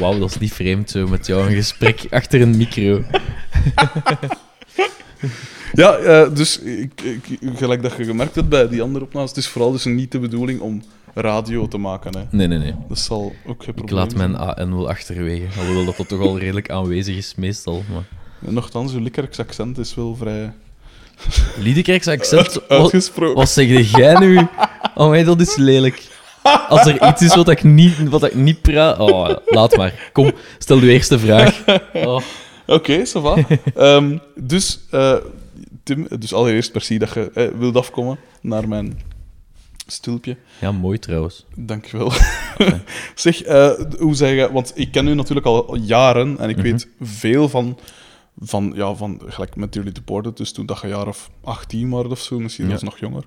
Wauw, dat is niet vreemd zo met jou een gesprek achter een micro. Ja, eh, dus ik, ik, gelijk dat je gemerkt hebt bij die andere opnames, het is vooral dus niet de bedoeling om radio te maken. Hè. Nee, nee, nee. Dat zal ook geen Ik probleem laat zijn. mijn AN wel achterwege. Alhoewel dat, dat toch al redelijk aanwezig is, meestal. Maar... En Nochtans, uw Likkerks accent is wel vrij Liedekerks accent, wat, uitgesproken. wat zeg jij nu? Oh nee, dat is lelijk. Als er iets is wat ik niet, wat ik niet praat... Oh, laat maar. Kom, stel uw eerste vraag. Oh. Oké, va. Ehm, dus, eh, Tim, dus allereerst merci dat je eh, wilt afkomen naar mijn stulpje. Ja, mooi trouwens. Dankjewel. zeg, eh, hoe zeg je... Want ik ken u natuurlijk al jaren en ik Mhm. weet veel van... Van, ja, van, gelijk met jullie deported, dus toen dat je een jaar of 18 was of zo, misschien Ja. was nog jonger.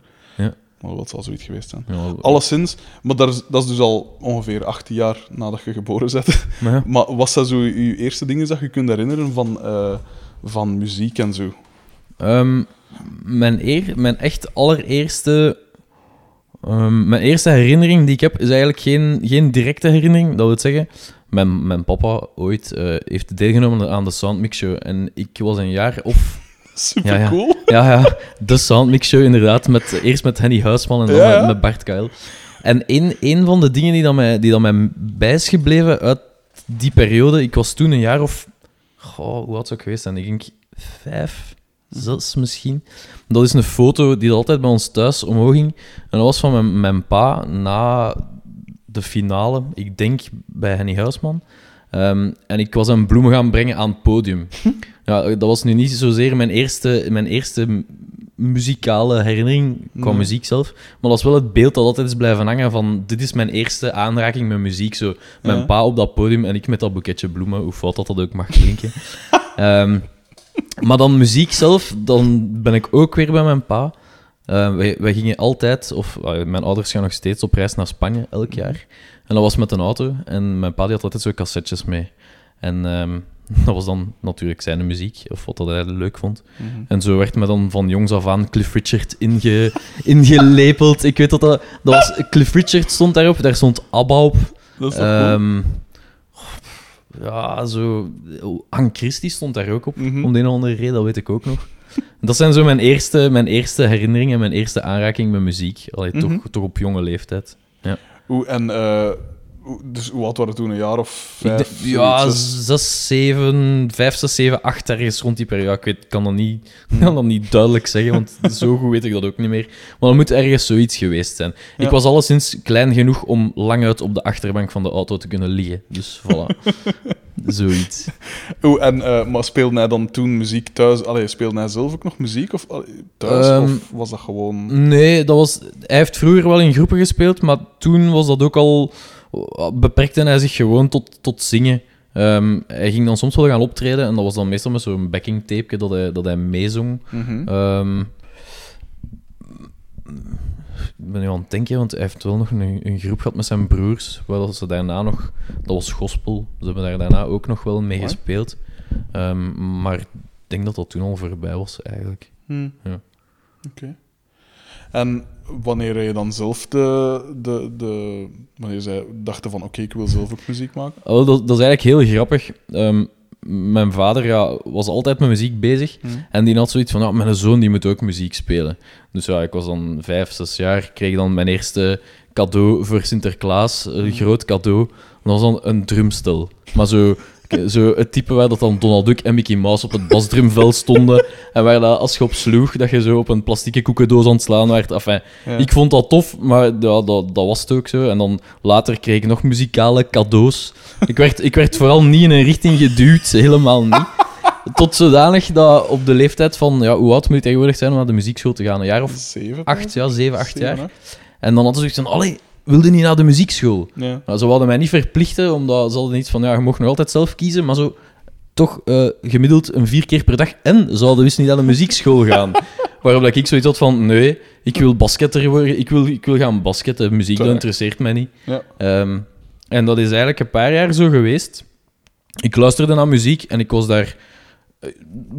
Maar wat zal zoiets geweest zijn? Ja, Alleszins, maar dat is, dat is dus al ongeveer 18 jaar nadat je geboren bent. maar ja. Maar wat zijn zo je eerste dingen dat je kunt herinneren van, eh, van muziek en zo? Ehm, mijn, eer, mijn echt allereerste... ehm, mijn eerste herinnering die ik heb, is eigenlijk geen, geen directe herinnering. Dat wil zeggen, mijn, mijn papa ooit eh, heeft deelgenomen aan de Soundmix Show. En ik was een jaar of... Super ja. cool. Ja, ja, de Soundmix Show inderdaad. Met, eerst met Henny Huisman en dan Ja, ja. met, met Bart Kuil. En een, een van de dingen die, dan mij, die dan mij bij is gebleven uit die periode... Ik was toen een jaar of... Goh, hoe oud zou ik geweest zijn? Ik denk vijf, zes misschien. Dat is een foto die altijd bij ons thuis omhoog ging. En dat was van mijn, mijn pa na de finale, ik denk bij Henny Huisman. Ehm, en ik was hem bloemen gaan brengen aan het podium. Ja, dat was nu niet zozeer mijn eerste, mijn eerste muzikale herinnering qua Nee. muziek zelf. Maar dat is wel het beeld dat altijd is blijven hangen van dit is mijn eerste aanraking met muziek. Zo, mijn Ja. pa op dat podium en ik met dat boeketje bloemen, hoe fout dat dat ook mag klinken. Ehm, maar dan muziek zelf, dan ben ik ook weer bij mijn pa. Eh, wij, wij gingen altijd, of eh, mijn ouders gaan nog steeds op reis naar Spanje elk jaar. En dat was met een auto. En mijn pa die had altijd zo cassettes mee. En ehm, dat was dan natuurlijk zijn muziek, of wat dat hij leuk vond. Mhm. En zo werd me dan van jongs af aan Cliff Richard inge, ingelepeld. Ik weet dat dat... dat was, Cliff Richard stond daarop, daar stond ABBA op. Dat is toch cool? Ehm, ja, zo... Anne Christie stond daar ook op, Mhm. om de een of andere reden, dat weet ik ook nog. Dat zijn zo mijn eerste, mijn eerste herinneringen, mijn eerste aanraking met muziek. Allee, Mhm. toch, toch op jonge leeftijd. Hoe, en, eh, dus hoe oud waren toen? Een jaar of vijf? ja, zes, zeven, vijf, zes, zeven, acht, ergens rond die periode. Ja, ik weet, kan dat niet, kan dat niet duidelijk zeggen, want zo goed weet ik dat ook niet meer. Maar er moet ergens zoiets geweest zijn. Ja. Ik was alleszins klein genoeg om lang uit op de achterbank van de auto te kunnen liggen. Dus voilà. zoiets. Hoe, en, eh, maar speelde hij dan toen muziek thuis? Allee, speelde hij zelf ook nog muziek of, allee, thuis? Ehm, of was dat gewoon... Nee, dat was, hij heeft vroeger wel in groepen gespeeld, maar toen was dat ook al... Beperkte hij zich gewoon tot, tot zingen. Ehm, hij ging dan soms wel gaan optreden en dat was dan meestal met zo'n backing tape dat hij, dat hij meezong. Mhm. Ehm, ik ben nu aan het denken, want hij heeft wel nog een, een groep gehad met zijn broers. Waar dat ze daarna nog... Dat was gospel. Ze hebben daar daarna ook nog wel mee gespeeld. Ehm, maar ik denk dat dat toen al voorbij was, eigenlijk. Hm. Ja. Oké. En wanneer je dan zelf de... de, de wanneer zij dachten van, oké, ik wil zelf ook muziek maken? Oh, dat, dat is eigenlijk heel grappig. Ehm, mijn vader ja, was altijd met muziek bezig. Hm. En die had zoiets van, ja, mijn zoon die moet ook muziek spelen. Dus ja, ik was dan vijf, zes jaar. kreeg dan mijn eerste cadeau voor Sinterklaas. Een groot cadeau. Dat was dan een drumstel. Maar zo, zo het type waar dat dan Donald Duck en Mickey Mouse op het basdrumveld stonden. En waar dat, als je op sloeg, dat je zo op een plastieke koekendoos aan het slaan werd. Enfin, Ja. ik vond dat tof, maar ja, dat, dat was het ook zo. En dan later kreeg ik nog muzikale cadeaus. Ik werd, ik werd vooral niet in een richting geduwd, helemaal niet. Tot zodanig dat op de leeftijd van, ja, hoe oud moet je tegenwoordig zijn om naar de muziekschool te gaan? Een jaar of Zeven? acht, ja, zeven, acht Zeven, jaar. En dan hadden ze zoiets van, allee, wilde niet naar de muziekschool? Ja. Nou, ze wilden mij niet verplichten, omdat ze hadden iets van, ja, je mocht nog altijd zelf kiezen, maar zo toch eh, gemiddeld een vier keer per dag. En ze hadden dus niet naar de muziekschool gaan. Waarop dat ik zoiets had van, nee, ik wil basketter worden, ik wil, ik wil gaan basketten, muziek, dat interesseert mij niet. Ja. Ehm, en dat is eigenlijk een paar jaar zo geweest. Ik luisterde naar muziek en ik was daar eh,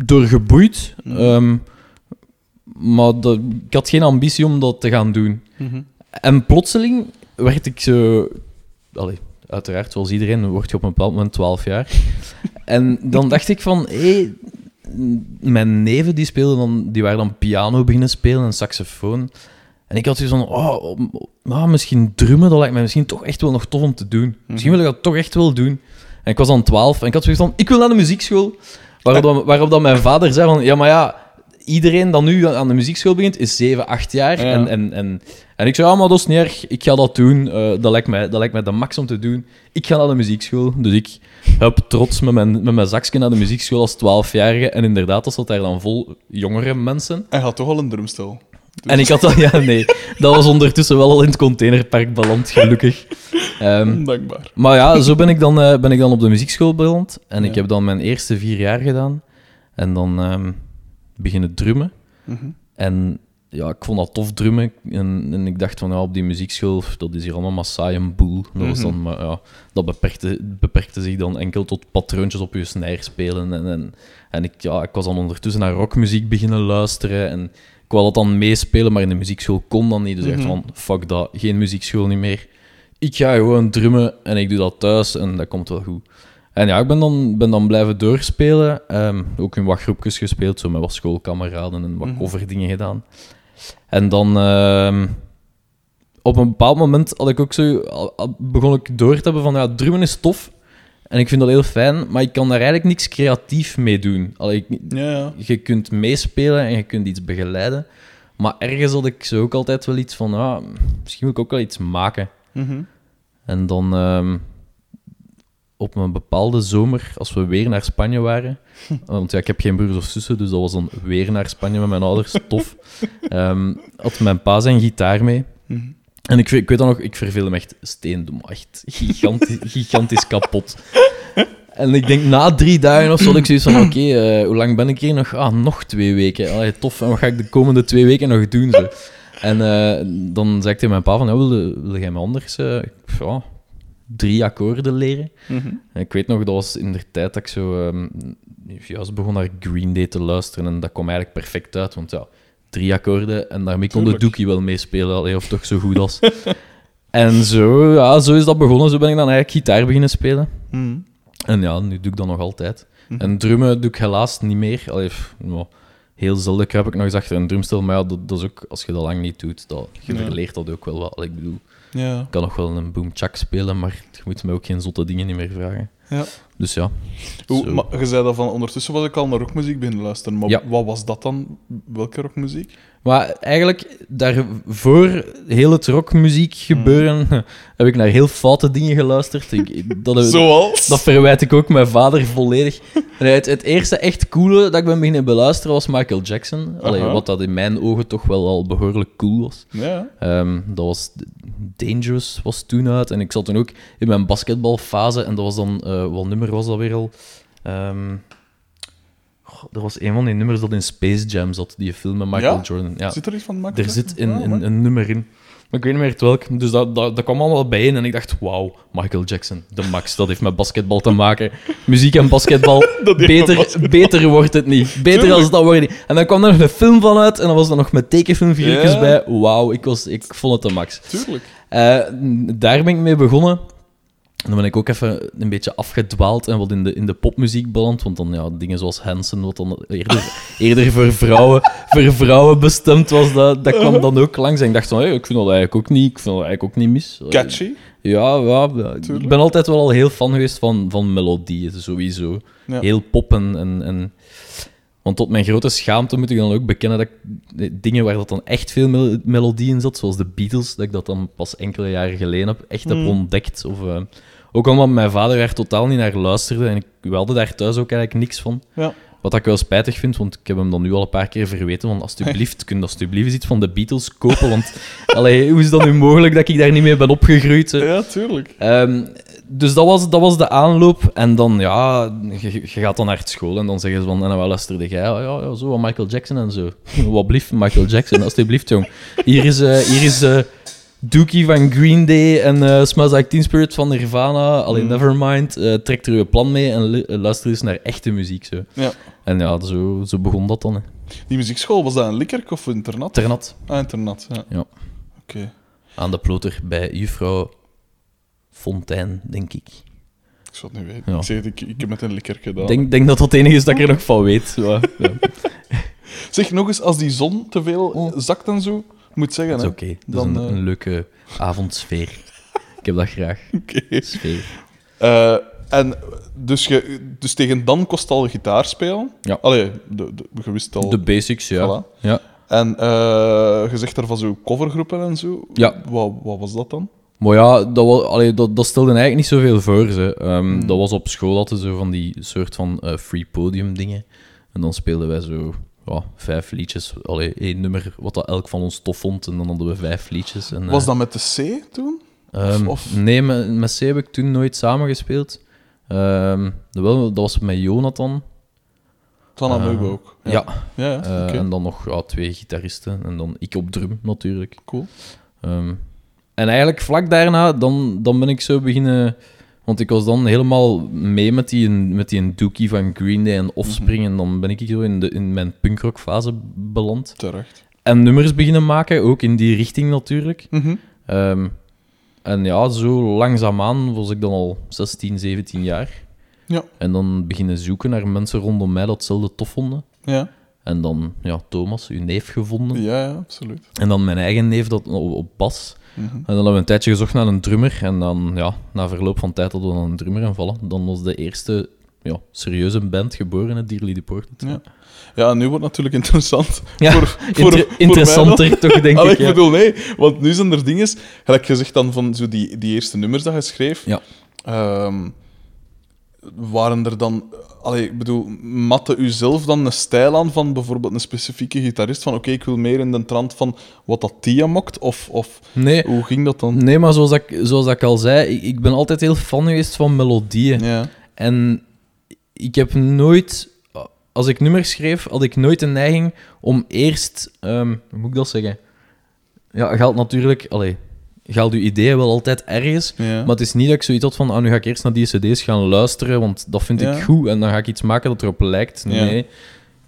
door geboeid. Mhm. Ehm, maar dat, ik had geen ambitie om dat te gaan doen. Mhm. En plotseling werd ik zo... Allee, uiteraard, zoals iedereen, word je op een bepaald moment 12 jaar. en dan dacht ik van, hé, mijn neven die speelden dan, die waren dan piano beginnen spelen en saxofoon. En ik had zoiets van, oh, nou, misschien drummen, dat lijkt mij misschien toch echt wel nog tof om te doen. Misschien wil ik dat toch echt wel doen. En ik was dan 12 en ik had zoiets van, ik wil naar de muziekschool. Waarop, dan, waarop dan mijn vader zei van, ja, maar ja, iedereen dat nu aan de muziekschool begint, is 7, 8 jaar. Ja. En, en, en, en ik zei, ja, maar dat is niet erg, ik ga dat doen. Eh, dat, lijkt mij, dat lijkt mij de max om te doen. Ik ga naar de muziekschool. Dus ik heb trots met mijn, met mijn zakje naar de muziekschool als 12-jarige. En inderdaad, dat zat daar dan vol jongere mensen. Hij had toch al een drumstel. Dus- En ik had dat, ja, nee, dat was ondertussen wel al in het containerpark beland, gelukkig. Ehm, Ondankbaar. maar ja, zo ben ik dan, eh, ben ik dan op de muziekschool beland. En ik heb dan mijn eerste vier jaar gedaan. En dan ehm, beginnen drummen. Mhm. En ja, ik vond dat tof drummen. En, en ik dacht van, ja, op die muziekschool, dat is hier allemaal maar saai en boel. Dat, was Mhm. dan, maar, ja, dat beperkte, beperkte zich dan enkel tot patroontjes op je snare spelen. En, en, en ik, ja, ik was dan ondertussen naar rockmuziek beginnen luisteren. En ik wou dat dan meespelen, maar in de muziekschool kon dat niet. Dus ik dacht Mhm. van, fuck dat, geen muziekschool niet meer. Ik ga gewoon drummen en ik doe dat thuis en dat komt wel goed. En ja, ik ben dan, ben dan blijven doorspelen. Ehm, ook in wat groepjes gespeeld, zo met wat schoolkameraden en wat Mhm. coverdingen gedaan. En dan, ehm, op een bepaald moment had ik ook zo, begon ik door te hebben van, ja, drummen is tof. En ik vind dat heel fijn, maar ik kan daar eigenlijk niks creatief mee doen. Allee, ik- Ja, ja. je kunt meespelen en je kunt iets begeleiden. Maar ergens had ik zo ook altijd wel iets van, ja, misschien wil ik ook wel iets maken. Mhm. En dan ehm, op een bepaalde zomer, als we weer naar Spanje waren. Want ja, ik heb geen broers of zussen, dus dat was dan weer naar Spanje met mijn ouders. Tof. Ehm, had mijn pa zijn gitaar mee. Mhm. En ik, weet- ik weet dan nog, ik verveel me echt steendom. Echt gigantisch, gigantisch kapot. En ik denk na drie dagen of zo had ik zoiets van: oké, eh, hoe lang ben ik hier nog? Ah, nog twee weken. Allee, tof. En wat ga ik de komende twee weken nog doen? Zo. En eh, dan zei ik tegen mijn pa: van, ja, wil, wil jij me anders eh, ja, drie akkoorden leren? En ik weet nog, dat was in de tijd dat ik zo ehm, juist begon naar Green Day te luisteren. En dat kwam eigenlijk perfect uit, want ja, drie akkoorden en daarmee kon de. Dookie wel meespelen, allee, of toch zo goed als. en zo, ja, zo is dat begonnen. Zo ben ik dan eigenlijk gitaar beginnen spelen. Mhm. En ja, nu doe ik dat nog altijd. Mhm. En drummen doe ik helaas niet meer. Allee, nou, heel zelden kruip ik nog eens achter een drumstel, maar ja, dat, dat is ook, als je dat lang niet doet, dat, je Ja. verleert dat ook wel wat. Allee, ik bedoel, Ja. ik kan nog wel een boomchak spelen, maar je moet me ook geen zotte dingen niet meer vragen. Ja. Dus ja. Hoe, Zo. maar je zei dat van ondertussen was ik al naar rockmuziek beginnen luisteren. Maar Ja. wat was dat dan? Welke rockmuziek? Maar eigenlijk, daarvoor heel het rockmuziek gebeuren, heb ik naar heel foute dingen geluisterd. Ik, dat, Zoals? dat verwijt ik ook mijn vader volledig. En het, het eerste echt coole dat ik ben beginnen beluisteren was Michael Jackson. Allee, wat dat in mijn ogen toch wel al behoorlijk cool was. Ja. Ehm, dat was Dangerous was toen uit. En ik zat toen ook in mijn basketbalfase. En dat was dan... eh wat nummer was dat weer al? Ehm, goh, er was een van die nummers dat in Space Jam zat. Die film met Michael Ja? Jordan. Ja, Zit er iets van Michael er Jackson? zit een, Ah, een, maar- een nummer in. Maar ik weet niet meer het welk. Dus dat, dat, dat kwam allemaal bijeen. En ik dacht, wauw, Michael Jackson, de max. Dat heeft met basketbal te maken. Muziek en basketbal. Heeft beter, beter wordt het niet. Beter Tuurlijk. als dat wordt het niet. En dan kwam er nog een film van uit. En dan was er nog met tekenfilmfiguurtjes Ja. bij. Wauw, ik, was, ik vond het de max. Tuurlijk. Eh, daar ben ik mee begonnen. En dan ben ik ook even een beetje afgedwaald en wat in de, in de popmuziek beland. Want dan ja, dingen zoals Hansen, wat dan eerder, eerder voor, vrouwen, voor vrouwen bestemd was, dat, dat kwam dan ook langs. En ik dacht van, hey, ik vind dat eigenlijk ook niet, ik vind dat eigenlijk ook niet mis. Catchy. Ja, ja, ik ben altijd wel al heel fan geweest van, van melodieën, sowieso. Ja. Heel pop en, en. Want tot mijn grote schaamte moet ik dan ook bekennen dat ik dingen waar dat dan echt veel mel melodie in zat, zoals de Beatles, dat ik dat dan pas enkele jaren geleden heb, echt heb Mm. ontdekt. Of, eh, ook omdat mijn vader daar totaal niet naar luisterde en ik hadden daar thuis ook eigenlijk niks van. Ja. Wat ik wel spijtig vind, want ik heb hem dan nu al een paar keer verweten van alsjeblieft, kun je alsjeblieft iets van de Beatles kopen, want allee, hoe is dat nu mogelijk dat ik daar niet mee ben opgegroeid? Ja, tuurlijk. Ehm, dus dat was, dat was de aanloop. En dan, ja, je, je gaat dan naar school en dan zeggen ze van, en wat luisterde jij? Ja, ja, zo, Michael Jackson en zo. wat blieft Michael Jackson, alsjeblieft, jong. Hier is, eh hier is eh, Dookie van Green Day en eh Smells Like Teen Spirit van Nirvana. Alleen Mm. Nevermind. eh trek er je plan mee en eh, luister eens naar echte muziek. Zo. Ja. En ja, zo, zo begon dat dan. Hè. Die muziekschool, was dat een likkerk of een internat? Ternat, Ah, internat, ja. Ja. Oké. aan de ploter bij juffrouw Fontaine, denk ik. Ik zou het niet weten. Ja. Ik zeg ik, ik heb met een likker gedaan. Ik denk, denk dat dat het enige is dat ik er nog van weet. Ja. Zeg nog eens, als die zon te veel zakt en zo, moet zeggen. Dat is oké. Dat is Dan, een, eh, een leuke avondsfeer. Ik heb dat graag. Oké. Sfeer. Eh, en dus, je, dus tegen dan kost al gitaar spelen? Ja. Allee, de, de, je wist al. De basics, ja. Voilà. ja. En eh, je zegt daarvan zo covergroepen en zo. Ja. Wat, wat was dat dan? Maar ja, dat, was, allee, dat, dat stelde eigenlijk niet zoveel voor. Ze. Ehm, Hmm. Dat was op school hadden ze zo van die soort van free podium dingen. En dan speelden wij zo ja, vijf liedjes. Allee, één nummer wat dat elk van ons tof vond. En dan hadden we vijf liedjes. En, Was eh, dat met de C toen? ehm, of- Nee, met, met C heb ik toen nooit samengespeeld. Ehm dat, wel, dat was met Jonathan. Van Eh, Amoeba ook. Ja. Ja, ja, ja, Eh. En dan nog ja, twee gitaristen. En dan ik op drum natuurlijk. Cool. Ehm, en eigenlijk vlak daarna, dan, dan ben ik zo beginnen... Want ik was dan helemaal mee met die, met die Dookie van Green Day en Offspring. En dan ben ik zo in, de, in mijn punkrockfase beland. Terecht. En nummers beginnen maken, ook in die richting natuurlijk. Mhm. Ehm, en ja, zo langzaamaan was ik dan al 16, 17 jaar. Ja. En dan beginnen zoeken naar mensen rondom mij dat hetzelfde tof vonden. Ja. En dan, ja, Thomas, uw neef, gevonden. ja, ja, absoluut. En dan mijn eigen neef dat, op, op bas. Mhm. En dan hebben we een tijdje gezocht naar een drummer. En dan, ja, na verloop van tijd hadden we dan een drummer en vallen. Dan was de eerste ja, serieuze band geboren, het Dearly Deported. Ja. Ja, en nu wordt het natuurlijk interessant. Ja, voor, voor, Inter- voor mij interessanter toch, denk Allee, ik. ik ja. bedoel, nee. Want nu zijn er dingen... Gelijk gezegd dan van zo die, die eerste nummers dat je schreef. Ja. ehm, waren er dan... Allee, ik bedoel, matte u zelf dan een stijl aan van bijvoorbeeld een specifieke gitarist? Van oké, ik wil meer in de trant van wat dat Tia mokt? Of, of Nee, hoe ging dat dan? nee, maar zoals ik, zoals ik al zei, ik, ik ben altijd heel fan geweest van melodieën. Ja. En ik heb nooit, als ik nummers schreef, had ik nooit de neiging om eerst, ehm, hoe moet ik dat zeggen? Ja, geldt natuurlijk, allee, geldt uw ideeën wel altijd ergens. Ja. Maar het is niet dat ik zoiets had van, ah, nu ga ik eerst naar die cd's gaan luisteren, want dat vind Ja. ik goed en dan ga ik iets maken dat erop lijkt. Nee.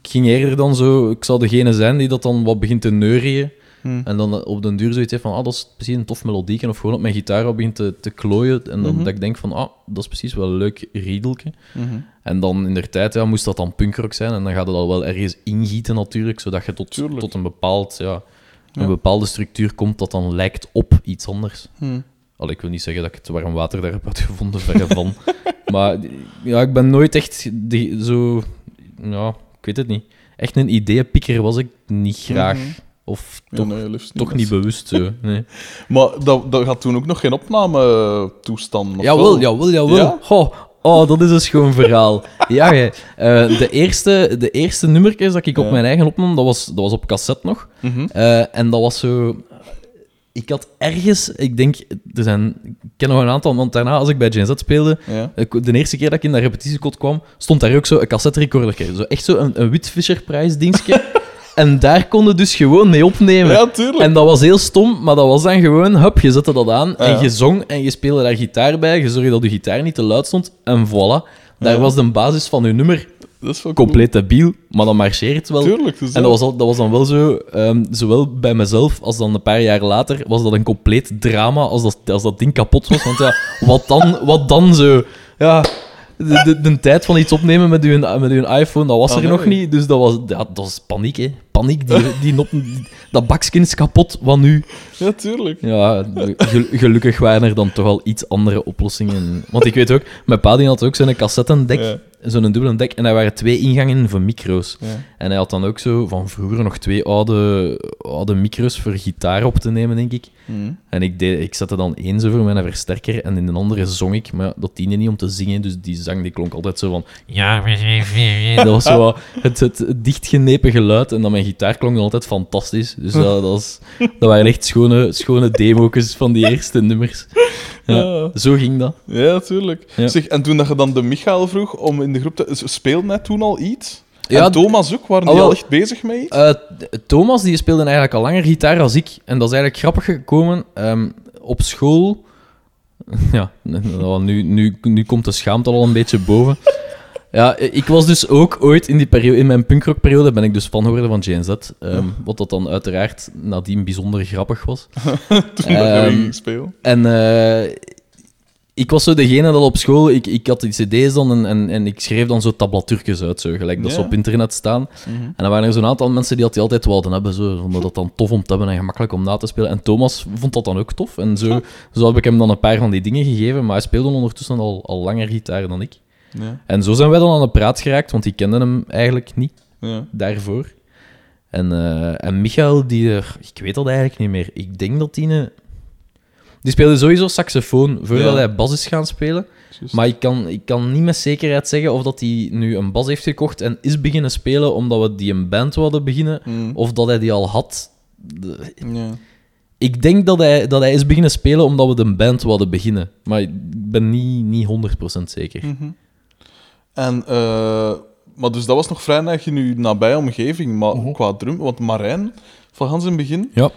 Ik ging eerder dan zo, ik zou degene zijn die dat dan wat begint te neurien. Hm. En dan op den duur zoiets heeft van, ah, dat is precies een tof melodieke. Of gewoon op mijn gitaar begint te, te klooien. En dan Mhm. dat ik denk van, ah, dat is precies wel een leuk riedeltje. Mhm. En dan in der tijd ja, moest dat dan punkrock zijn. En dan gaat het al wel ergens ingieten natuurlijk, zodat je tot, Tuurlijk. tot een, bepaald, ja, een bepaalde structuur komt dat dan lijkt op iets anders. Hm. Al, ik wil niet zeggen dat ik het warm water daar heb uitgevonden, verre van. maar ja, ik ben nooit echt die, zo... Ja, ik weet het niet. Echt een ideeënpikker was ik niet graag. Mhm. Of Ja, toch, nee, liefst toch niet bewust zo. Nee. Maar dat, dat had toen ook nog geen opname-toestand? of Jawel, wel? jawel, jawel. Ja? Goh, oh, dat is een schoon verhaal. ja, jij. Eh, de, eerste, de eerste nummertjes dat ik op mijn eigen opnam, dat was, dat was op cassette nog. Mhm. Eh, en dat was zo... Ik had ergens... Ik denk... Er zijn, ik ken nog een aantal, want daarna, als ik bij Gen Z speelde... Ja. ik- De eerste keer dat ik in dat repetitiekot kwam, stond daar ook zo een cassette recorder. Zo echt zo een, een wit Fisher Price dingetje. en daar konden dus gewoon mee opnemen. ja, tuurlijk. En dat was heel stom, maar dat was dan gewoon, hup, je zette dat aan en ja. je zong en je speelde daar gitaar bij. Je zorgde dat je gitaar niet te luid stond en voilà. Daar Ja. was de basis van je nummer dat is wel cool. compleet debiel, maar dan marcheert het wel. Tuurlijk. Dus En dat was, al, dat was dan wel zo, ehm, zowel bij mezelf als dan een paar jaar later, was dat een compleet drama als dat, als dat ding kapot was. Want ja, wat dan, wat dan zo? Ja, de, de, de tijd van iets opnemen met uw, met uw iPhone, dat was Ah, er nee. nog niet. Dus dat was, ja, dat was paniek, hè. Paniek, die, die dat bakskin is kapot, wat nu? Ja, tuurlijk. Ja, gel- gelukkig waren er dan toch al iets andere oplossingen. Want ik weet ook, mijn pa die had ook zo'n cassettendek, Ja. Zo'n dubbele dek, en daar waren twee ingangen voor micro's. Ja. En hij had dan ook zo van vroeger nog twee oude, oude micro's voor gitaar op te nemen, denk ik. Mhm. En ik, deed, ik zette dan één zo voor mijn versterker en in de andere zong ik. Maar dat diende niet om te zingen, dus die zang die klonk altijd zo van... Ja, dat was zo het, het, het dichtgenepen geluid. En dan mijn gitaar klonk altijd fantastisch. Dus dat, dat, was, dat waren echt schone, schone demo's van die eerste nummers. Ja. Zo ging dat. Ja, tuurlijk. Ja. Zeg, en toen dat je dan de Michael vroeg om in de groep te... Speelde hij toen al iets? Ja, en Thomas ook? Waren die al echt bezig met iets? Eh, Thomas die speelde eigenlijk al langer gitaar als ik. En dat is eigenlijk grappig gekomen. Ehm, op school... Ja, nu, nu, nu komt de schaamte al een beetje boven. Ja, ik was dus ook ooit in die periode, in mijn punkrockperiode, ben ik dus fan geworden van Jane Z. ehm, Wat dat dan uiteraard nadien bijzonder grappig was. toen je ehm, spelen? En eh, ik was zo degene dat op school... Ik, ik had die cd's dan en, en, en ik schreef dan zo tablaturkjes uit, zo, gelijk dat ze op internet staan. Mhm. En dan waren er zo'n aantal mensen die dat die altijd wilden hebben. Zo, vonden dat dan tof om te hebben en gemakkelijk om na te spelen. En Thomas vond dat dan ook tof. En zo, zo heb ik hem dan een paar van die dingen gegeven. Maar hij speelde ondertussen al, al langer gitaar dan ik. Ja, En zo zijn wij dan aan de praat geraakt, want die kenden hem eigenlijk niet ja. daarvoor. En, eh, en Michael, die, eh, ik weet dat eigenlijk niet meer. Ik denk dat die... een- Die speelde sowieso saxofoon voordat hij bas is gaan spelen. Maar ik kan, ik kan niet met zekerheid zeggen of dat hij nu een bas heeft gekocht en is beginnen spelen omdat we die een band wilden beginnen, Mhm. of dat hij die al had. De-. Ik denk dat hij, dat hij is beginnen spelen omdat we de band wilden beginnen. Maar ik ben niet, niet 100% zeker. Mhm. En, eh, maar dus dat was nog vrij erg in uw nabije omgeving, maar Mhm. qua drum, want Marijn, van Hans in het begin, Ja.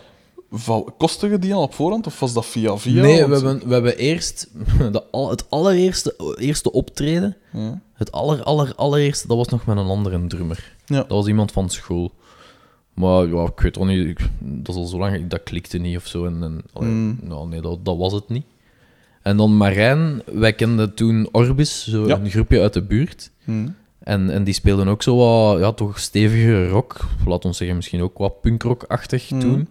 kostte je die al op voorhand of was dat via via? Nee, we hebben, we hebben eerst de, het allereerste eerste optreden. Ja. Het aller, aller, allereerste, dat was nog met een andere drummer. Ja. Dat was iemand van school. Maar ja, ik weet wel niet, ik- dat is al zo lang, dat klikte niet of zo. En, Mm. nou, nee, dat, dat was het niet. En dan Marijn, wij kenden toen Orbis, zo Ja. een groepje uit de buurt. Hm. En, en die speelden ook zo wat, ja, toch stevige rock. Laat ons zeggen, misschien ook wat punkrock-achtig Mhm. toen.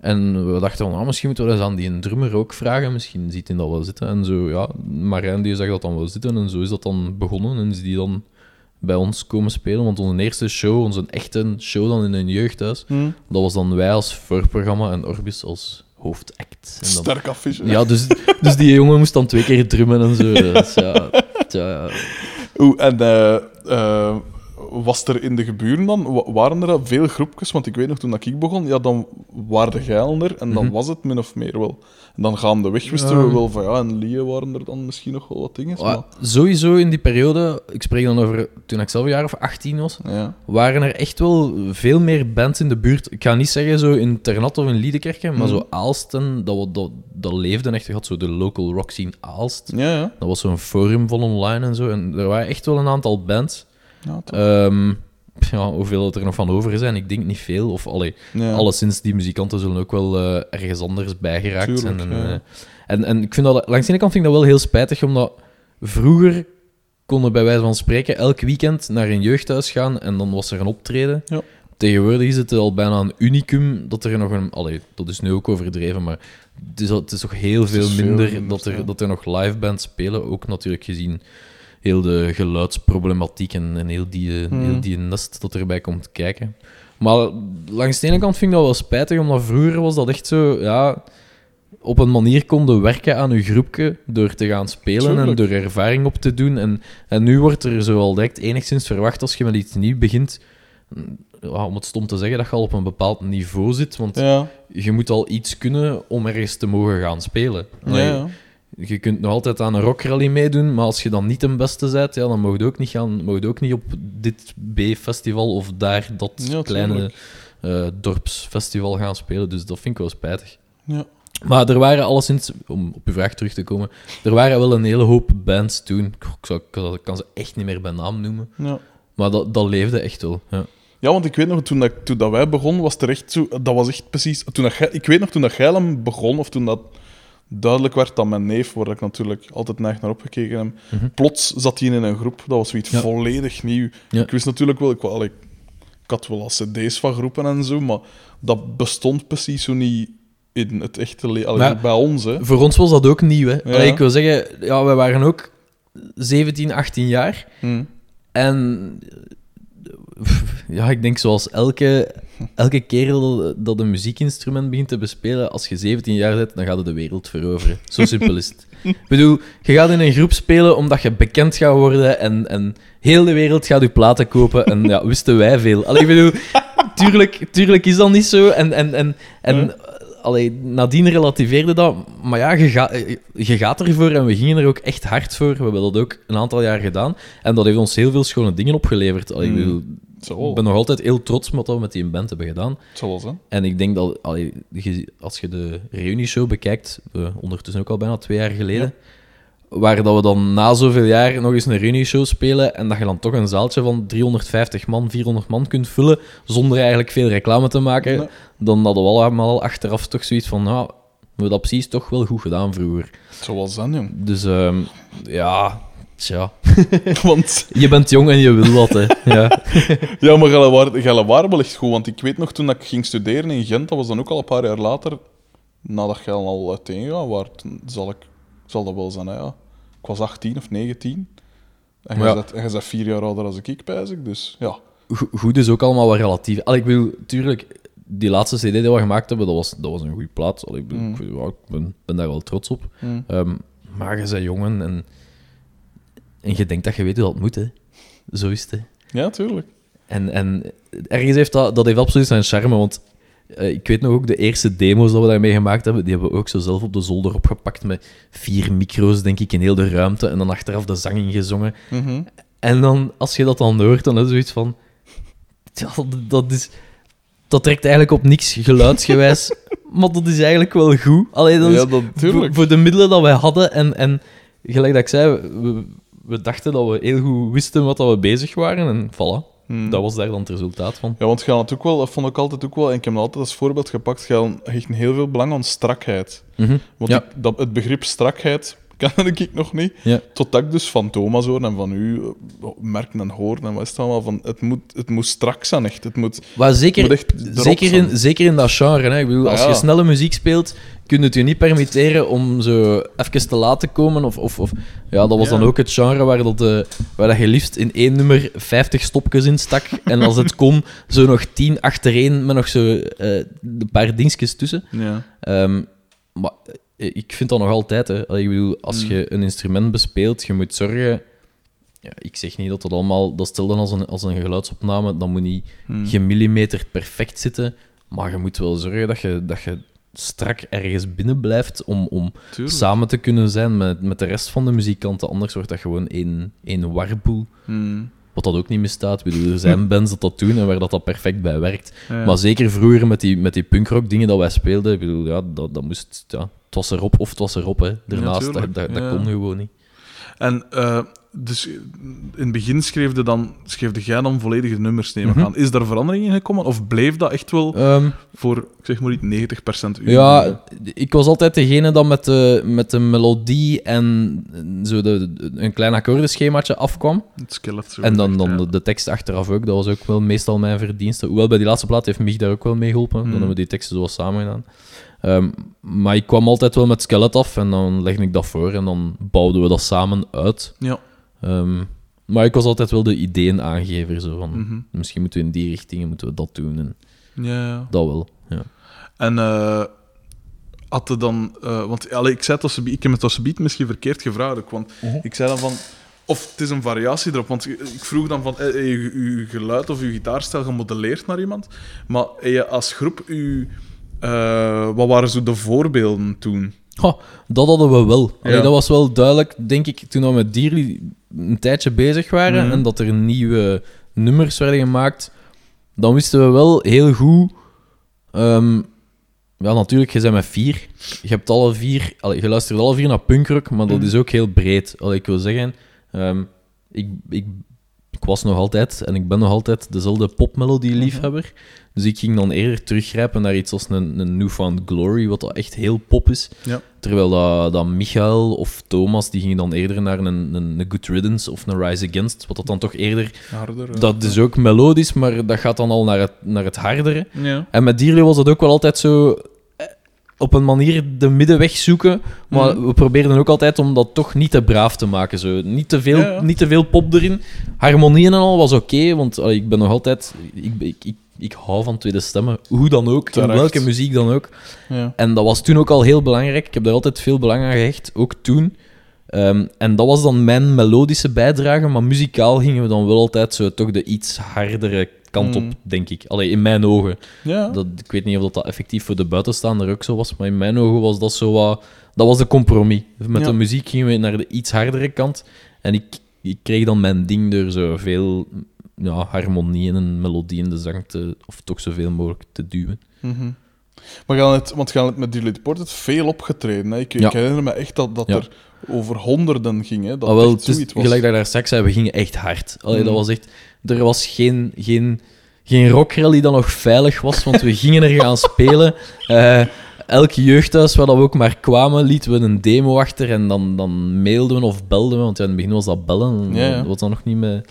En we dachten van, ah, misschien moeten we eens aan die drummer ook vragen. Misschien ziet hij dat wel zitten. En zo, ja, Marijn die zag dat dan wel zitten. En zo is dat dan begonnen. En is die dan bij ons komen spelen. Want onze eerste show, onze echte show dan in een jeugdhuis, Hm. dat was dan wij als voorprogramma en Orbis als hoofdact. En dan, Sterk affiche. ja, dus, dus die jongen moest dan twee keer drummen en zo. Dus ja, tja, ja. Oeh, en eh, eh, was er in de geburen dan, wa- waren er veel groepjes? Want ik weet nog, toen dat ik begon, ja, dan waren de geilen er en dan Mhm. was het min of meer wel. En dan gaandeweg wisten we wel van ja, en Lie waren er dan misschien nog wel wat dingen. Maar sowieso in die periode, ik spreek dan over toen ik zelf een jaar of 18 was, ja. waren er echt wel veel meer bands in de buurt. Ik ga niet zeggen zo in Ternat of in Liedekerke, maar Mhm. zo Aalsten, dat, dat, dat leefde echt. Je had zo de local rock scene Aalst. Ja, ja. Dat was zo'n forum vol online en zo. En er waren echt wel een aantal bands. ja, toch. Ja, hoeveel dat er nog van over zijn, ik denk niet veel. Of allee, ja. alleszins, die muzikanten zullen ook wel eh, ergens anders bijgeraakt Tuurlijk, zijn. En, ja. eh, en, en ik vind dat, langs de ene kant vind ik dat wel heel spijtig, omdat vroeger konden bij wijze van spreken elk weekend naar een jeugdhuis gaan en dan was er een optreden. Ja. Tegenwoordig is het al bijna een unicum dat er nog een... Allee, dat is nu ook overdreven, maar het is, het is toch heel veel is veel minder, minder, dat, er, dat er nog live bands spelen. Ook natuurlijk gezien heel de geluidsproblematiek en, en heel, die, eh, Hmm. heel die nest dat erbij komt kijken. Maar langs de ene kant vind ik dat wel spijtig, omdat vroeger was dat echt zo, ja, op een manier konden werken aan je groepje door te gaan spelen en door ervaring op te doen. En, en nu wordt er zo al direct enigszins verwacht als je met iets nieuws begint, ja, om het stom te zeggen, dat je al op een bepaald niveau zit, want Ja, je moet al iets kunnen om ergens te mogen gaan spelen. ja. Je kunt nog altijd aan een rockrally meedoen, maar als je dan niet de beste bent, ja, dan mag je ook niet, gaan, mag je ook niet op dit B-festival of daar dat Ja, kleine eh, dorpsfestival gaan spelen. Dus dat vind ik wel spijtig. Ja. Maar er waren alleszins, om op uw vraag terug te komen, er waren wel een hele hoop bands toen. Ik, zou, ik kan- ze echt niet meer bij naam noemen, ja. maar dat, dat leefde echt wel. Ja. Ja, want ik weet nog, toen, dat, toen dat wij begonnen, was er echt zo... Dat was echt precies... Toen dat ik weet nog, toen dat Geilem begon, of toen dat duidelijk werd dat mijn neef, waar ik natuurlijk altijd neig naar opgekeken heb, Mhm. plots zat hij in een groep. Dat was zoiets Ja. volledig nieuw. Ja. Ik wist natuurlijk wel... Ik, wel, ik, ik had wel cd's van groepen en zo, maar dat bestond precies zo niet in het echte leven. Bij ons, hè. Voor ons was dat ook nieuw. Hè? Ja. Allee, ik wil zeggen, ja, wij waren ook 17, 18 jaar. Hm. En ja, ik denk zoals elke, elke kerel dat- een muziekinstrument begint te bespelen, als je 17 jaar bent, dan gaat het de wereld veroveren. Zo simpel is het. Ik bedoel, je gaat in een groep spelen omdat je bekend gaat worden en, en heel de wereld gaat je platen kopen. En ja, wisten wij veel. Allee, ik bedoel, tuurlijk, tuurlijk is dat niet zo. En, en, en, en allee, nadien relativeerde dat. Maar ja, je, ga, je gaat ervoor en we gingen er ook echt hard voor. We hebben dat ook een aantal jaar gedaan. En dat heeft ons heel veel schone dingen opgeleverd. Allee, ik, Mm. bedoel, ik ben nog altijd heel trots met wat we met die band hebben gedaan. zoals, hè. En ik denk dat allee, als je de reunieshow bekijkt, ondertussen ook al bijna twee jaar geleden, waar dat we dan na zoveel jaar nog eens een reunieshow spelen en dat je dan toch een zaaltje van 350 man, 400 man kunt vullen zonder eigenlijk veel reclame te maken, Nee. dan hadden we allemaal achteraf toch zoiets van, nou, hebben dat precies toch wel goed gedaan vroeger. Zoals dan, jong. Dus ehm, ja, tja. Want, Je bent jong en je wil wat, hè. Ja. ja, maar waren wel echt goed. Want ik weet nog, toen ik ging studeren in Gent, dat was dan ook al een paar jaar later, nadat Gelle al uiteengegaan was, toen zal, ik, zal dat wel zijn, hè, ja. Ik was 18 of 19. En jij Ja. bent- vier jaar ouder dan ik, pijs ik. Dus ja. Go- Goed is ook allemaal wat relatief. Allee, ik bedoel, tuurlijk, die laatste CD die we gemaakt hebben, dat was, dat was een goede plaat. Allee, ik, bedoel, Mm. ik, ja, ik ben, ben daar wel trots op. Mm. Ehm, maar je bent jongen en, en je denkt dat je weet hoe dat moet, hè. Zo is het, hè. Ja, tuurlijk. En, en ergens heeft dat, dat heeft absoluut zijn charme, want eh, ik weet nog ook de eerste demo's dat we daarmee gemaakt hebben, die hebben we ook zo zelf op de zolder opgepakt met vier micro's, denk ik, in heel de ruimte en dan achteraf de zang ingezongen. Mhm. En dan, als je dat dan hoort, dan is het zoiets van... Ja, dat, is... Dat trekt eigenlijk op niks geluidsgewijs, maar dat is eigenlijk wel goed. Allee, dat is, Ja, dat, voor, voor de middelen dat wij hadden en, en gelijk dat ik zei, we, we dachten dat we heel goed wisten wat dat we bezig waren en voilà. Mm. Dat was daar dan het resultaat van. Ja, want je had ook wel, dat vond ik altijd ook wel, en ik heb dat altijd als voorbeeld gepakt, je hecht heel veel belang aan strakheid. Mhm. Want Ja. ik, dat, het begrip strakheid kende ik nog niet. Ja. Totdat ik dus van Thomas hoor en van u eh, merken en horen en wat is het allemaal, van het moet, het moet strak zijn echt. Het moet, Maar zeker, moet echt erop zeker, in, zeker in dat genre. Hè. Ik bedoel, Ah, als ja. je snelle muziek speelt, kun je het je niet permitteren om zo even te laten komen. Of, of, of, ja, dat was Ja. dan ook het genre waar, dat, eh, waar dat je liefst in één nummer 50 stopjes in stak. En als het kon, zo nog 10 achtereen met nog zo eh, een paar dingetjes tussen. Ja. Ehm, maar ik vind dat nog altijd. Hè. Ik bedoel, als Mm. je een instrument bespeelt, je moet zorgen. Ja, ik zeg niet dat dat allemaal. Dat stelde als een, als een geluidsopname. Dat moet niet gemillimeterd perfect zitten. Maar je moet wel zorgen dat je, dat je strak ergens binnen blijft. Om, om Tuurlijk. samen te kunnen zijn met, met de rest van de muzikanten. Anders wordt dat gewoon één, één warboel. Hmm. Wat dat ook niet misstaat. Bedoel, er zijn bands dat dat doen en waar dat, dat perfect bij werkt. Ja. Maar zeker vroeger met die, met die punkrock dingen dat wij speelden, ik bedoel, ja, dat, dat moest, ja, het was erop of het was erop, hè. Daarnaast, dat, dat, kon gewoon niet. En eh, dus in het begin schreef je dan, schreef jij dan volledige nummers nemen Mhm. gaan. Is daar verandering in gekomen? Of bleef dat echt wel Ehm, voor, ik zeg maar iets, 90% uw ja, ik was altijd degene dat met de, met de melodie en zo de, een klein akkoordenschemaatje afkwam. het skelet zo En dan, dan ja. de, de tekst achteraf ook, dat was ook wel meestal mijn verdienste. Hoewel bij die laatste plaat heeft Mich daar ook wel mee geholpen. Dan Mhm. hebben we die teksten zo samen gedaan. Ehm, maar ik kwam altijd wel met skelet af en dan legde ik dat voor en dan bouwden we dat samen uit. Ja. Ehm, maar ik was altijd wel de ideeënaangever. Zo van, Mhm. Misschien moeten we in die richting moeten we dat doen. En Ja, ja. dat wel. Ja. En eh had er dan... eh, want allee, ik, zei het als, ik heb het als beat misschien verkeerd gevraagd ook, want Mhm. ik zei dan van... Of het is een variatie erop, want ik vroeg dan van... eh, eh, je, je geluid of je gitaarstijl gemodelleerd naar iemand, maar heb je als groep... Je, wat waren zo de voorbeelden toen? Dat hadden we wel. Allee, Ja. Dat was wel duidelijk, denk ik, toen we met Dierly een tijdje bezig waren Mhm. en dat er nieuwe nummers werden gemaakt. Dan wisten we wel heel goed. ehm, ja, natuurlijk, je bent met vier. Je hebt alle vier. Allee, je luistert alle vier naar punkrock, maar dat Mhm. is ook heel breed. Allee, ik wil zeggen, ehm, ik, ik, ik was nog altijd en ik ben nog altijd dezelfde popmelodie-liefhebber. Dus ik ging dan eerder teruggrijpen naar iets als een, een Newfound Glory, wat dat echt heel pop is. Ja. Terwijl dat, dat Michael of Thomas, die gingen dan eerder naar een, een, een Good Riddance of een Rise Against, wat dat dan toch eerder... Harder? eh, Dat is ook melodisch, maar dat gaat dan al naar het, naar het hardere. Ja. En met Dierly was het ook wel altijd zo op een manier de middenweg zoeken. Maar Mhm. we probeerden ook altijd om dat toch niet te braaf te maken. Zo. Niet, te veel, Ja, ja. niet te veel pop erin. Harmonieën en al was oké, want ik ben nog altijd... Ik, ik, ik, ik hou van tweede stemmen, hoe dan ook, in welke muziek dan ook. Ja. En dat was toen ook al heel belangrijk. Ik heb daar altijd veel belang aan gehecht, ook toen. Ehm, en dat was dan mijn melodische bijdrage, maar muzikaal gingen we dan wel altijd zo toch de iets hardere kant op, Mm. denk ik. Allee, in mijn ogen. Ja. Dat, ik weet niet of dat, dat effectief voor de buitenstaander ook zo was, maar in mijn ogen was dat zo wat... Dat was de compromis. Met Ja. de muziek gingen we naar de iets hardere kant. En ik, ik kreeg dan mijn ding door zoveel ja, harmonieën en melodieën in de zang te... Of toch zoveel mogelijk te duwen. Mhm. Maar gaan het, want gaan het met Dilly Portet veel opgetreden. Hè? Ik, herinner me echt dat, dat Ja. er over honderden ging. Hè? Dat Ah, wel, het is, was. gelijk dat daar straks zei, we gingen echt hard. Allee, Mm. dat was echt... Er was geen, geen, geen rockrally dat nog veilig was, want we gingen er gaan spelen. Eh, elk jeugdhuis waar dat we ook maar kwamen, lieten we een demo achter en dan, dan mailden we of belden we, want ja, in het begin was dat bellen. Ja, ja. Dat was dan nog niet meer,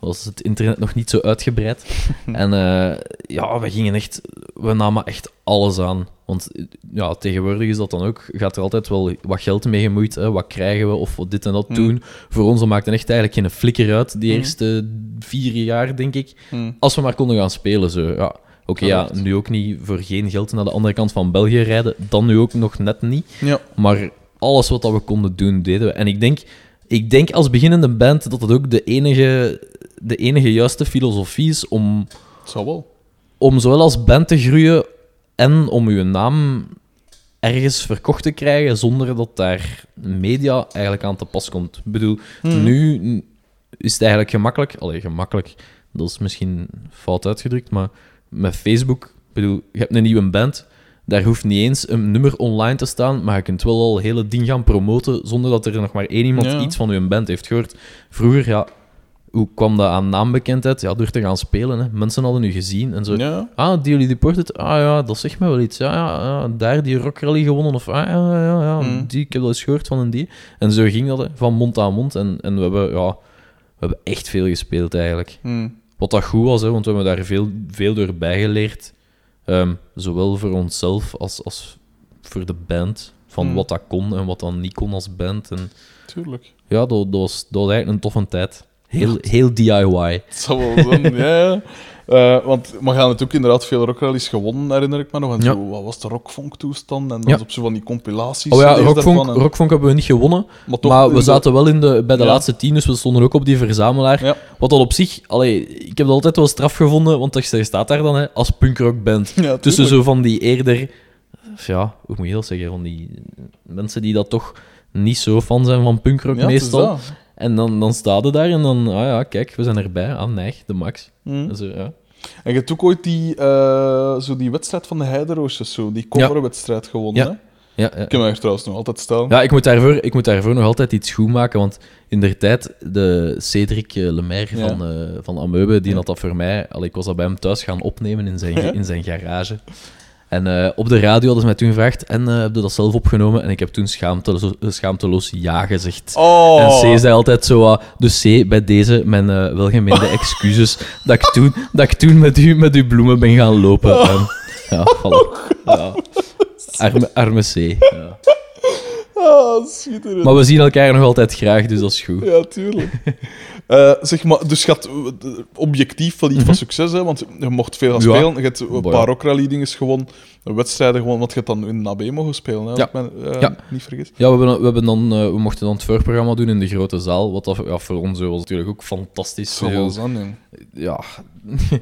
was het internet nog niet zo uitgebreid. en eh, ja, we gingen echt, we namen echt alles aan. Want ja, tegenwoordig is dat dan ook, gaat er altijd wel wat geld mee gemoeid. Hè? Wat krijgen we of wat dit en dat Mm. doen. Voor ons dat maakte echt eigenlijk geen flikker uit, die Mm. eerste vier jaar, denk ik. Hm. Als we maar konden gaan spelen, zo. Ja. Oké, ja, nu ook niet voor geen geld naar de andere kant van België rijden. Dan nu ook nog net niet. Ja. Maar alles wat dat we konden doen, deden we. En ik denk, ik denk als beginnende band dat het ook de enige, de enige juiste filosofie is om, wel. om zowel als band te groeien en om uw naam ergens verkocht te krijgen zonder dat daar media eigenlijk aan te pas komt. Ik bedoel, Mhm. nu is het eigenlijk gemakkelijk. Allee, gemakkelijk, dat is misschien fout uitgedrukt, maar met Facebook, ik bedoel, je hebt een nieuwe band, daar hoeft niet eens een nummer online te staan, maar je kunt wel al het hele ding gaan promoten zonder dat er nog maar één iemand Ja. iets van je band heeft gehoord. Vroeger, ja, hoe kwam dat aan naambekendheid? Ja, door te gaan spelen. Hè. Mensen hadden u gezien en zo. Ja. Ah, die jullie Deported? Ah ja, dat zegt mij wel iets. Ja, ja, ja daar die Rock Rally gewonnen. Of ah ja, ja, ja, Mm. die, ik heb dat eens gehoord van een die. En zo ging dat, hè, van mond aan mond. En, en we, hebben, ja, we hebben echt veel gespeeld eigenlijk. Hm. Wat dat goed was, hè, want we hebben daar veel, veel door bijgeleerd. Ehm, zowel voor onszelf als, als voor de band. Van Mm. wat dat kon en wat dat niet kon als band. En Tuurlijk. ja, dat, dat, was, dat was eigenlijk een toffe tijd. Heel, heel DIY. Zal wel zijn, ja. Eh, want we gaan natuurlijk inderdaad veel rockrallies gewonnen, herinner ik me nog. En Ja. zo, wat was de rockfunk-toestand? En dan Ja. is op zo van die compilaties. Oh ja, Rockfunk, en- Rockfunk hebben we niet gewonnen. maar toch maar in we de- zaten wel in de, bij de Ja. laatste tien, dus we stonden ook op die verzamelaar. Wat dat op zich, allee, ik heb dat altijd wel straf gevonden, want je staat daar dan hè, als punkrockband. Tussen zo van die eerder, ja, hoe moet je dat zeggen, van die mensen die dat toch niet zo fan zijn van punkrock meestal. dat. En dan, dan sta je daar en dan, ah ja, kijk, we zijn erbij. Ah, nee, de max. Hm. En Zo, ja. En je hebt ook ooit die, eh, zo die wedstrijd van de Heideroosjes, zo, die coverwedstrijd gewonnen. Ja. Ja, ja. Ik er trouwens nog altijd staan. Ja, ik moet, daarvoor, ik moet daarvoor nog altijd iets goed maken, want in der tijd, de Cedric Lemaire Ja. van, eh van Amoebe, die had dat voor mij... Allee, ik was dat bij hem thuis gaan opnemen in zijn, in zijn garage. En eh, op de radio hadden ze mij toen gevraagd, en eh heb je dat zelf opgenomen? En ik heb toen schaamteloos, schaamteloos ja gezegd. Oh! En C zei altijd zo, ah, dus C, bij deze mijn eh, welgemeende excuses, dat ik toen, dat ik toen met, u, met uw bloemen ben gaan lopen. En, ja, voilà. Ja. Arme, arme C. Ja. Ah. Maar we zien elkaar nog altijd graag, dus dat is goed. Ja, tuurlijk. Eh, zeg maar, dus je had eh, objectief wel iets van succes, hè, want je mocht veel gaan Mhm. Ja. spelen. Je hebt een paar ja. rockrally-dingen gewonnen, wedstrijden gewonnen, want je hebt dan in AB mogen spelen, hè, Ja. ik me eh, Ja. niet vergis. Ja, we, hebben, we, hebben dan, we mochten dan het voorprogramma doen in de grote zaal, wat dat, ja, voor ons was natuurlijk ook fantastisch. Zo, jong. ja,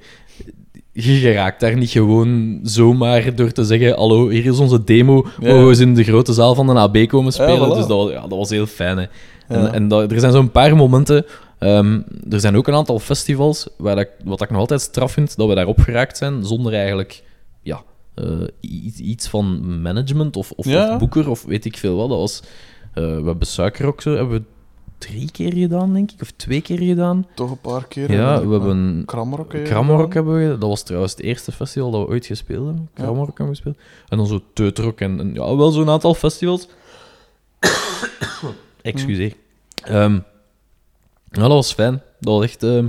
je geraakt daar niet gewoon zomaar door te zeggen: Hallo, hier is onze demo. Ja. Mogen we eens in de grote zaal van een AB komen spelen? voilà. Dus dat was, ja, dat was heel fijn. Hè. En, en dat, er zijn zo'n paar momenten. Ehm, er zijn ook een aantal festivals waar dat, ik- wat ik nog altijd straf vind, dat we daarop geraakt zijn zonder eigenlijk ja, eh, iets, iets van management of, of, Ja. of boeker of weet ik veel wat. Dat was, eh, we hebben Suikerrock zo, hebben we drie keer gedaan, denk ik, of twee keer gedaan. Toch een paar keer. Ja, we hebben gedaan. hebben we gedaan. Dat was trouwens het eerste festival dat we ooit gespeeld hebben. Ja. Hebben we gespeeld. En dan zo Teutrock en, en ja, wel zo'n aantal festivals. Excuseer. Ehm, ja, dat was fijn. Dat was echt... ehm,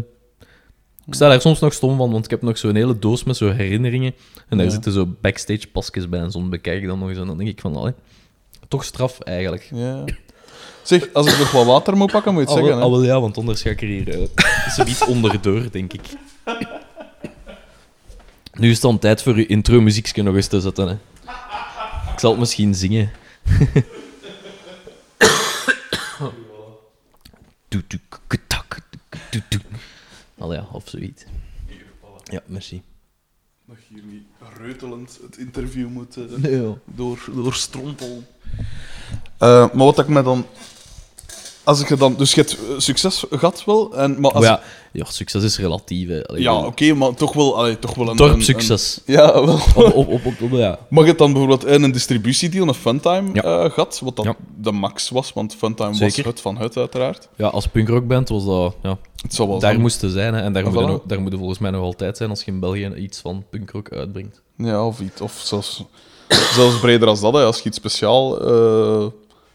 ik sta daar soms nog stom van, want ik heb nog zo'n hele doos met zo herinneringen. En daar Ja. zitten zo backstage pasjes bij en zo bekijk dan nog eens. En dan denk ik van, allee, toch straf eigenlijk. Ja. Zeg, als ik nog wat water moet pakken, moet je het Al wel, zeggen. al Hè? wel ja, want anders ga ik er hier uh, zoiets onderdoor, denk ik. Nu is het dan tijd voor uw intro-muziekje nog eens te zetten. Hè. Ik zal het misschien zingen. Doe, doe, kutak, doe, doe. Al ja, of zoiets. Ja, merci. Dat je hier niet reutelend het interview moet eh, Nee, joh. door, doorstrompelen. Eh, maar wat ik me dan... Als ik je dan... Dus je hebt eh, succes gehad wel, en, maar als Maar ja, ja, succes is relatief. Hè. Allee, Ja, oké, maar toch wel, allee, toch wel een... Dorpsucces. een- ja, wel. Op, op, op, ja. Maar je hebt dan bijvoorbeeld een, een distributiedeal, een Funtime, Ja. eh, gehad, wat dan Ja. de max was, want Funtime Zeker. was het van het, uiteraard. ja, als punkrockband was dat... Ja, Het zal wel daar zijn. moesten zijn. Hè. En daar Ja, moeten voilà. daar moeten volgens mij nog altijd zijn als je in België iets van punkrock uitbrengt. Ja, of iets. Of zelfs zelfs breder als dat, hè, als je iets speciaal, eh,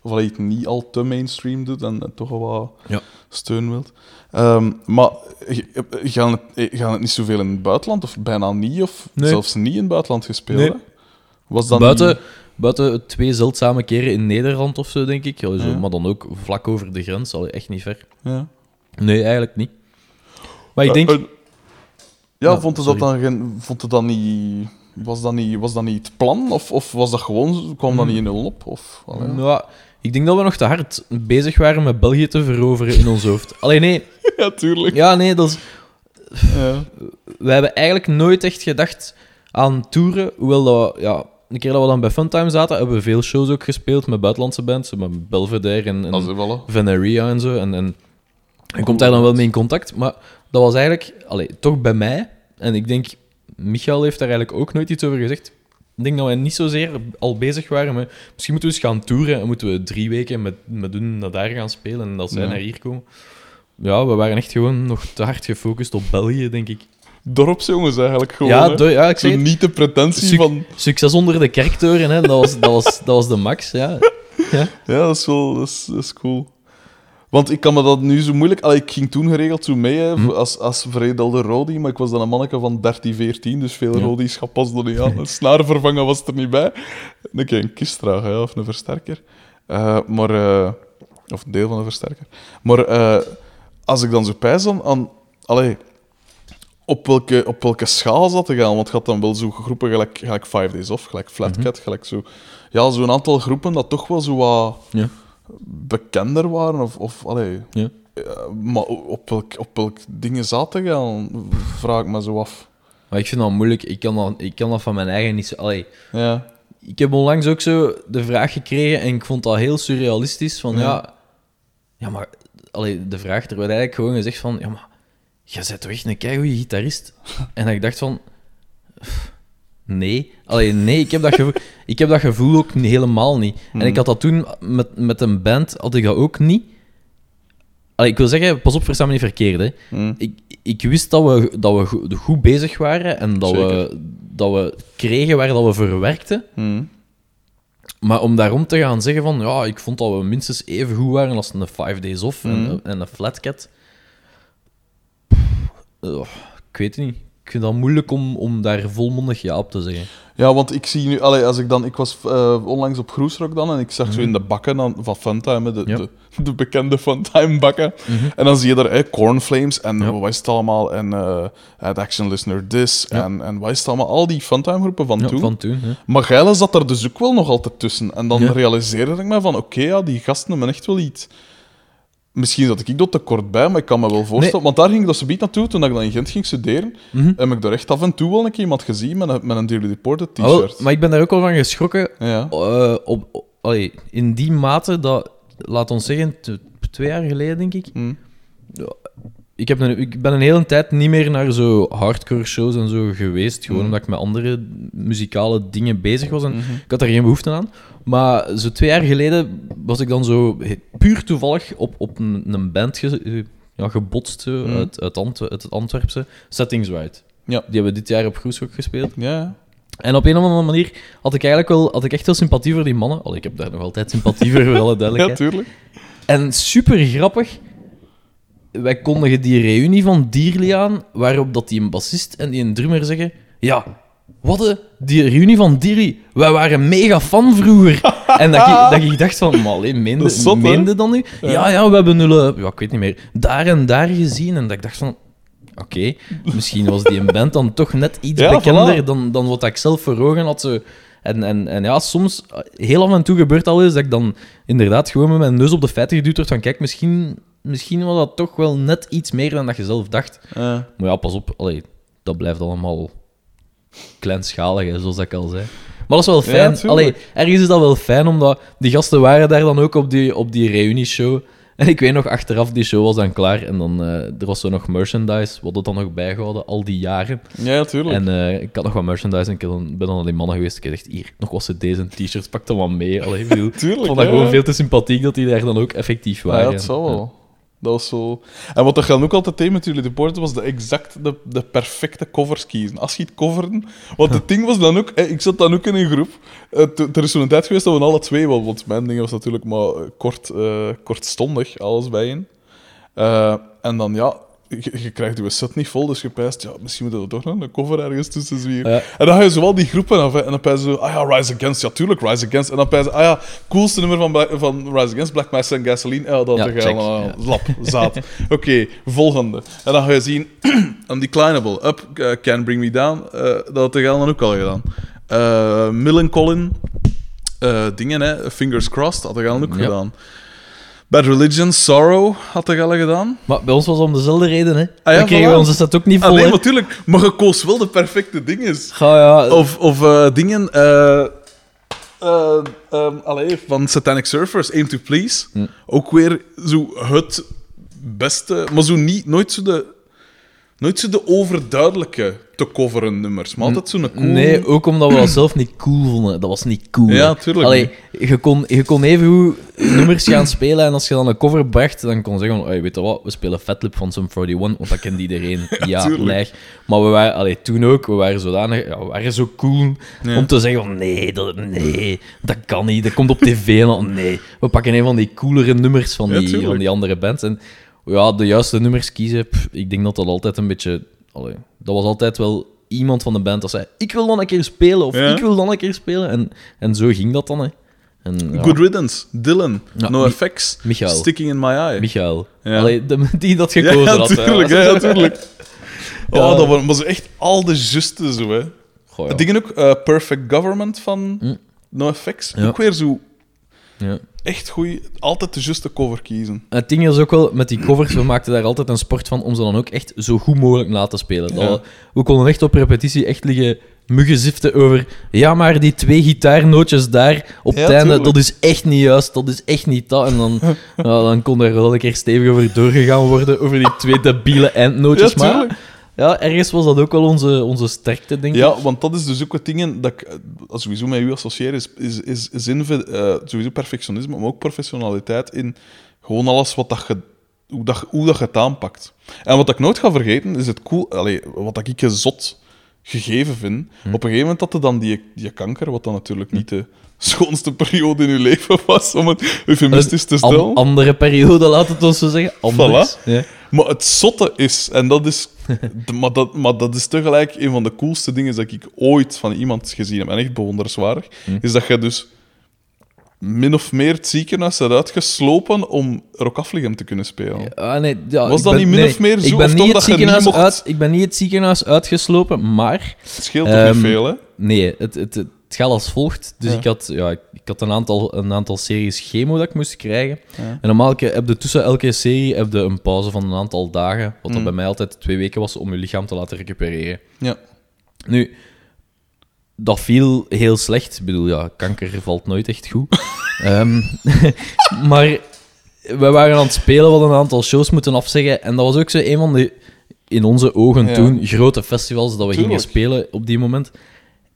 of als je het niet al te mainstream doet en, toch wel wat Ja. steun wilt. Ehm, maar gaan het, eh, gaan het niet zoveel in het buitenland, of bijna niet, of Nee. zelfs niet in het buitenland gespeeld? Nee. Was dat buiten, niet- buiten twee zeldzame keren in Nederland of zo, denk ik. Allee, zo, Ja. Maar dan ook vlak over de grens, allee, echt niet ver. Ja. Nee, eigenlijk niet. Maar ik Eh, denk... eh, ja, Ja, vond je dat sorry. dan geen, vond je dat niet... Was dat niet, was dat niet het plan? Of, of was dat gewoon, kwam dat Hmm. niet in nul op? Of, allee, ja. Ja, ik denk dat we nog te hard bezig waren met België te veroveren in ons hoofd. Alleen nee, ja, tuurlijk. ja, nee, dat is... Ja. we hebben eigenlijk nooit echt gedacht aan toeren. Hoewel dat, ja, een keer dat we dan bij Funtime zaten, hebben we veel shows ook gespeeld met buitenlandse bands, met Belvedere en, en. Veneria en zo. En, en je komt daar dan wel mee in contact. Maar dat was eigenlijk, allee, toch bij mij. En ik denk, Michael heeft daar eigenlijk ook nooit iets over gezegd. Ik denk dat wij niet zozeer al bezig waren met... Misschien moeten we eens gaan toeren en moeten we drie weken met, met doen naar daar gaan spelen en dat zij Ja. naar hier komen. Ja, we waren echt gewoon nog te hard gefocust op België, denk ik. Dorpsjongens eigenlijk gewoon. ja, do- ja, ik zeg niet de pretentie Suc- van... Succes onder de kerktoren, hè. Dat, was, dat, was, dat was de max, ja. ja. Ja, dat is wel dat is, dat is cool. Want ik kan me dat nu zo moeilijk... Allee, ik ging toen geregeld zo mee, hè, Hm. als, als veredelde Rodi, maar ik was dan een manneke van 13, 14, dus veel Ja. Rodi's past er niet aan. Een snaar vervangen was er niet bij. Een keer een kist dragen, of een versterker. Eh, maar... eh, of een deel van een versterker. Maar eh, als ik dan zo pijs aan... aan allee, op welke, op welke schaal zat te gaan? Want gaat dan wel zo groepen gelijk, gelijk Five Days Off, gelijk Flat Cat, gelijk zo... Ja, zo'n aantal groepen dat toch wel zo wat Ja. Bekender waren. Of, of allee, Ja. eh, maar op welk, op welk dingen zat te gaan, vraag ik me zo af. Maar ik vind dat moeilijk. Ik kan dat, ik kan dat van mijn eigen niet zo... Allee, Ja, ik heb onlangs ook zo de vraag gekregen en ik vond dat heel surrealistisch. Van ja, Ja. ja, maar allee, de vraag, er werd eigenlijk gewoon gezegd van ja, maar jij bent toch echt een keigoede gitarist? En dat ik dacht van pff, nee, allee, nee, ik heb dat gevoel, ik heb dat gevoel ook helemaal niet. En ik had dat toen met, met een band, had ik dat ook niet. Allee, ik wil zeggen, pas op, versta me niet verkeerd. Hè. Hm. Ik, ik wist dat we, dat we go- goed bezig waren en dat we, dat we kregen waar dat we voor werkten. Hm. Maar om daarom te gaan zeggen van, ja, ik vond dat we minstens even goed waren als een Five Days Off en, en een Flat Cat. Pff, oh, ik weet het niet. Ik vind dat moeilijk om, om daar volmondig ja op te zeggen. Ja, want ik zie nu, allee, als ik dan, ik was eh, onlangs op Groesrock dan en ik zag zo in de bakken dan, van Funtime, de, Mhm. Ja. de, de bekende Funtime bakken. Mhm. En dan zie je daar eh, Cornflames en Ja. wat is het allemaal, en eh Ad Action Listener This Ja. en, en wat is het allemaal, al die Funtime groepen van toen. van toen. Maar Geile zat er dus ook wel nog altijd tussen. En dan realiseerde ik me van, oké, ja, die gasten hebben echt wel iets. Misschien zat ik dat te kort bij, maar ik kan me wel voorstellen. Want daar ging ik dat zo naartoe, toen ik dan in Gent ging studeren, Mhm. heb ik daar echt af en toe wel een keer iemand gezien met een, met een Dearly Deported wel, t-shirt. maar ik ben daar ook wel van geschrokken. Ja. eh, op, op- allee, in die mate dat, laat ons zeggen, twee jaar geleden denk ik. Hm. Ik, heb een, ik ben een hele tijd niet meer naar zo hardcore shows en zo geweest. Gewoon Mhm. omdat ik met andere muzikale dingen bezig was. En Mhm. Ik had daar geen behoefte aan. Maar zo twee jaar geleden was ik dan zo puur toevallig op, op een, een band ge- eh, ja, gebotst Mhm. uit, uit, Ant uit het Antwerpse. Settings Right. Ja. Die hebben dit jaar op Groeshoek gespeeld. Ja. En op een of andere manier had ik eigenlijk wel had ik echt wel sympathie voor die mannen. Al, ik heb daar nog altijd sympathie voor, voor alle ja, tuurlijk. En super grappig. Wij kondigen die reunie van Dierli aan, waarop dat die een bassist en die een drummer zeggen: Ja, wat de, die reunie van Dierli, wij waren mega fan vroeger. en dat ik, dat ik dacht van, maar alleen, meende, is zot, meende dan nu? Ja. ja, we hebben nul, ja, ik weet niet meer, daar en daar gezien. En dat ik dacht van, oké, misschien was die een band dan toch net iets Ja, bekender voilà. dan, dan wat ik zelf voor ogen had. Zo. En, en, en ja, soms, heel af en toe gebeurt al eens dat ik dan inderdaad gewoon met mijn neus op de feiten geduwd word van kijk, misschien, misschien was dat toch wel net iets meer dan dat je zelf dacht. Maar ja, pas op, allee, dat blijft allemaal kleinschalig, hè, zoals ik al zei. Maar dat is wel Ja, fijn. tuurlijk. allee, ergens is dat wel fijn, omdat die gasten waren daar dan ook op die, op die reunieshow. En ik weet nog, achteraf, die show was dan klaar. En dan, eh, er was zo nog merchandise, wat het dan nog bijgehouden, al die jaren. ja, tuurlijk. En eh, ik had nog wat merchandise en ik dan, ben dan naar die mannen geweest. Ik echt, hier, nog wat cd's en t-shirts, pak dan wat mee. Allee, ik vond dat ja. gewoon veel te sympathiek dat die daar dan ook effectief Ja, waren. dat zal wel. Dat was zo... En wat dan ook altijd deed met jullie deporten, was de exact de, de perfecte covers kiezen. Als je het coveren... Want het ding was dan ook... Ik zat dan ook in een groep. Er is zo'n tijd geweest dat we alle twee... wel, Want mijn ding was natuurlijk maar kort, eh, kortstondig, alles bijeen. Eh, en dan, ja... Je, je krijgt je set niet vol, dus je pijst... Ja, misschien moeten we toch nog een cover ergens tussen zwieren. Ja. En dan ga je zowel die groepen af, en dan pijs je zo... Ah ja, Rise Against. Ja, tuurlijk, Rise Against. En dan pijs je... Ah ja, coolste nummer van, van Rise Against, Black Mass en Gasoline. Ja, dat Ja, check, allemaal ja. lap, zaad. Oké, volgende. En dan ga je zien... Undeclinable, Up, eh, Can Bring Me Down. eh, dat had de dan ook al gedaan. Eh Millencolin, eh dingen, hè. Fingers Crossed, had de dan ook gedaan. Bad Religion, Sorrow, had de al gedaan. Maar bij ons was het om dezelfde reden, hè. Ah ja, Dan kregen we voilà. onze set ook niet vol, Alleen hè. natuurlijk, maar je koos wel de perfecte dingen. Ga ja... Of, of eh, dingen. allee, van Satanic Surfers, Aim to Please. Hm. Ook weer zo het beste, maar zo niet, nooit zo de. Nooit zo de overduidelijke te coveren nummers, maar altijd zo'n cool. Nee, ook omdat we dat zelf niet cool vonden. Dat was niet cool. Ja, tuurlijk Allee, je kon, je kon even goed nummers gaan spelen en als je dan een cover bracht, dan kon je zeggen "Oei, weet je wat, we spelen Fatlip van Sum 41, want dat kent iedereen. Ja, leg. Maar we waren, allee, toen ook, we waren zodanig, ja, we waren zo cool Ja. om te zeggen van, nee, dat, nee, dat kan niet, dat komt op tv en dan, nee. We pakken een van die coolere nummers van Ja, die, van die andere bands. En ja, de juiste nummers kiezen, pff, ik denk dat dat altijd een beetje... Allee, dat was altijd wel iemand van de band dat zei, ik wil dan een keer spelen, of Ja. ik wil dan een keer spelen. En, en zo ging dat dan, hè. En, ja, Good Riddance, Dylan, Ja, No Effects, Michael. Sticking in My Eye. Michael. Ja. Allee, de, die dat gekozen ja, had. hè. tuurlijk, ja, het- tuurlijk. Ja. Oh, dat was, was echt al de juiste zo, hè. Goh. Dingen ook, eh, Perfect Government van Hm. No Effects. Ook weer zo Ja. Echt goed, altijd de juiste cover kiezen. Het ding is ook wel, met die covers, we maakten daar altijd een sport van om ze dan ook echt zo goed mogelijk na te spelen. Dat Ja. we, we konden echt op repetitie echt liggen muggenziften over ja, maar die twee gitaarnootjes daar op Ja, het einde, tuurlijk. dat is echt niet juist, dat is echt niet dat. En dan, dan kon er wel een keer stevig over doorgegaan worden, over die twee debiele eindnootjes. Ja, maar. Ja, ergens was dat ook wel onze, onze sterkte, denk ik. Ja, want dat is dus ook het ding dat ik eh, sowieso met u associeer, is, is, is, is in, eh, sowieso perfectionisme, maar ook professionaliteit in gewoon alles wat dat je, hoe, dat, hoe dat je het aanpakt. En wat ik nooit ga vergeten, is het cool, allee, wat ik een zot gegeven vind. Hm. Op een gegeven moment had je dan die, die kanker, wat dan natuurlijk niet de schoonste periode in je leven was, om het eufemistisch te An- stellen. andere periode, laat het ons zo zeggen. Anders. Ja. Maar het zotte is, en dat is, maar, dat, maar dat is tegelijk een van de coolste dingen dat ik ooit van iemand gezien heb, en echt bewonderenswaardig, Hm. is dat je dus min of meer het ziekenhuis hebt uitgeslopen om Rock Afligem te kunnen spelen. Ah, nee, ja, Was dat ben- niet min nee, of meer zo, Ik ben, of niet het ziekenhuis mocht- uit, ik ben niet het ziekenhuis uitgeslopen, maar... Het scheelt toch Ehm, niet veel, hè? Nee, het, het, het gaat als volgt. Dus Ja. ik had, ja, ik, had een, aantal, een aantal series chemo dat ik moest krijgen. Ja. En normaal heb je tussen elke serie heb je een pauze van een aantal dagen. Wat dat Mm. bij mij altijd twee weken was om je lichaam te laten recupereren. Ja. Nu, dat viel heel slecht. Ik bedoel, ja, kanker valt nooit echt goed. Ehm, maar we waren aan het spelen, we hadden een aantal shows moeten afzeggen. En dat was ook zo een van de, in onze ogen Ja. toen, grote festivals dat we gingen spelen op die moment.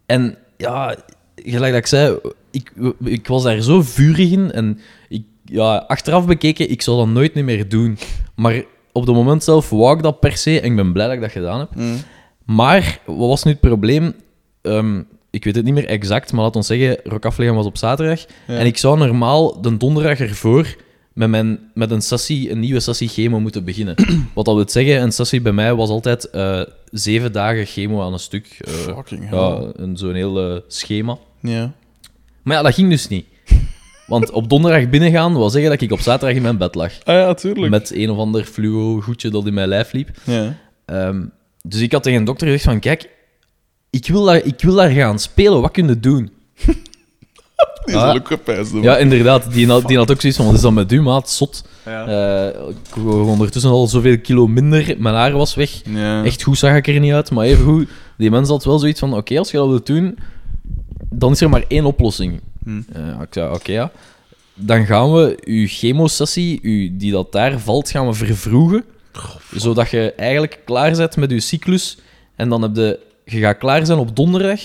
En ja, gelijk dat ik zei, ik, ik was daar zo vurig in. En ik, ja, achteraf bekeken, ik zou dat nooit meer doen. Maar op het moment zelf wou ik dat per se. En ik ben blij dat ik dat gedaan heb. Mm. Maar, wat was nu het probleem? Ehm, ik weet het niet meer exact, maar laat ons zeggen, Rock was op zaterdag. Ja. En ik zou normaal de donderdag ervoor met, mijn, met een sessie, een nieuwe sessie chemo moeten beginnen. Wat dat wil zeggen, een sessie bij mij was altijd eh, zeven dagen chemo aan een stuk. Eh, Fucking ja, een- zo'n heel eh, schema. Ja. Maar ja, dat ging dus niet. Want op donderdag binnengaan wil zeggen dat ik op zaterdag in mijn bed lag. Ah ja, tuurlijk. Met een of ander fluo goedje dat in mijn lijf liep. Ja. Ehm, dus ik had tegen een dokter gezegd van, kijk, ik wil daar, ik wil daar gaan spelen, wat kun je doen? Die Ah. zal ook gepijsd hebben. Ja, inderdaad, die had, die had ook zoiets van, wat is dat met u, maat? Zot. Ja. Eh, ik woog ondertussen al zoveel kilo minder, mijn haar was weg. Ja. Echt goed zag ik er niet uit, maar even goed, die mens had wel zoiets van, oké, als je dat wilt doen, dan is er maar één oplossing. Hm. Eh, ik zei, oké, ja. Dan gaan we uw chemosessie, uw, die dat daar valt, gaan we vervroegen. zodat je eigenlijk klaar bent met je cyclus. En dan heb je, je gaat klaar zijn op donderdag.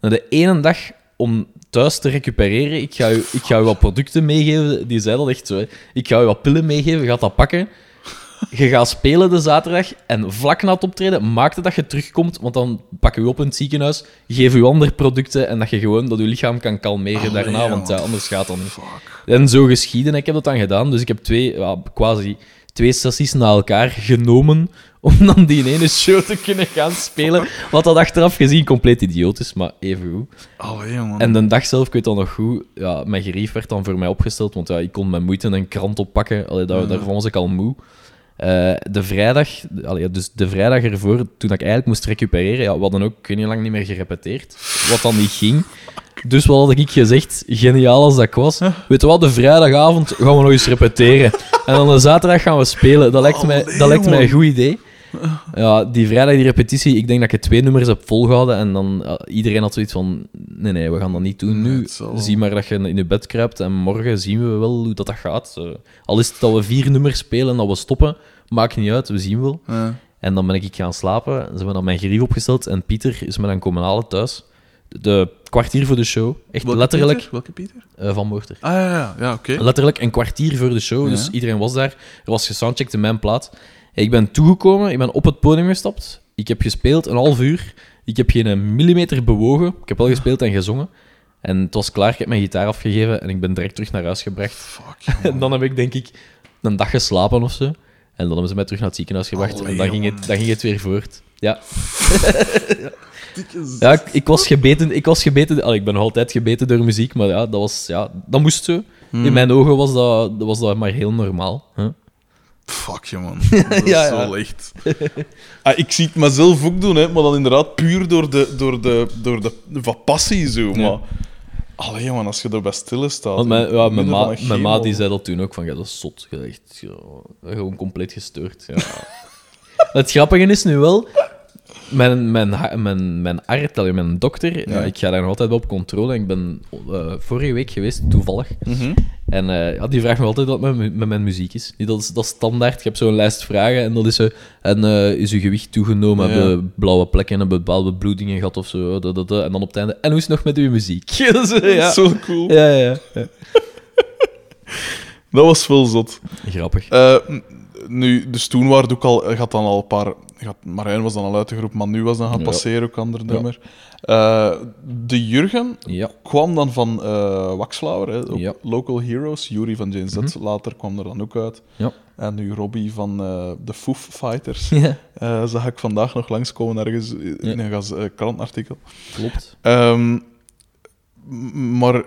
Na de ene dag om thuis te recupereren. Ik ga, u, ik ga u wat producten meegeven. Die zei dat echt zo. Hè. Ik ga u wat pillen meegeven. Je gaat dat pakken. je gaat spelen de zaterdag en vlak na het optreden maakt het dat je terugkomt, want dan pakken we op in het ziekenhuis, geven u andere producten en dat je gewoon dat je lichaam kan kalmeren Allee, daarna, want ja, anders gaat dat niet. Fuck. En zo geschieden, ik heb dat dan gedaan. Dus ik heb twee, ja, quasi twee sessies na elkaar genomen om dan die ene show te kunnen gaan spelen. Wat dat achteraf gezien compleet idioot is, maar even goed. Allee, man. En de dag zelf, ik weet dat nog goed, ja, mijn gerief werd dan voor mij opgesteld, want ja, ik kon met moeite een krant oppakken. Allee, daar, Ja. Daarvan was ik al moe. Eh, de vrijdag, allee, dus de vrijdag ervoor, toen ik eigenlijk moest recupereren, ja, we hadden ook, weet niet lang niet meer gerepeteerd, wat dan niet ging. Dus wat had ik gezegd, geniaal als dat ik was, weet je wat, de vrijdagavond gaan we nog eens repeteren. En dan de zaterdag gaan we spelen. Dat lijkt, mij, Allee, dat lijkt mij een goed idee. Ja, die vrijdag, die repetitie, ik denk dat ik twee nummers heb volgehouden en dan iedereen had zoiets van, nee, nee, we gaan dat niet doen nu. zal- Zie maar dat je in je bed kruipt en morgen zien we wel hoe dat, dat gaat. Al is het dat we vier nummers spelen en dat we stoppen, maakt niet uit, we zien wel. Ja. En dan ben ik gaan slapen, ze hebben dan mijn gerief opgesteld en Pieter is me dan komen halen thuis. De kwartier voor de show, echt Welke letterlijk, Pieter? Welke Pieter? eh, van Moorter. Ah, ja, ja, ja oké. Letterlijk een kwartier voor de show, dus iedereen was daar. Er was gesoundcheckt in mijn plaat. Ik ben toegekomen, ik ben op het podium gestapt. Ik heb gespeeld een half uur. Ik heb geen millimeter bewogen. Ik heb wel gespeeld en gezongen. En het was klaar, ik heb mijn gitaar afgegeven en ik ben direct terug naar huis gebracht. Fuck, En dan heb ik denk ik een dag geslapen of zo. En dan hebben ze mij terug naar het ziekenhuis gebracht. Allee, en dan ging, het, dan ging het weer voort. Ja, ja ik, ik was gebeten. Ik, was gebeten allee, ik ben nog altijd gebeten door muziek, maar ja, dat, was, ja, dat moest zo. Hmm. In mijn ogen was dat, was dat maar heel normaal. Huh? Fuck je, man. Dat is zo ja. licht. ah, ik zie het mezelf ook doen, hè, maar dan inderdaad puur door de, door de, door de, van passie zo. Ja. Maar... Allee, man, als je erbij stil staat. Want mijn, ja, mijn, ma, mijn ma die zei dat toen ook, van ja, dat is zot. Je echt, ja, gewoon compleet gestoord. Ja. het grappige is nu wel, mijn, mijn, mijn, mijn arts, mijn dokter, ja. Ja. ik ga daar nog altijd wel op controle. Ik ben eh, vorige week geweest, toevallig. Mhm. En eh, ja, die vraagt me altijd wat met, met mijn muziek is. Dat, is dat is standaard. Je hebt zo'n lijst vragen en dat is zo... En eh, is uw gewicht toegenomen? Ja. Hebben we blauwe plekken? Hebben bepaalde bloedingen gehad of zo? Da, da, da. En dan op het einde... En hoe is het nog met uw muziek? Eh, ja. Zo cool. Ja, ja, ja. Dat was veel zot. Grappig. Eh, nu, dus toen waren het ook al, gaat dan al een paar. Marijn was dan al uit de groep, maar nu was dan gaan passeren ook ander nummer. Eh, de Jurgen Ja. kwam dan van eh Waxflower, hè, Ja. Local Heroes. Jury van Jane Z later kwam er dan ook uit. Ja. En nu Robbie van eh de Foof Fighters. Eh, zag ik vandaag nog langskomen ergens in een krantartikel. klopt. Ehm, maar,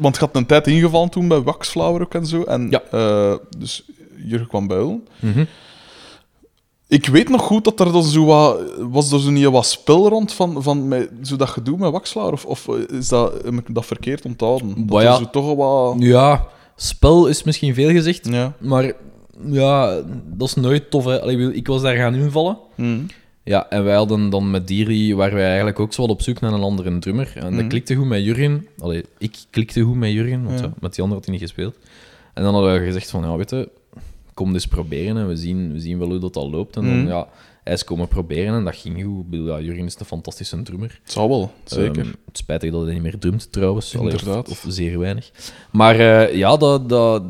want je had een tijd ingevallen toen bij Waxflower ook en zo. En, dus Jurgen kwam builen. Mhm. Ik weet nog goed dat er dan zo wat... Was er zo niet wat spel rond van, van met, zo dat gedoe met Waxflower? Of, of is dat, heb ik dat verkeerd onthouden? Dat er ja. zo toch wat... Ja, spel is misschien veel gezegd, Ja. maar ja, dat is nooit tof. Hè. Allee, ik was daar gaan invallen. Hm. Ja, en wij hadden dan met Diri, waren wij eigenlijk ook zo wat op zoek naar een andere drummer. En dat Mhm. klikte goed met Jurgen. Allee, ik klikte goed met Jurgen, want Ja. ja, met die andere had hij niet gespeeld. En dan hadden we gezegd van, ja, weet je, kom eens proberen en we zien, we zien wel hoe dat al loopt. En dan, Mhm. ja, hij is komen proberen en dat ging goed. Ik bedoel, ja, Jurgen is een fantastische drummer. Het zal wel, zeker. Ehm, het spijtig dat hij niet meer drumt, trouwens. Of, Inderdaad. of zeer weinig. Maar eh, ja, dat, dat,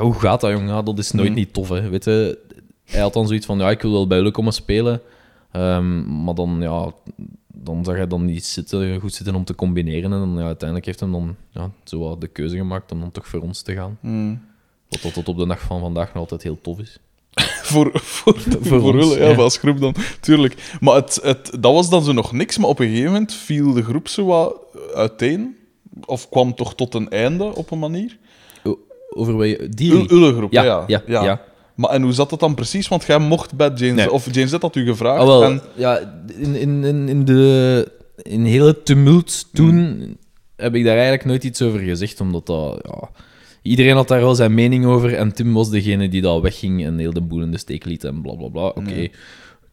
hoe gaat dat, jongen? Dat is nooit Mhm. niet tof, hè. Weet je, hij had dan zoiets van, ja, ik wil wel bij jullie komen spelen. Ehm, maar dan, ja, dan zag hij dan niet zitten, goed zitten om te combineren. En dan, ja, uiteindelijk heeft hij dan ja, zo de keuze gemaakt om dan toch voor ons te gaan. Hm. Wat dat tot op de dag van vandaag nog altijd heel tof is. voor, voor, voor, ons, ja, ja. als groep dan, tuurlijk. Maar het, het, dat was dan zo nog niks, maar op een gegeven moment viel de groep zo wat uiteen. Of kwam toch tot een einde op een manier? O- Over wat je... Die... Ul- Ulle-groep, Ja, ja, ja, ja. Maar en hoe zat dat dan precies? Want jij mocht bij James... Nee. Of James Z had u gevraagd. Ah, wel, en, ja, in, in, in, in de in hele tumult toen heb ik daar eigenlijk nooit iets over gezegd, omdat dat... Ja, iedereen had daar wel zijn mening over en Tim was degene die dat wegging en heel de boel in de steek liet en bla bla bla. Oké, ik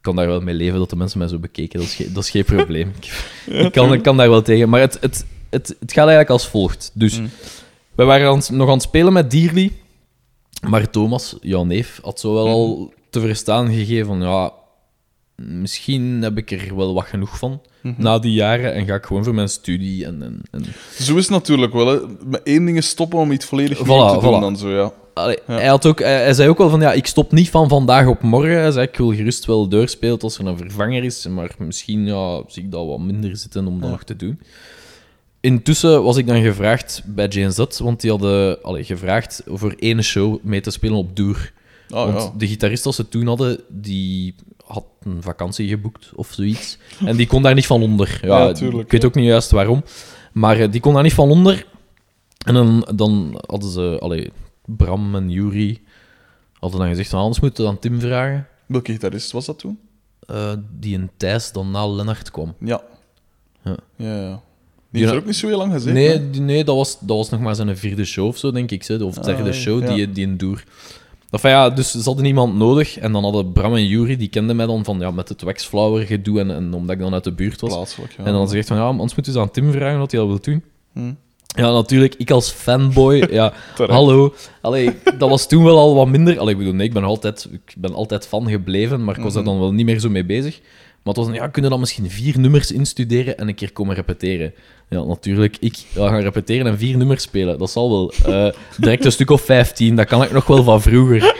kan daar wel mee leven dat de mensen mij zo bekeken, dat is, geen- dat is geen probleem. Ik, kan, ik kan daar wel tegen. Maar het, het, het, het gaat eigenlijk als volgt. Dus Mm. we waren aan nog aan het spelen met Dierly, maar Thomas, jouw neef, had zo wel al te verstaan gegeven van ja, misschien heb ik er wel wat genoeg van na die jaren en ga ik gewoon voor mijn studie en... en, en... Zo is het natuurlijk wel, hè. Met één ding is stoppen om iets volledig Voilà, nieuw te doen voilà. dan zo, ja. allee, hij, had ook, hij, hij zei ook wel van, ja, ik stop niet van vandaag op morgen. Hij zei, ik wil gerust wel doorspelen als er een vervanger is, maar misschien ja, zie ik dat wat minder zitten om dat Ja. nog te doen. Intussen was ik dan gevraagd bij JNZ, want die hadden allee, gevraagd voor één show mee te spelen op Doer. Ah, Want ja. de gitarist dat ze toen hadden, die had een vakantie geboekt of zoiets. En die kon daar niet van onder. Ja, Ja, tuurlijk, ik weet ja. ook niet juist waarom. Maar eh, die kon daar niet van onder. En dan, dan hadden ze... Allee, Bram en Yuri hadden dan gezegd van anders moeten we dan Tim vragen. Welke gitarist was dat toen? eh, die in Thijs dan na Lennart kwam. Ja. Ja. Ja, ja. Die heeft er ook niet zo heel lang gezeten. Nee, nee dat, was, dat was nog maar zijn vierde show of zo, denk ik. Of Ah, derde show, die, die in Doer. Enfin, ja, dus ze hadden iemand nodig. En dan hadden Bram en Yuri, die kenden mij dan van ja, met het waxflower gedoe. En, en omdat ik dan uit de buurt was. Plaatselijk, ja. En dan had ze gezegd van ja, anders moeten ze aan Tim vragen wat hij dat wil doen. Hm. Ja, natuurlijk, ik als fanboy, ja, hallo. Allee, dat was toen wel al wat minder. Allee, ik bedoel, nee, ik ben altijd, ik ben altijd fan gebleven, maar ik was daar Mhm. dan wel niet meer zo mee bezig. Maar het was ja, kunnen dan misschien vier nummers instuderen en een keer komen repeteren? Ja, natuurlijk, ik ja, gaan repeteren en vier nummers spelen, dat zal wel. Eh, direct een stuk of 15, dat kan ik nog wel van vroeger.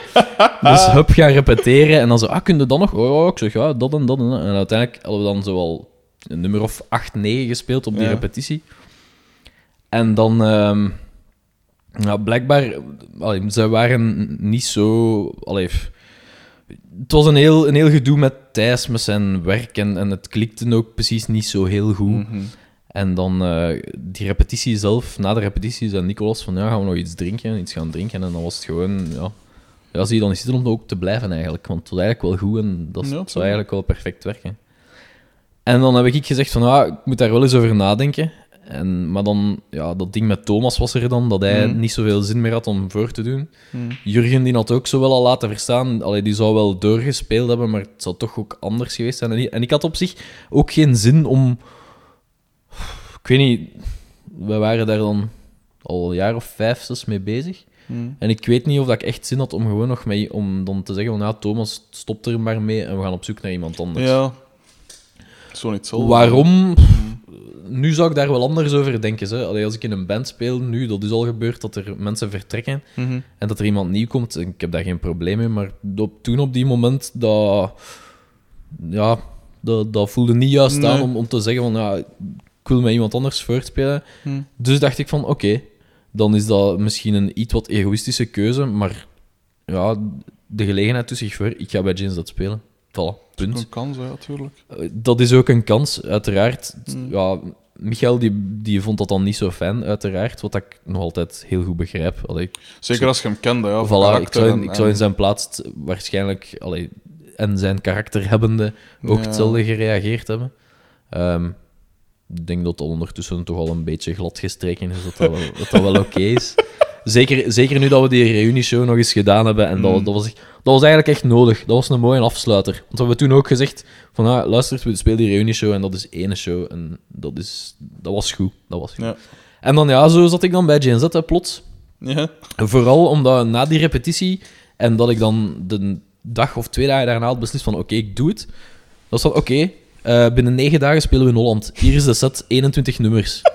Dus hup, gaan repeteren en dan zo, ah, kun je dan nog? Oh, ja, ik zeg, ja, dat en dat en dat. En uiteindelijk hadden we dan zo al een nummer of 8, 9 gespeeld op die Ja. repetitie. En dan, ehm, ja, blijkbaar, allee, ze waren niet zo. Allee, het was een heel, een heel gedoe met Thijs, met zijn werk. En, en het klikte ook precies niet zo heel goed. Mhm. En dan eh, die repetitie zelf, na de repetitie, zei Nicolas van ja, gaan we nog iets drinken, iets gaan drinken. En dan was het gewoon, ja, ja zie je dan niet zitten om ook te blijven eigenlijk. Want het was eigenlijk wel goed en dat Ja, zou eigenlijk wel perfect werken. En dan heb ik gezegd van ja, ik moet daar wel eens over nadenken. En, maar dan, ja, dat ding met Thomas was er dan, dat hij Mhm. niet zoveel zin meer had om voor te doen. Mhm. Jurgen die had ook zo wel al laten verstaan. Allee, die zou wel doorgespeeld hebben, maar het zou toch ook anders geweest zijn. En ik had op zich ook geen zin om. Ik weet niet, we waren daar dan al een jaar of vijf, zes mee bezig. Mhm. En ik weet niet of dat ik echt zin had om gewoon nog mee, om dan te zeggen: van ja, Thomas, stop er maar mee en we gaan op zoek naar iemand anders. Ja. Zo niet zo. Waarom? Nu zou ik daar wel anders over denken. Hè. Allee, als ik in een band speel, nu, dat is al gebeurd dat er mensen vertrekken. Mhm. En dat er iemand nieuw komt, ik heb daar geen probleem mee. Maar op, toen op die moment, dat, ja, dat, dat voelde niet juist aan om, om te zeggen van ja, ik wil met iemand anders voortspelen. Mhm. Dus dacht ik van oké, dan is dat misschien een iets wat egoïstische keuze. Maar ja, de gelegenheid tussen zich voor, ik ga bij James dat spelen. Voilà, punt. Een kans, natuurlijk. Eh, Dat is ook een kans, uiteraard. Mm. Ja, Michael die, die vond dat dan niet zo fijn, uiteraard. Wat ik nog altijd heel goed begrijp. Allee, Zeker als je hem kende, ja. Voilà, ik zou, in, en- ik zou in zijn plaats waarschijnlijk, allee, en zijn karakter hebbende, ook Ja. hetzelfde gereageerd hebben. Ehm, denk dat dat ondertussen toch al een beetje glad gestreken is, dat dat wel, dat dat wel oké is. Zeker, zeker nu dat we die reunishow nog eens gedaan hebben. En dat, Mm. dat, was, echt- dat was eigenlijk echt nodig. Dat was een mooie afsluiter. Want we hebben toen ook gezegd: van ah, luister, we spelen die reunishow en dat is ene show. En dat, is, dat was goed. Dat was goed. Ja. En dan ja, zo zat ik dan bij JNZ hè, plots. Ja. Vooral omdat na die repetitie en dat ik dan de dag of twee dagen daarna had beslist van oké, ik doe het. Dat was van oké, eh, binnen negen dagen spelen we in Holland. Hier is de set, 21 nummers.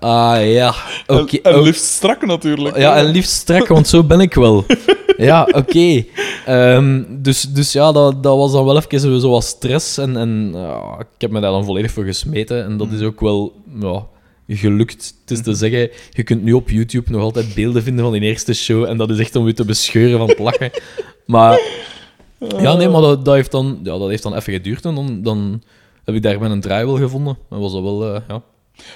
Ah ja, oké. En, en liefst strak natuurlijk. ja, en liefst strak, want zo ben ik wel. Ja, oké. Ehm, dus, dus ja, dat, dat was dan wel even zo wat stress. En, en ja, ik heb me daar dan volledig voor gesmeten. En dat is ook wel ja, gelukt. Het is te zeggen, je kunt nu op YouTube nog altijd beelden vinden van die eerste show. En dat is echt om je te bescheuren van het lachen. Maar ja, nee, maar dat, dat, heeft, dan, ja, dat heeft dan even geduurd. En dan, dan heb ik daar mijn draai wel gevonden. En was dat wel, eh, ja.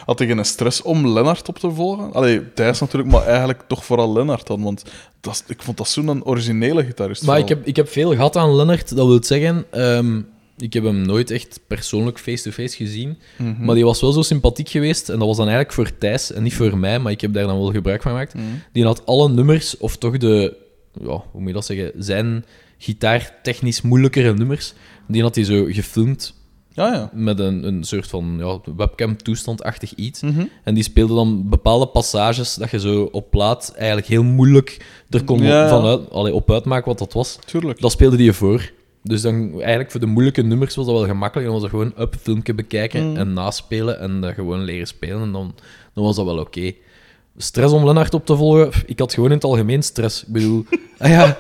Had je geen stress om Lennart op te volgen? Allee, Thijs natuurlijk, maar eigenlijk toch vooral Lennart dan. Want dat, ik vond dat zo'n originele gitarist. Maar ik heb, ik heb veel gehad aan Lennart. Dat wil zeggen, ehm, ik heb hem nooit echt persoonlijk face-to-face gezien. Mhm. Maar die was wel zo sympathiek geweest. En dat was dan eigenlijk voor Thijs en niet voor mij. Maar ik heb daar dan wel gebruik van gemaakt. Mhm. Die had alle nummers, of toch de, ja, hoe moet je dat zeggen, zijn gitaartechnisch moeilijkere nummers. Die had hij zo gefilmd Ja, ja. met een, een soort van ja, webcam-toestandachtig iets. Mhm. En die speelde dan bepaalde passages dat je zo op plaat eigenlijk heel moeilijk er kon Ja, allee, op uitmaken wat dat was. Tuurlijk. Dat speelde die voor. Dus dan eigenlijk voor de moeilijke nummers was dat wel gemakkelijk. Dan was dat gewoon up, filmpje bekijken Mm. en naspelen en dat gewoon leren spelen. En dan, dan was dat wel oké. stress om Lennart op te volgen. Ik had gewoon in het algemeen stress. Ik bedoel, ah ja,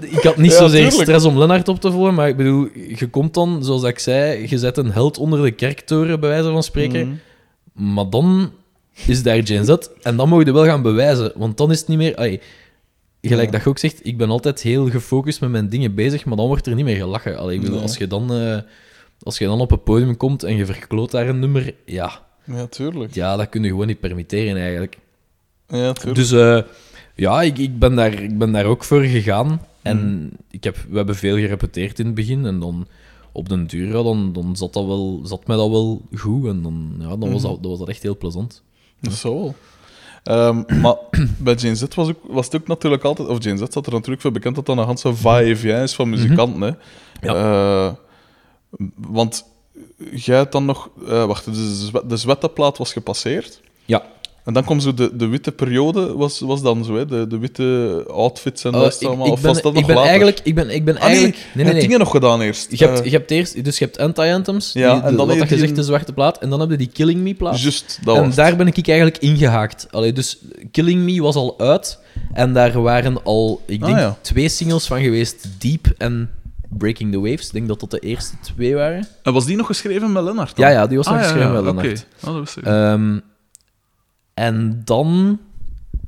ik had niet Ja, zozeer tuurlijk. stress om Lennart op te volgen, maar ik bedoel, je komt dan, zoals ik zei, je zet een held onder de kerktoren, bij wijze van spreken. Mhm. Maar dan is daar Gen Z en dan moet je wel gaan bewijzen, want dan is het niet meer... ai, gelijk Ja. dat je ook zegt, ik ben altijd heel gefocust met mijn dingen bezig, maar dan wordt er niet meer gelachen. Allee, ik bedoel, Nee. als, je dan, eh, als je dan op een podium komt en je verkloot daar een nummer, ja, Ja, tuurlijk. ja dat kun je gewoon niet permitteren eigenlijk. Ja, tuurlijk. Dus eh, ja, ik, ik, ben daar, ik ben daar ook voor gegaan. En Hmm. ik heb, we hebben veel gerepeteerd in het begin. En dan op den duur, ja, dan, dan zat, dat wel, zat mij dat wel goed. En dan, ja, dan, was Mhm. dat, dan was dat echt heel plezant. Dat is wel. Ehm, maar bij Jane Z was, ook, was het ook natuurlijk altijd... Of Jane Z zat er natuurlijk veel bekend dat dat een ganse va-et-vient is van muzikanten. Hè. Ja. Eh, want jij hebt dan nog... eh, wacht, de, de zwetteplaat was gepasseerd. Ja. En dan kwam zo de, de witte periode, was, was dan zo, hè? De, de witte outfits en Eh, dat ik, allemaal. ik of was dat ik nog ben later? eigenlijk... Ik ben, ik ben Ah, nee, eigenlijk nee, nee, nee. dingen nog gedaan eerst. Je hebt, Eh, je hebt eerst, dus je hebt anti-anthems, Ja, die- en de- dan wat dat je zegt, de zwarte plaat, en dan heb je die Killing Me plaat. Juist, dat en was daar ben ik eigenlijk ingehaakt. Allee, dus Killing Me was al uit. En daar waren al, ik Ah, denk, ja. twee singles van geweest. Deep en Breaking the Waves. Ik denk dat dat de eerste twee waren. En was die nog geschreven met Lennart? dan? Ja, ja, die was nog Ah, ja, geschreven ja, met oké. Lennart. Dat ik. Ehm, en dan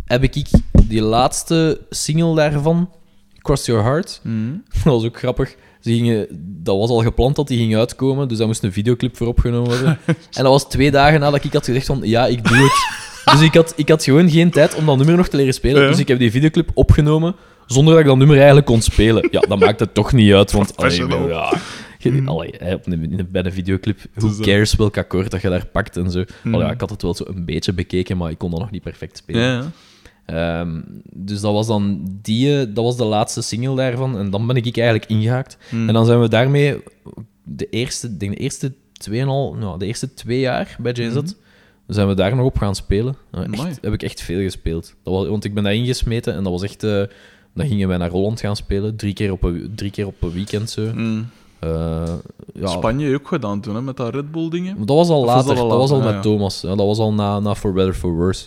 heb ik die laatste single daarvan, Cross Your Heart. Mhm. Dat was ook grappig. Ze gingen, dat was al gepland dat die ging uitkomen, dus daar moest een videoclip voor opgenomen worden. en dat was twee dagen nadat ik had gezegd van, ja, ik doe het. Dus ik had, ik had gewoon geen tijd om dat nummer nog te leren spelen. Ja. Dus ik heb die videoclip opgenomen, zonder dat ik dat nummer eigenlijk kon spelen. Ja, dat maakt het toch niet uit, want... Allee, ja, je- allee, hè, op een, in een- bij een videoclip, who Dus, cares welk akkoord dat je daar pakt en zo. Mm. Allee, ja, ik had het wel zo een beetje bekeken, maar ik kon dat nog niet perfect spelen. Ja. Ehm, dus dat was dan die, eh, dat was de laatste single daarvan. En dan ben ik eigenlijk ingehaakt. Hmm. En dan zijn we daarmee de eerste, denk de eerste tweeënhalf, nou, de eerste twee jaar bij JZ, zijn we daar nog op gaan spelen. Echt, Amai. heb ik echt veel gespeeld. Dat was, want ik ben daar ingesmeten en dat was echt... eh, dan gingen wij naar Holland gaan spelen, drie keer op een, drie keer op een weekend zo. Mm. Eh, ja, Spanje ook gedaan toen, hè, met dat Red Bull dingen. dat was al Of later. dat Dat, al was al met Ah, ja. Thomas. Ja, dat was al na, na For Better For Worse.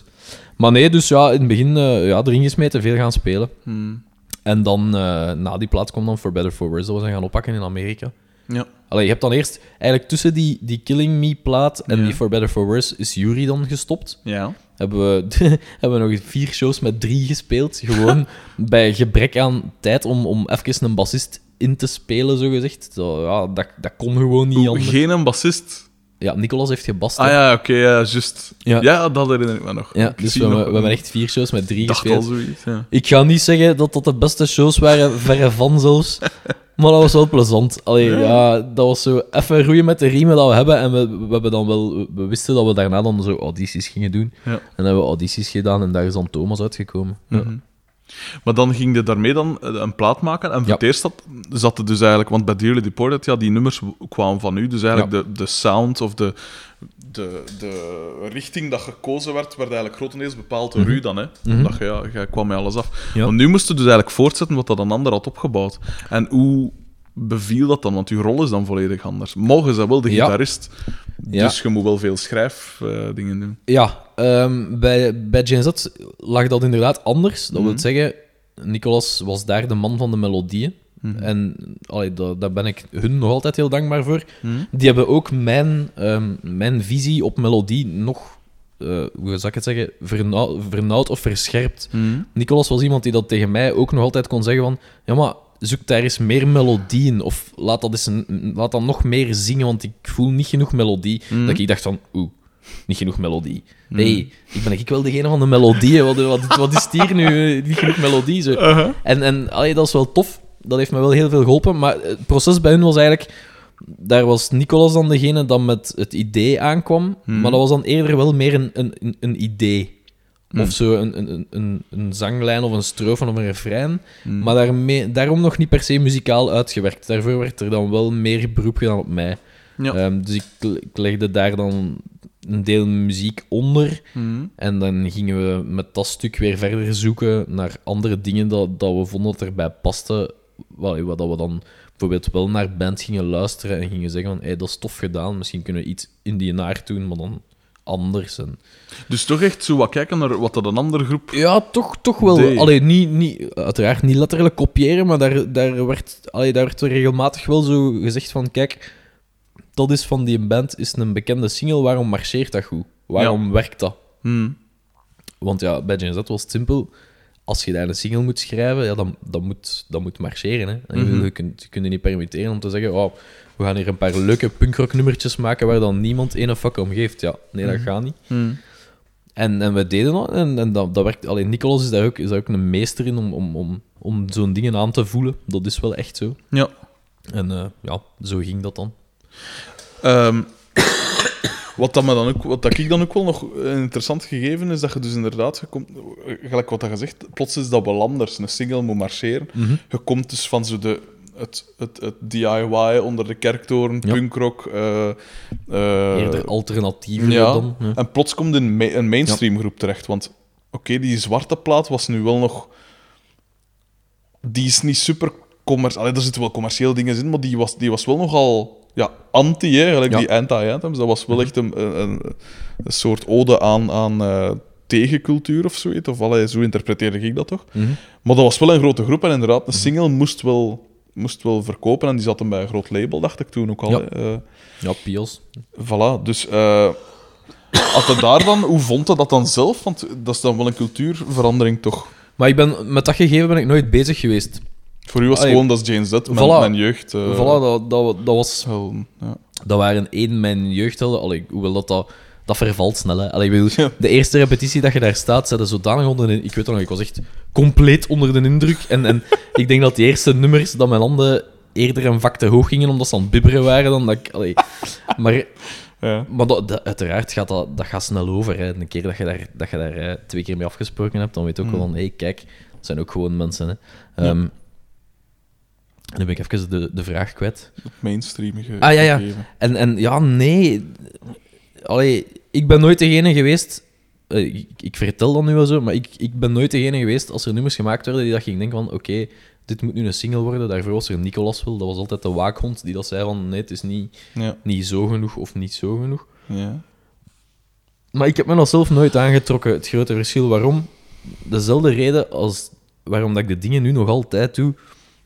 Maar nee, dus ja, in het begin eh, ja, erin gesmeten, veel gaan spelen. Mm. En dan, eh, na die plaats kwam dan For Better For Worse, dat we zijn gaan oppakken in Amerika. Ja. Allee, je hebt dan eerst, eigenlijk tussen die, die Killing Me plaat en Ja. die For Better For Worse, is Yuri dan gestopt. Ja. Hebben we, hebben we nog vier shows met drie gespeeld. Gewoon bij gebrek aan tijd om, om even een bassist in te spelen, zogezegd. Zo, ja, dat, dat kon gewoon niet anders. Geen een bassist. Ja, Nicolas heeft gebast. Ah ja, oké, ja, juist. Ja. Ja. dat herinner ik me nog. Ja, Ik dus we, nog- we hebben echt vier shows met drie al gespeeld. zoiets, ja. Ik ga niet zeggen dat dat de beste shows waren, verre van zelfs. Maar dat was wel plezant. Allee, Ja. ja. dat was zo even roeien met de riemen dat we hebben. En we, we, hebben dan wel, we wisten dat we daarna dan zo audities gingen doen. Ja. En dan hebben we audities gedaan en daar is dan Thomas uitgekomen. Ja. Mhm. Maar dan ging je daarmee dan eh, een plaat maken. En voor Ja. het eerst zat, zat het dus eigenlijk... Want bij Dearly Deported, ja, die nummers kwamen van u. Dus eigenlijk de, de sound of de, de, de richting dat gekozen werd, werd eigenlijk grotendeels bepaald door u dan. Hè? Omdat je, ja, jij kwam met alles af. Mhm. Ja. Maar nu moest je dus eigenlijk voortzetten wat dat een ander had opgebouwd. En hoe beviel dat dan? Want uw rol is dan volledig anders. Mogen ze wel de gitarist. Ja. Dus je moet wel veel schrijfdingen doen. Ja, ehm, bij, bij Z lag dat inderdaad anders. Dat wil zeggen, Nicolas was daar de man van de melodieën. En allee, daar, daar ben ik hun nog altijd heel dankbaar voor. Die hebben ook mijn, ehm, mijn visie op melodie nog, eh, hoe zou ik het zeggen, vernauwd, vernauwd of verscherpt. Nicolas was iemand die dat tegen mij ook nog altijd kon zeggen van... Ja, maar zoek daar eens meer melodie in. Of laat dat, eens een, laat dat nog meer zingen, want ik voel niet genoeg melodie. Dat ik dacht van... Oeh, niet genoeg melodie. Nee, ik ben ik wel degene van de melodieën. Wat, wat, wat is hier nu? eh, Niet genoeg melodie. Zo. En, en allee, dat is wel tof. Dat heeft me wel heel veel geholpen. Maar het proces bij hun was eigenlijk... Daar was Nicolas dan degene dat met het idee aankwam. Maar dat was dan eerder wel meer een, een, een, een Of zo een, een, een- een, zanglijn of een strofe of een refrein. Maar daarmee, daarom nog niet per se muzikaal uitgewerkt. Daarvoor werd er dan wel meer beroep gedaan op mij. Ja. Ehm, dus ik, ik legde daar dan een deel muziek onder. Mhm. En dan gingen we met dat stuk weer verder zoeken naar andere dingen dat, dat we vonden dat erbij paste. Wat dat we dan bijvoorbeeld wel naar band gingen luisteren en gingen zeggen van hey, dat is tof gedaan, misschien kunnen we iets in die naar doen, maar dan anders. En... Dus toch echt zo wat kijken naar wat dat een andere groep... Ja, toch, toch wel. Nee. Allee, niet, niet, uiteraard niet letterlijk kopiëren, maar daar, daar, werd, allee, daar werd regelmatig wel zo gezegd van, kijk, dat is van die band, is een bekende single, waarom marcheert dat goed? Waarom werkt dat? Hmm. Want ja, bij James Z was het simpel. Als je daar een single moet schrijven, ja, dan, dan, moet, dan moet marcheren. Hè. En je, Mhm. je, kunt, je kunt je niet permitteren om te zeggen, oh, we gaan hier een paar leuke punkrock nummertjes maken waar dan niemand ene fuck om geeft. Ja, nee, dat Mhm. gaat niet. Hmm. En, en we deden dat en, en dat, dat werkt. Alleen Nicolas is daar ook, is daar ook een meester in om, om, om, om zo'n dingen aan te voelen. Dat is wel echt zo. Ja. En eh, ja, zo ging dat dan. Ehm, wat, dat me dan ook, wat dat ik dan ook wel nog een interessant gegeven is, dat je dus inderdaad, je komt, gelijk wat dat gezegd, plots is dat wel anders. Een single moet marcheren. Je komt dus van zo de, het, het, het DIY onder de kerktoren, Ja. punkrock. eh, eh, Eerder alternatiever ja. dan. Ja. En plots komt in ma- een mainstream groep terecht. Want oké, die zwarte plaat was nu wel nog. Die is niet super commercieel. Er zitten wel commerciële dingen in, maar die was, die was wel nogal ja, anti, hè, gelijk die anti-anthems. Dat was wel echt een, een, een, een soort ode aan, aan eh, tegencultuur of zoiets. Of allee, zo interpreteerde ik dat toch. Mhm. Maar dat was wel een grote groep en inderdaad, een single moest wel, moest wel verkopen. En die zat hem bij een groot label, dacht ik toen ook al. Ja. hè. Eh, Ja, Pios. Voilà, dus eh had hij daar dan, hoe vond hij dat dan zelf? Want dat is dan wel een cultuurverandering toch? Maar ik ben, met dat gegeven ben ik nooit bezig geweest. Voor u was het gewoon, dat is James Z, mijn, voilà. mijn jeugd. eh, voilà, dat, dat, dat was helden, ja. Dat waren één mijn jeugdhelden. Allee, hoewel dat, dat, dat vervalt snel. Hè. Allee, ik bedoel, Ja. De eerste repetitie dat je daar staat, er zodanig onder de... Ik weet nog, ik was echt compleet onder de indruk. En, en ik denk dat die eerste nummers, dat mijn handen eerder een vak te hoog gingen, omdat ze aan het bibberen waren, dan dat ik... Allee, maar Ja. maar dat, dat- uiteraard gaat dat, dat gaat snel over. Hè. Een keer dat je daar, dat je daar twee keer mee afgesproken hebt, dan weet je ook wel van... Hé, kijk, het zijn ook gewoon mensen. Hè. Ehm, en nu ben ik even de, de vraag kwijt. Het mainstreamige Ah, ja, ja. gegeven. En, en ja, nee. Allee, ik ben nooit degene geweest. eh, ik, ik vertel dat nu wel zo, maar ik, ik ben nooit degene geweest als er nummers gemaakt werden die dat ging denken van oké, dit moet nu een single worden. Daarvoor was er Nicolas wel. Dat was altijd de waakhond die dat zei van nee, het is niet, Ja. niet zo genoeg of niet zo genoeg. Ja. Maar ik heb me dat zelf nooit aangetrokken. Het grote verschil waarom? Dezelfde reden als waarom dat ik de dingen nu nog altijd doe.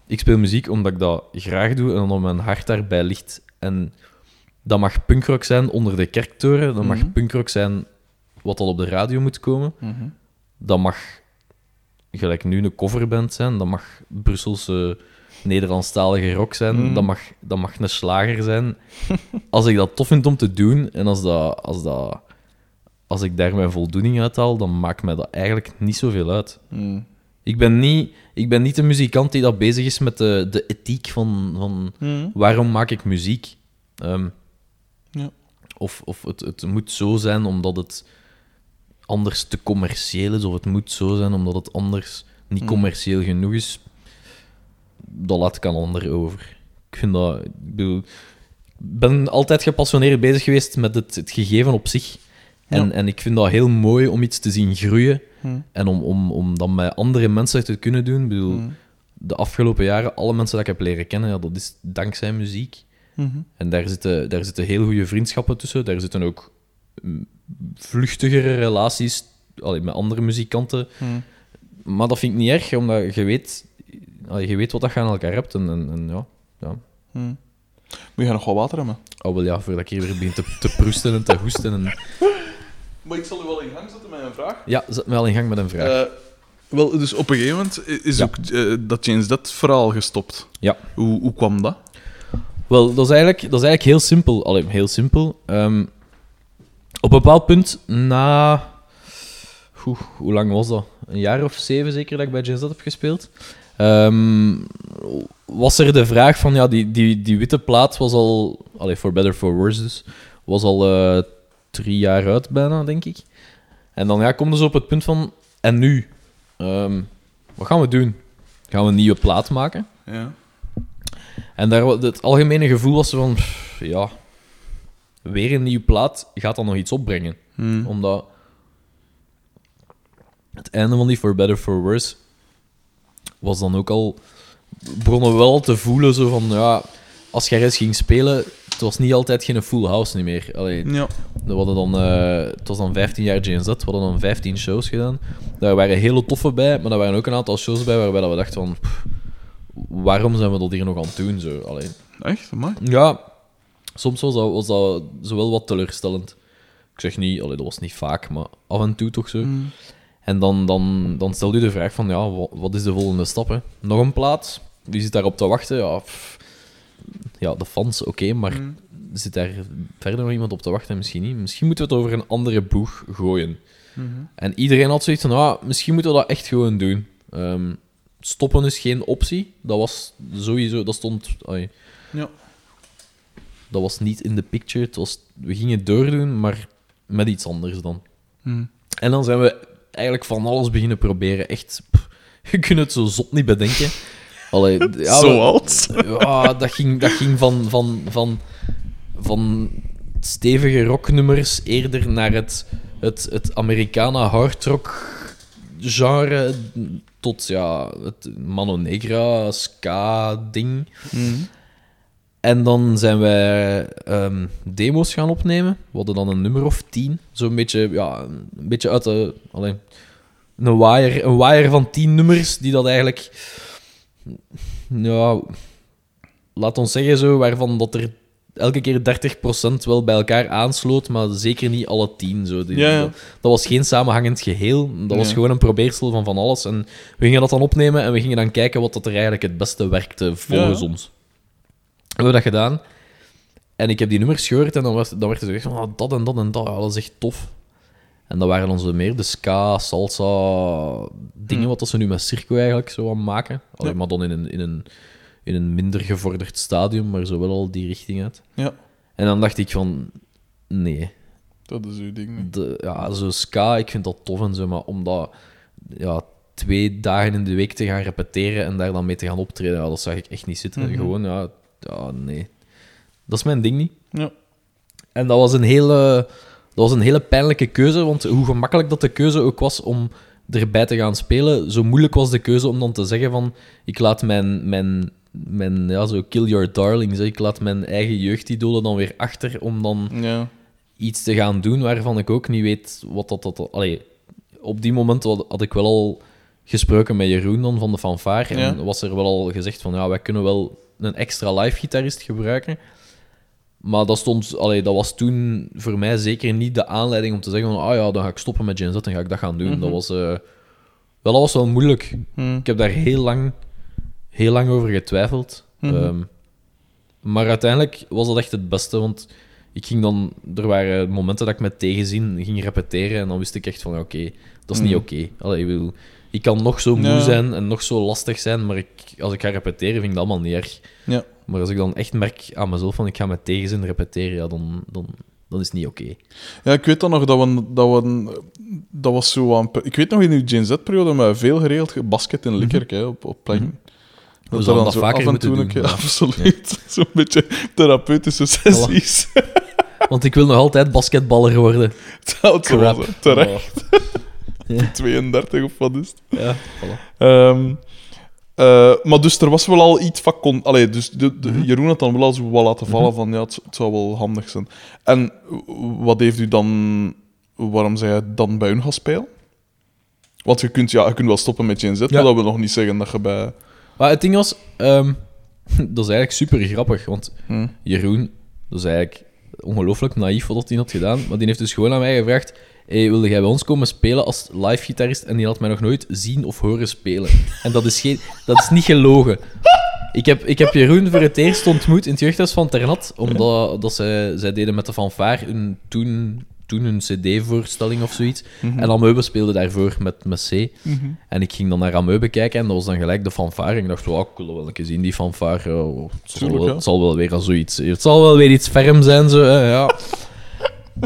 Ik speel muziek omdat ik dat graag doe en omdat mijn hart daarbij ligt. En dat mag punkrock zijn onder de kerktoren. Dat Mhm. mag punkrock zijn wat al op de radio moet komen. Mhm. Dat mag gelijk nu een coverband zijn. Dat mag Brusselse Nederlandstalige rock zijn. Mhm. Dat, mag, dat mag een slager zijn. Als ik dat tof vind om te doen en als, dat, als, dat, als ik daar mijn voldoening uit haal, dan maakt mij dat eigenlijk niet zoveel uit. Mm. Ik ben niet, ik ben niet een muzikant die dat bezig is met de, de ethiek van, van Mm. waarom maak ik muziek. Ehm. Of, of het, het moet zo zijn omdat het anders te commercieel is, of het moet zo zijn omdat het anders niet Mm. commercieel genoeg is. Dat laat ik aan anderen over. Ik vind dat... Ik bedoel, ben altijd gepassioneerd bezig geweest met het, het gegeven op zich. En, Ja. en ik vind dat heel mooi om iets te zien groeien. Mm. En om, om, om dat met andere mensen te kunnen doen. Ik bedoel, Mm. de afgelopen jaren, alle mensen dat ik heb leren kennen, ja, dat is dankzij muziek. Mhm. En daar zitten, daar zitten heel goede vriendschappen tussen. Daar zitten ook mm, vluchtigere relaties allee, met andere muzikanten. Mm. Maar dat vind ik niet erg, omdat je weet, allee, je weet wat dat je aan elkaar hebt. En, en, en ja, ja. Mm. Moet je nog wat water hebben? Oh, wel ja, voordat ik hier weer begin te, te proesten en te hoesten. En... Maar ik zal u wel in gang zetten met een vraag. Ja, zet me al in gang met een vraag. Eh, wel, dus op een gegeven moment is Ja. ook eh, dat James dat verhaal gestopt. Ja. Hoe, hoe kwam dat? Wel, dat is eigenlijk, dat is eigenlijk heel simpel. Allee, heel simpel. Ehm, op een bepaald punt, na... Hoe lang was dat? Een jaar of zeven zeker dat ik bij Jazz heb gespeeld. Ehm, was er de vraag van, ja, die, die, die witte plaat was al... Allee, for better, for worse dus. Was al eh, drie jaar uit bijna, denk ik. En dan ja, ze op het punt van... En nu? Ehm, wat gaan we doen? Gaan we een nieuwe plaat maken? Ja. En daar, het algemene gevoel was van, pff, ja, weer een nieuwe plaat gaat dan nog iets opbrengen. Mm. Omdat het einde van die For Better For Worse was dan ook al, begonnen we wel te voelen zo van, ja, als er eens ging spelen, het was niet altijd geen full house niet meer. Allee, Ja. we hadden dan, eh, het was dan 15 jaar JNZ, we hadden dan 15 shows gedaan. Daar waren hele toffe bij, maar daar waren ook een aantal shows bij waarbij dat we dachten van... pff, waarom zijn we dat hier nog aan het doen? Zo, allee. Echt? Amai. Ja, soms was dat, was dat zo wel wat teleurstellend. Ik zeg niet, allee, dat was niet vaak, maar af en toe toch zo. En dan, dan, dan stel je de vraag van, ja, wat, wat is de volgende stap? Hè? Nog een plaat? Wie zit daarop te wachten? Ja, pff, ja de fans, oké, maar zit daar verder nog iemand op te wachten? Misschien niet. Misschien moeten we het over een andere boeg gooien. En iedereen had zoiets van, ah, misschien moeten we dat echt gewoon doen. Ehm, stoppen is geen optie. Dat was sowieso, dat stond... ai, Ja. dat was niet in de picture. Het was, we gingen doordoen, maar met iets anders dan. Hm. En dan zijn we eigenlijk van alles beginnen proberen. Echt, pff, je kunt het zo zot niet bedenken. Allee, ja, Zoals? ja, dat ging, dat ging van, van, van, van stevige rocknummers eerder naar het, het, het Americana hardrock genre tot ja, het Mano Negra, ska-ding. Hm. En dan zijn wij ehm, demo's gaan opnemen. We hadden dan een nummer of tien. Zo'n beetje, ja, een beetje uit de... Alleen, een wire, een wire van tien nummers die dat eigenlijk... Ja, laat ons zeggen zo, waarvan dat er elke keer 30% wel bij elkaar aansloot, maar zeker niet alle tien. Zo. Die- Ja. Dat, dat was geen samenhangend geheel. Dat was gewoon een probeersel van van alles. En we gingen dat dan opnemen en we gingen dan kijken wat dat er eigenlijk het beste werkte volgens Ja. ons. Hebben we dat gedaan. En ik heb die nummers gehoord en dan, was, dan werd er gezegd van ah, dat en dat en dat, dat is echt tof. En dat waren onze meer de ska, salsa dingen, Hm. wat dat ze nu met Circo eigenlijk zo aan maken. Allee, Ja. Maar dan in een, in, een, in een minder gevorderd stadium, maar zo wel al die richting uit. Ja, En dan dacht ik van, nee, dat is uw ding. de, ja, zo ska, ik vind dat tof en zo, maar om dat ja, twee dagen in de week te gaan repeteren en daar dan mee te gaan optreden, ja, dat zag ik echt niet zitten. Mhm. Gewoon, ja, ja, nee. Dat is mijn ding niet. Ja. En dat was een hele, dat was een hele pijnlijke keuze, want hoe gemakkelijk dat de keuze ook was om erbij te gaan spelen, zo moeilijk was de keuze om dan te zeggen van, ik laat mijn, mijn, mijn ja, zo kill your darlings, hè. ik laat mijn eigen jeugdidolen dan weer achter om dan Ja. iets te gaan doen waarvan ik ook niet weet wat dat... dat allee, op die moment had, had ik wel al gesproken met Jeroen dan van de fanfare. En Ja. was er wel al gezegd van, ja, wij kunnen wel een extra live-gitarist gebruiken. Maar dat, stond, allee, dat was toen voor mij zeker niet de aanleiding om te zeggen van, ah ja, dan ga ik stoppen met Gen Z en ga ik dat gaan doen. Mhm. Dat was... eh, wel, dat was wel moeilijk. Hm. Ik heb daar heel lang, heel lang over getwijfeld. Mhm. Ehm, maar uiteindelijk was dat echt het beste, want ik ging dan... Er waren momenten dat ik met tegenzin ging repeteren en dan wist ik echt van, oké, dat is niet Mhm. oké. Ik, bedoel, ik kan nog zo moe Ja. zijn en nog zo lastig zijn, maar ik, als ik ga repeteren, vind ik dat allemaal niet erg. Ja. Maar als ik dan echt merk aan mezelf van, ik ga met tegenzin repeteren, ja, dan, dan, dan is het niet oké. Ja, ik weet dan nog dat we... Dat, we, dat was zo aan... Ik weet nog in uw Gen Z-periode met veel geregeld ge- basket en Likkerk hè, op, op plein. Mhm. We zouden dan dat vaker af en toe doen, ja. Absoluut. Zo'n beetje therapeutische sessies. Want ik wil nog altijd basketballer worden. Hè. Terecht. Oh. Ja. 32 of wat is het? Ja, voilà. Ehm, eh, maar dus er was wel al iets van... Con Allee, dus de, de- Mhm. Jeroen had dan wel al zo wat laten vallen van ja, het, het zou wel handig zijn. En wat heeft u dan... Waarom zei je dan bij hun gaan spelen? Want je kunt, ja, je kunt wel stoppen met Gen Z, maar dat wil nog niet zeggen dat je bij... Maar het ding was, ehm, dat is eigenlijk super grappig, want Hm. Jeroen, dat is eigenlijk ongelooflijk naïef wat hij had gedaan, maar die heeft dus gewoon aan mij gevraagd, hey, wilde jij bij ons komen spelen als live-gitarist? En die had mij nog nooit zien of horen spelen. En dat is, geen, dat is niet gelogen. Ik heb, ik heb Jeroen voor het eerst ontmoet in het jeugdhuis van Ternat, omdat dat zij, zij deden met de fanfare hun, toen, toen een cd-voorstelling of zoiets. Mhm. En Ameube speelde daarvoor met, met C. Mhm. En ik ging dan naar Ameube kijken en dat was dan gelijk de fanfare. En ik dacht, wow, ik wil wel een keer zien, die fanfare. Oh, het, zal Tuurlijk, wel, ja. het zal wel weer al zoiets... Het zal wel weer iets ferm zijn, zo, hè, ja.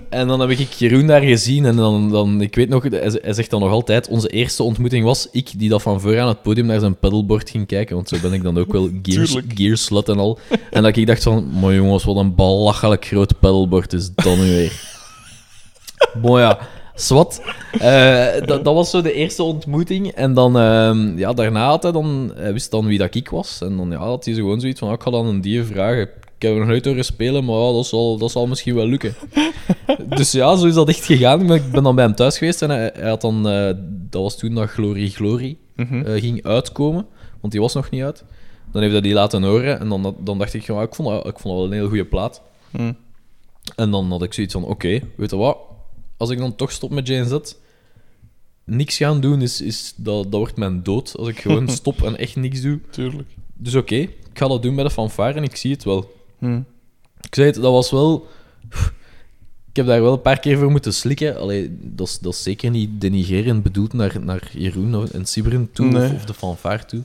En dan heb ik Jeroen daar gezien en dan, dan ik weet nog, hij, zegt dan nog altijd, onze eerste ontmoeting was ik die dat van voor aan het podium naar zijn pedalboard ging kijken, want zo ben ik dan ook wel gears, gearslut en al. En dat ik dacht van, mooi jongens, wat een belachelijk groot pedalboard is dat nu weer. Bon ja, zwart. Eh, dat, dat was zo de eerste ontmoeting. En dan, ehm, ja, daarna had hij dan, hij wist dan wie dat ik was. En dan ja, had hij zo gewoon zoiets van, ah, ik ga dan een die vragen. Ik heb hem nog nooit horen spelen, maar ja, dat, zal, dat zal misschien wel lukken. dus ja, zo is dat echt gegaan. Ik ben- Ik ben dan bij hem thuis geweest en hij, hij had dan... eh, dat was toen dat Glory Glory Mhm. eh, ging uitkomen, want die was nog niet uit. Dan heeft hij die laten horen en dan, dan dacht ik, ja, ik, vond dat, ik vond dat wel een heel goede plaat. Hm. En dan had ik zoiets van, oké, weet je wat? Als ik dan toch stop met JNZ, niks gaan doen, is, is, dat, dat wordt mijn dood. Als ik gewoon stop en echt niks doe. Tuurlijk. Dus oké, ik ga dat doen bij de fanfare en ik zie het wel. Hm. Ik zei het, dat was wel... Ik heb daar wel een paar keer voor moeten slikken. Allee, dat, is, dat is zeker niet denigrerend bedoeld naar, naar Jeroen en Sibren toe, Nee. of, of de fanfare toe.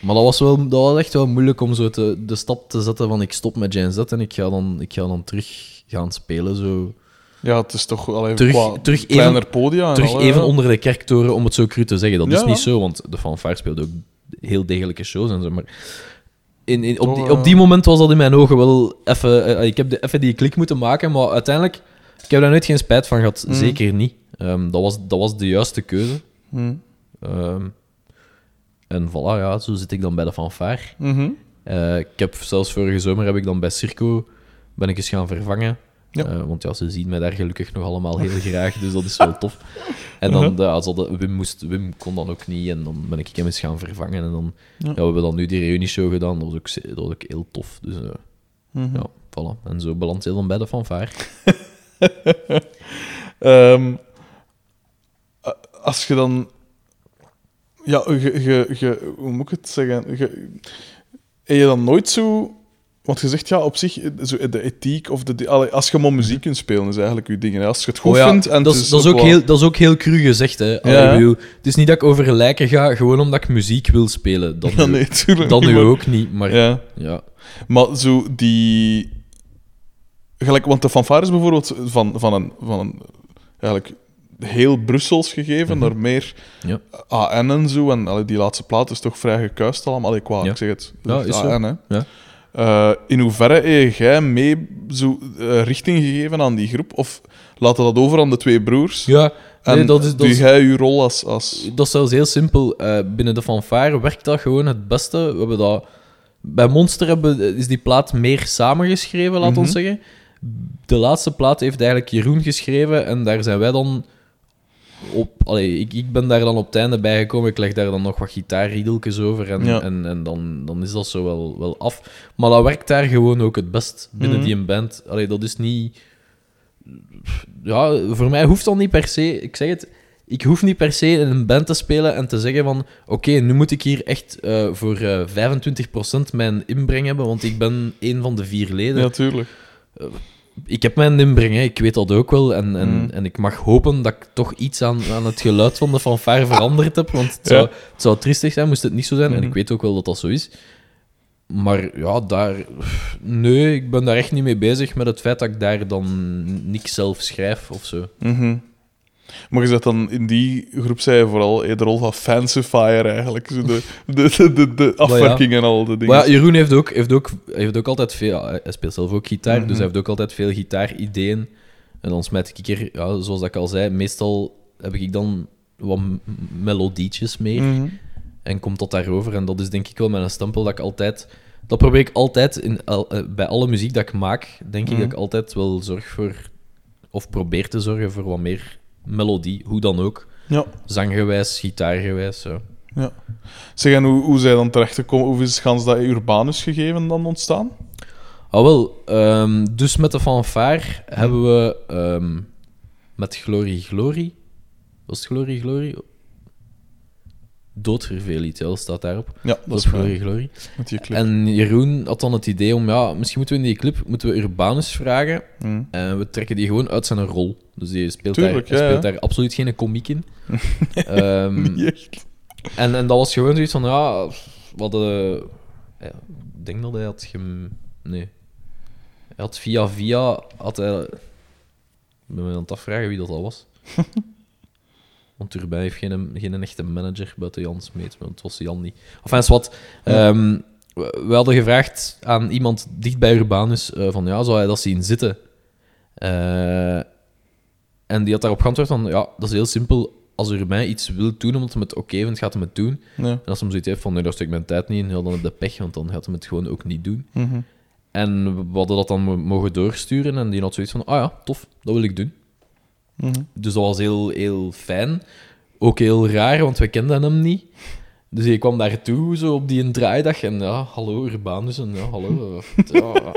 Maar dat was, wel, dat was echt wel moeilijk om zo te, de stap te zetten van ik stop met Gen Z en ik ga dan, ik ga dan terug gaan spelen. Zo. Ja, het is toch Terug- qua terug kleiner podia en Terug al, even ja. onder de kerktoren, om het zo cru te zeggen. Dat is niet zo, want de fanfare speelde ook heel degelijke shows en zo. Maar in, in, op, die, eh, op die moment was dat in mijn ogen wel even... eh, ik heb de, even die klik moeten maken, maar uiteindelijk... Ik heb daar nooit geen spijt van gehad. Mm. Zeker niet. Ehm, dat, was, dat was de juiste keuze. Hm. Ehm, en voilà, ja, zo zit ik dan bij de fanfare. Eh, ik heb zelfs vorige zomer heb ik dan bij Circo ben ik eens gaan vervangen. Ja. Eh, want ja, ze zien mij daar gelukkig nog allemaal heel graag, dus dat is wel tof. En dan, Uh-huh. ja, hadden- Wim, moest, Wim kon dan ook niet, en dan ben ik hem eens gaan vervangen. En dan Ja. ja. we hebben dan nu die reunieshow gedaan, dat was ook, dat was ook heel tof. Dus Mhm. ja, voilà. En zo belandt hij dan bij de fanfare. A- als je dan... Ja, je, je, je, hoe moet ik het zeggen? Je, heb je dan nooit zo... Want je zegt, ja, op zich, zo de ethiek of de... als je maar muziek kunt spelen, is eigenlijk je ding. hè. Als je het goed Oh ja, vindt en dat, is, dat, is ook wel- heel, dat is ook heel cru gezegd. Hè. Ja. bedoel, het is niet dat ik over lijken ga, gewoon omdat ik muziek wil spelen. Dan, Ja, nu, nee, dan nu ook niet, maar ja. Ja. Maar zo die... Gelijk, want de fanfares bijvoorbeeld van, van, een, van een... Eigenlijk heel Brussels gegeven, naar meer. Ja. AN en zo. En allee, die laatste plaat is toch vrij gekuist allemaal. Allee, qua, ik zeg het. Ja, is. AN, hè. Ja. Eh, in hoeverre heb jij mee zo, eh, richting gegeven aan die groep? Of laten dat over aan de twee broers? Ja, en nee, dat is, dat doe jij je rol als... als... dat is zelfs heel simpel. Eh, binnen de fanfare werkt dat gewoon het beste. We hebben dat... Bij Monster hebben, is die plaat meer samengeschreven, laat Mhm. ons zeggen. De laatste plaat heeft eigenlijk Jeroen geschreven en daar zijn wij dan op... Allee, ik, ik ben daar dan op het einde bijgekomen. Ik leg daar dan nog wat gitaarriedeltjes over en, Ja. en, en dan, dan is dat zo wel, wel af. Maar dat werkt daar gewoon ook het best binnen Mhm. die een band. Allee, dat is niet... Ja, voor mij hoeft dat niet per se... Ik zeg het, ik hoef niet per se in een band te spelen en te zeggen van... Oké, nu moet ik hier echt eh, voor eh 25% mijn inbreng hebben, want ik ben een van de vier leden. Ja, tuurlijk. Ik heb mijn inbreng, hè, ik weet dat ook wel. En, en, Mm. en ik mag hopen dat ik toch iets aan, aan het geluid van de fanfare veranderd heb. Want het Ja. zou, het zou triestig zijn, moest het niet zo zijn. En Mhm. ik weet ook wel dat dat zo is. Maar ja, daar... Nee, ik ben daar echt niet mee bezig met het feit dat ik daar dan niks zelf schrijf of zo. Mhm. Maar je zet dan in die groep, zei je vooral de rol van fancifier eigenlijk. Zo de, de, de, afwerking en al de dingen. Maar ja, Jeroen heeft ook, heeft, ook, heeft ook altijd veel... Hij speelt zelf ook gitaar, Mhm. dus hij heeft ook altijd veel gitaarideeën. En dan smijt ik er, ja, zoals ik al zei, meestal heb ik dan wat melodietjes mee. Mhm. En komt dat daarover. En dat is denk ik wel mijn stempel dat ik altijd... Dat probeer ik altijd in, eh, bij alle muziek dat ik maak, denk ik Mhm. dat ik altijd wel zorg voor... Of probeer te zorgen voor wat meer melodie, hoe dan ook. Ja. Zanggewijs, gitaargewijs, zo. ja. Zeg, en hoe, hoe zij dan terechtgekomen? Hoe is gans dat Urbanus gegeven dan ontstaan? Ah, wel. ehm, dus met de fanfare hebben we ehm, met Glory Glory... Was het Glory Glory? Doodvervelend, ja, dat staat daarop. Ja, Dat, is. Met die clip. En Jeroen had dan het idee om, ja, misschien moeten we in die clip moeten we Urbanus vragen. Mhm. En we trekken die gewoon uit zijn rol. Dus die speelt, Tuurlijk, daar, ja, speelt ja. daar absoluut geen komiek in. Ehm, Niet echt. en, en dat was gewoon zoiets van, ja, we hadden... Ja, ik denk dat hij had gem... Nee. Hij had via via... Had hij... Ik ben me aan het afvragen wie dat al was. Want Turbijn heeft geen, geen echte manager buiten Jan Smeet, want het was Jan niet. Enfin, is wat. Ja. Ehm, we, hadden gevraagd aan iemand dicht bij Urbanus eh, van, ja, zou hij dat zien zitten? Eh, en die had daarop geantwoord van, ja, dat is heel simpel. Als Urbain iets wil doen omdat hij het oké vindt, gaat hij het doen. Ja. En als hij zoiets heeft van, nee, daar stuk ik mijn tijd niet in, ja, dan heb je pech, want dan gaat hij het gewoon ook niet doen. Mhm. En we hadden dat dan mo- mogen doorsturen en die had zoiets van, ah ja, tof, dat wil ik doen. Mhm. Dus dat was heel, heel fijn. Ook heel raar, want we kenden hem niet. Dus ik kwam daartoe, zo op die draaidag. En ja, hallo Urbanus. En ja, hallo. ja,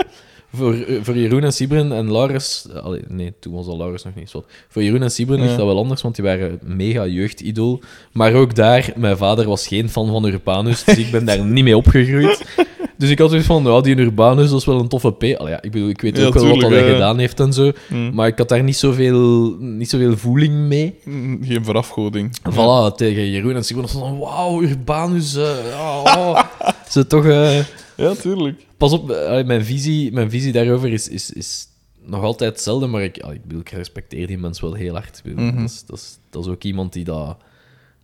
voor, voor Jeroen en Sibren en Laurens... allee, nee, toen was al Laurens nog niet zo. Voor Jeroen en Sibren ligt Ja. dat wel anders, want die waren mega jeugdidool. Maar ook daar, mijn vader was geen fan van Urbanus, dus ik ben daar niet mee opgegroeid. Dus ik had zoiets van, ja, die Urbanus, dat is wel een toffe P. Allee, ja, ik bedoel, ik weet Ja, ook wel wat tuurlijk, hij ja. gedaan heeft en zo. Mhm. Maar ik had daar niet zoveel, niet zoveel voeling mee. Mm, Geen verafgoding. Voilà, tegen Jeroen en Simon was van, wauw, Urbanus, eh, ja, oh. Ze toch... eh, Ja, tuurlijk. pas op, eh, allee, mijn, visie, mijn visie daarover is, is, is nog altijd hetzelfde, maar ik, allee, ik, bedoel, ik respecteer die mens wel heel hard. Mhm. dat, is, dat, is, dat is ook iemand die dat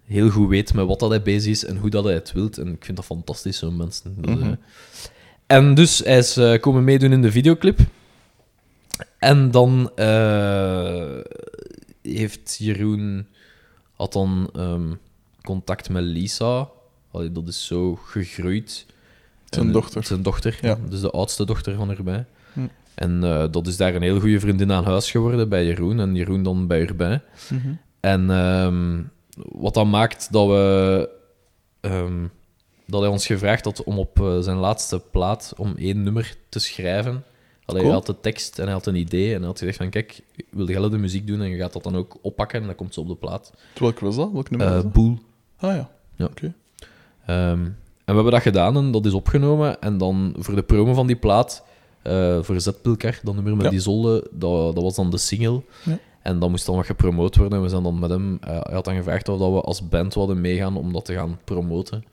heel goed weet met wat dat hij bezig is en hoe dat hij het wilt. En ik vind dat fantastisch, zo'n mensen. Dus, Mhm. eh, en dus, hij is eh, komen meedoen in de videoclip. En dan eh, heeft Jeroen had dan ehm, contact met Lisa. Allee, dat is zo gegroeid. Zijn En- dochter. Zijn dochter, Ja. dus de oudste dochter van erbij. Hm. En dat is daar een heel goede vriendin aan huis geworden bij Jeroen. En Jeroen dan bij Urbijn. Mhm. En ehm, wat dat maakt dat we... ehm, dat hij ons gevraagd had om op eh, zijn laatste plaat om één nummer te schrijven. Allee, Cool. Hij had de tekst en hij had een idee. En hij had gezegd van, kijk, wil jij de muziek doen en je gaat dat dan ook oppakken. En dan komt ze op de plaat. Welke was dat? Welk nummer Eh was dat? Boel. Ah ja. Ja. Oké. Ehm, en we hebben dat gedaan en dat is opgenomen. En dan voor de promo van die plaat, eh, voor Zetpilkar, dat nummer met Ja. die zolde, dat, dat was dan de single. Ja. En dat moest dan wat gepromoot worden. En we zijn dan met hem, eh, hij had dan gevraagd of dat we als band wilden meegaan om dat te gaan promoten.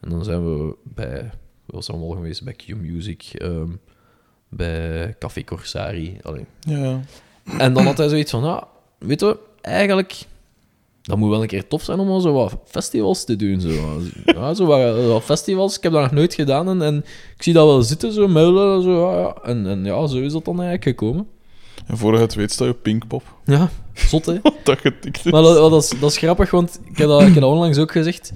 En dan zijn we bij, we zijn al geweest bij Q-Music, ehm, bij Café Corsari. Allee. Ja. En dan had hij zoiets van, ja, weet je, eigenlijk, dat moet wel een keer tof zijn om al zo wat festivals te doen. Zo, ja, zo wat, wat festivals, ik heb dat nog nooit gedaan en, en ik zie dat wel zitten, zo muilen. Zo, ja. En, en ja, zo is dat dan eigenlijk gekomen. En voor het weet sta je op Pinkpop. Ja, zot hè. Dat getikt is. Maar dat, dat, is, dat is grappig, want ik heb dat, ik heb dat onlangs ook gezegd.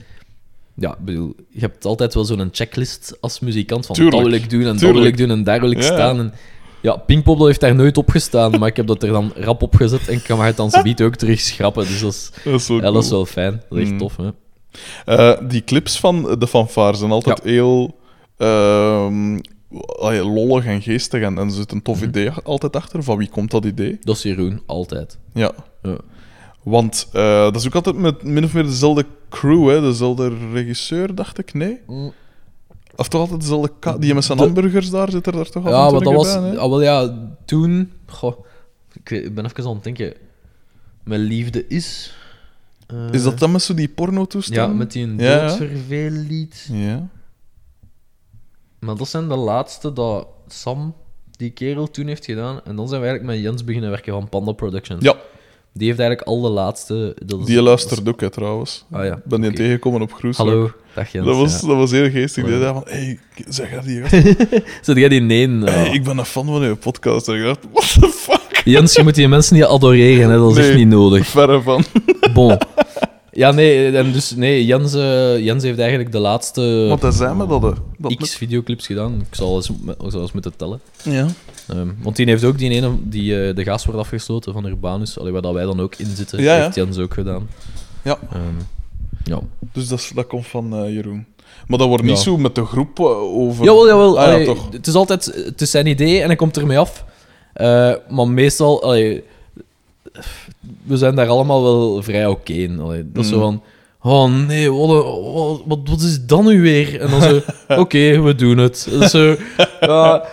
Ja, ik bedoel, je hebt altijd wel zo'n checklist als muzikant van Tuurlijk, dat wil ik doen en dat tuurlijk. wil ik doen en daar wil ik Ja, staan. En, ja, Pinkpop dat heeft daar nooit op gestaan, maar ik heb dat er dan rap op gezet en ik kan het dan beat ook terug schrappen. Dus dat is, Dat is wel ja, dat is cool. wel fijn. Dat is echt Mm. tof, hè. Eh, die clips van de fanfare zijn altijd heel ehm, allee, lollig en geestig en, en er zit een tof Mhm. idee altijd achter. Van wie komt dat idee? Dat is Jeroen, altijd. Ja. Ja. Want eh, dat is ook altijd met min of meer dezelfde crew, hè? dezelfde regisseur, dacht ik. Nee? Of toch altijd dezelfde... ka- Die met zijn De- hamburgers daar zit er daar toch al Ja, maar dat was... bij, ah, wel ja, toen... Goh, ik, weet- ik ben even aan het denken. Mijn liefde is... eh, Is dat dan met zo die porno-toestand? Ja, met die een Ja. Ja. Maar dat zijn de laatste dat Sam, die kerel, toen heeft gedaan. En dan zijn we eigenlijk met Jens beginnen werken van Panda Productions. Ja, Die heeft eigenlijk al de laatste... Dat is, die luistert ook, hè, trouwens. Ah ja, ben die oké. tegengekomen op Groes. Hallo, dag Jens. Dat was, ja. dat was heel geestig. Die zei van, hey, zeg jij die? Zit jij die nee? Hey, ik ben een fan van je podcast. En ik dacht, what the fuck? Jens, je moet die mensen niet adoreren, hè. dat is echt niet nodig. Verre van. Bon. Ja, nee, en dus nee, Jens, eh, Jens heeft eigenlijk de laatste Want hij zei me dat, hè. dat x videoclips gedaan. Ik zal eens, ik zal eens moeten tellen. Ja. Ehm, want die heeft ook die ene die eh, de gas wordt afgesloten van Urbanus, allee, waar dat wij dan ook in zitten, Ja, ja. heeft Jens ook gedaan. Ja. Ehm, ja. Dus dat, is- dat komt van eh, Jeroen. Maar dat wordt niet Ja. zo met de groep eh, over... Jawel, jawel. Ah, ja, allee, toch. Het is altijd het is zijn idee en hij komt ermee af. Eh, maar meestal, allee, we zijn daar allemaal wel vrij oké in. Allee, dat is zo Mm. van, oh nee, wat, wat, wat, wat is dat nu weer? En dan zo, oké, we doen het. Zo, ja,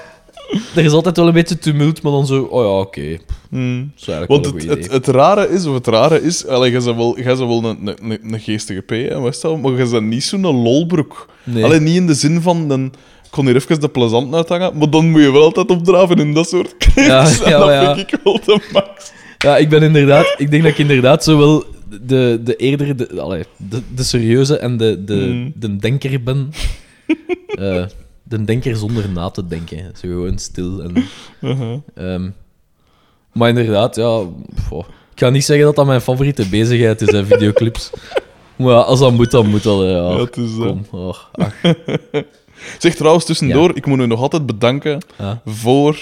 er is altijd wel een beetje tumult, maar dan zo, oh ja, oké. Is eigenlijk Want het, het, rare is, of het rare is... Allee, jij bent wel, jij bent wel een, een, een, een geestige P, hè, wel, maar jij bent niet zo'n lolbroek. Nee. Alleen niet in de zin van... Een, ik kon hier even de plezant uithangen, maar dan moet je wel altijd opdraven in dat soort. Ja, En ja, dat ja. vind ik wel de max. Ja, ik ben inderdaad... Ik denk dat ik inderdaad zo wel de, de eerder... De, allee, de, de serieuze en de, de, Mm. de denker ben. Eh, de denker zonder na te denken. Zo gewoon stil. En, Uh-huh. ehm, maar inderdaad, ja... goh, ik ga niet zeggen dat dat mijn favoriete bezigheid is, hè, videoclips. Maar ja, als dat moet, dan moet dat. Ja, Ja, het is, eh, kom. ach. Zeg trouwens tussendoor, ik moet u nog altijd bedanken voor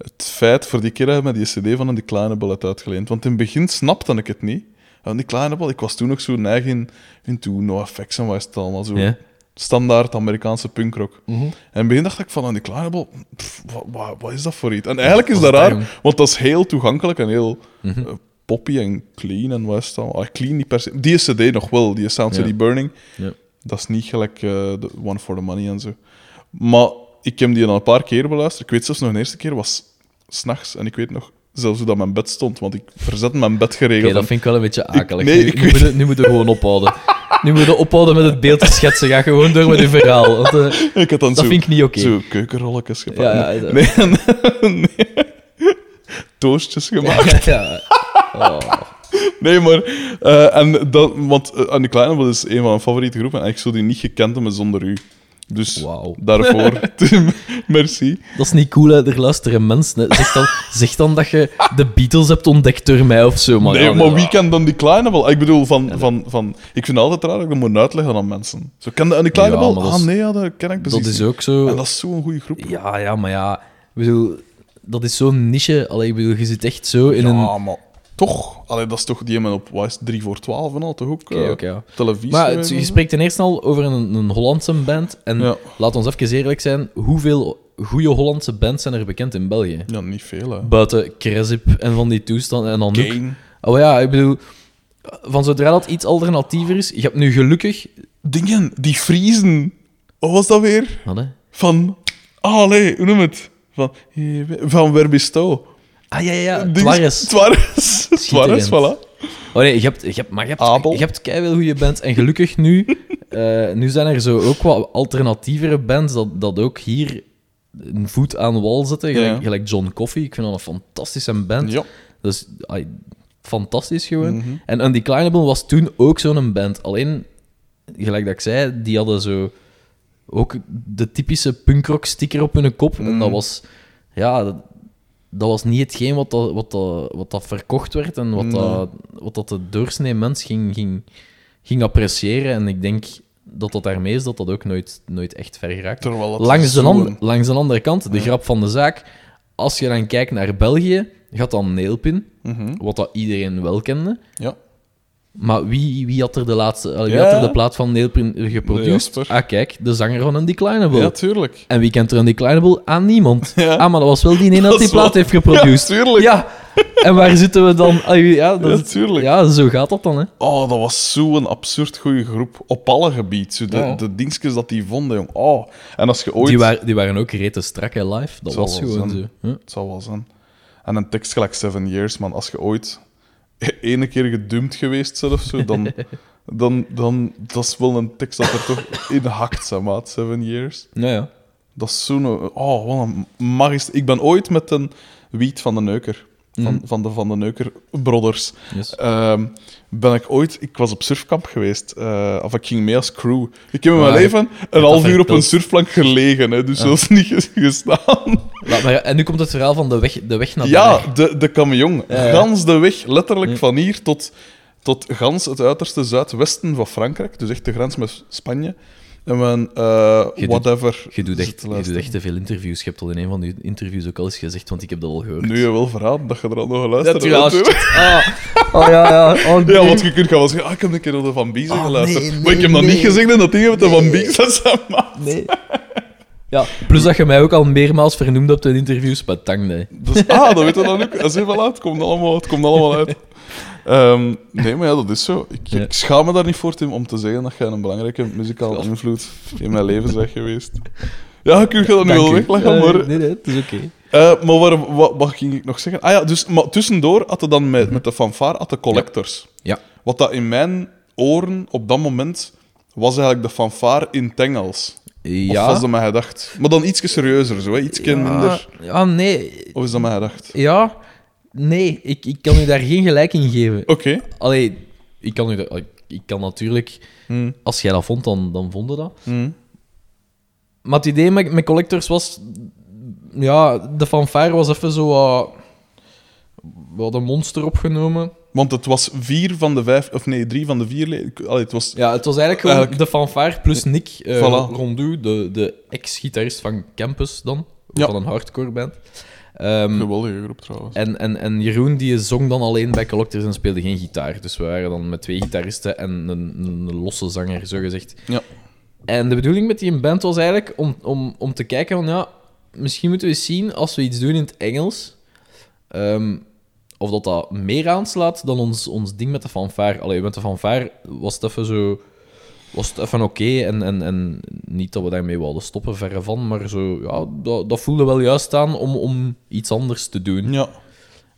het feit, voor die keer dat je me die cd van die kleine bal hebt uitgeleend. Want in het begin snapte ik het niet. En die kleine bal, ik was toen nog zo neig in, in toen NoFX en wat is het allemaal zo. Standaard Amerikaanse punkrock. En in het begin dacht ik van, aan die kleine bal, pff, wat, wat, wat is dat voor iets? En eigenlijk is dat raar? Mhm. want dat is heel toegankelijk en heel eh, poppy en clean en wat is het allemaal. Ah, clean niet per se. Die cd nog wel, die Sound. City Burning. Ja. Dat is niet gelijk de One for the Money en zo. Maar ik heb die al een paar keer beluisterd. Ik weet zelfs nog een eerste keer was s'nachts. En ik weet nog zelfs hoe dat mijn bed stond. Want ik verzette mijn bed geregeld. dat vind ik wel een beetje akelig. nee, nu, ik nu, weet- moet je, nu moet je gewoon ophouden. Nu moet je ophouden met het beeld te schetsen. Ga gewoon door met je verhaal. Want, eh, ik had dan dat zo, vind ik niet oké. zo keukenrolletjes gepakt. Ja, nee, nee. Toastjes gemaakt. ja. Oh. Nee, maar... eh, en dat, want uh, Annie Kleine is een van mijn favoriete groepen. En ik zou die niet gekend hebben zonder u. Dus daarvoor, Tim, merci. Dat is niet cool, hè. Er luisteren mensen. Zeg dan, zeg dan dat je de Beatles hebt ontdekt door mij of zo. Maar, nee, ja, maar wie kent dan die kleine bal? Ik bedoel, van, van, van... Ik vind het altijd raar dat ik dat moet uitleggen aan mensen. Zo, ken je Annie kleine dat Ah, is- nee, dat ken ik precies Dat is ook zo... En dat is zo'n goede groep. Ja, ja, maar ja... Ik bedoel, dat is zo'n niche. Allee, ik bedoel, je zit echt zo in een... Maar toch. Allee, dat is toch die hebben op wat is het, 3 voor 12 en al, toch ook? Oké, eh, oké, ja. Televisie. Maar en het, zo. je spreekt ten eerste al over een, een Hollandse band. En Ja. laat ons even eerlijk zijn, hoeveel goede Hollandse bands zijn er bekend in België? Ja, niet veel, hè. Buiten Cresip en van die toestanden. En dan. Kane. Oh ja, ik bedoel... Van zodra dat iets alternatiever is... Je hebt nu gelukkig... Dingen, die Friesen. Wat was dat weer? Wat, hè? Van... Ah, nee, hoe noem het? Van, van Werbisto. Ah, ja, ja, ja. Dings- Twares. Twares, voilà. Oh nee, je hebt, je hebt, maar je hebt, Abel. je hebt keiveel goede bands. En gelukkig nu, eh, nu zijn er zo ook wat alternatievere bands dat, dat ook hier een voet aan wal zetten. Gelijk, Ja. gelijk John Coffee. Ik vind dat een fantastische band. Ja. Is ai, fantastisch gewoon. Mhm. En Undeclinable was toen ook zo'n band. Alleen, gelijk dat ik zei, die hadden zo ook de typische punkrock sticker op hun kop. En dat Mhm. was, ja, dat, was niet hetgeen wat dat, wat dat, wat dat verkocht werd en wat, dat, wat dat de doorsnee mens ging, ging, ging appreciëren. En ik denk dat dat daarmee is dat dat ook nooit, nooit echt ver geraakt. Langs de, an- langs de andere kant, de Ja. grap van de zaak, als je dan kijkt naar België, gaat dan Nailpin, Mhm. wat dat iedereen wel kende. Ja. Maar wie, wie had er de laatste, wie Ja. had er de plaat van Nailpin geproduceerd? Ah, kijk, de zanger van Undeclinable. ja, tuurlijk. En wie kent er Undeclinable? Aan niemand. Ja. Ah, maar dat was wel die ene Dat dat die wel- plaat heeft geproduceerd. Ja, tuurlijk. Ja. En waar zitten we dan? Ah, Ja, dat Ja, tuurlijk. ja, zo gaat dat dan, hè. Oh, dat was zo'n absurd goede groep. Op alle gebieden. Zo de, Ja. de dingetjes dat die vonden, jong. Oh. En als je ooit... Die, waren, die waren ook rete strak, hè, live. Dat was gewoon zo. Het zal wel zijn. En een tekst gelijk Seven Years, man. Als je ooit ene keer gedumpt geweest of zo, dan... dan, dan dat is wel een tekst dat er toch in hakt, zeg maat. Seven Years. Ja, ja. Dat is zo'n... Oh, wat een magist... Ik ben ooit met een wiet van de Neuker... Van, Mhm. van, de Van de Neuker Brothers. Yes. Ehm, ben ik ooit... Ik was op surfkamp geweest. eh, of ik ging mee als crew. Ik heb in mijn Ah, leven een half uur op een surfplank gelegen. Hè, dus Ja. niet ges- gestaan. Maar- en nu komt het verhaal van de weg, de weg naar Ja, de, de camion. Ja, ja. Gans de weg, letterlijk van hier tot, tot gans het uiterste zuidwesten van Frankrijk. Dus echt de grens met Spanje. En men, eh Je doet- whatever. Je doet, zit echt, te je doet echt te veel interviews. Je hebt al in een van die interviews ook al eens gezegd, want ik heb dat al gehoord. Nu je wel verraden dat je er al nog geluisterd hebt. Natuurlijk. natuurlijk. Ah. Oh ja, ja. Oh, Ja, want je kunt gaan wel zeggen, ah, ik heb een keer naar de Van Biezen Oh, geluisterd. nee, maar ik heb nee, nog niet gezegd in dat ding met de Van. Biezen zijn maat. Nee. Ja, plus dat je mij ook al meermaals vernoemd hebt in interviews, maar tang, nee. Dus, ah, dat weet je dan ook. Dat is even laat. Het komt allemaal, het komt allemaal uit. Ehm, nee, maar ja, dat is zo. Ik, Ja. ik schaam me daar niet voor, Tim, om te zeggen dat jij een belangrijke muzikale invloed in mijn leven bent geweest. Ja, kun je dat nu wel wegleggen, Eh, maar... Nee, nee, het is oké. Eh, maar waar, wat, wat ging ik nog zeggen? Ah ja, dus maar tussendoor had hij dan met, met de fanfare had de collectors. Ja. Wat dat in mijn oren op dat moment was eigenlijk de fanfare in het Engels. Of Ja. was dat mij gedacht? Maar dan iets serieuzer, zo, hè? iets ja, minder. ja, nee. Of is dat mij gedacht? Ja, nee. Ik, ik kan u daar geen gelijk in geven. Oké. Allee, ik kan, u dat, ik, kan natuurlijk... Hmm. Als jij dat vond, dan, dan vond je dat. Hmm. Maar het idee met, met Collectors was... Ja, de fanfare was even zo wat... We hadden Monster opgenomen. Want het was vier van de vijf, of nee, drie van de vier. Allee, het was... Ja, het was eigenlijk gewoon Eigenlijk- de fanfare plus Nick eh Voilà. Rondu, de, de ex-gitarist van Campus dan, Ja. van een hardcore band. Ehm, Geweldige groep trouwens. en, en, en Jeroen die zong dan alleen bij Collectors en speelde geen gitaar. Dus we waren dan met twee gitaristen en een, een losse zanger, zogezegd. Ja. En de bedoeling met die band was eigenlijk om, om, om te kijken van ja, misschien moeten we eens zien als we iets doen in het Engels. ehm, of dat dat meer aanslaat dan ons, ons ding met de fanfare. Allee, met de fanfare was het even zo... Was het even oké en, en, en niet dat we daarmee wilden stoppen, verre van, maar zo, ja, dat, dat voelde wel juist aan om, om iets anders te doen. Ja.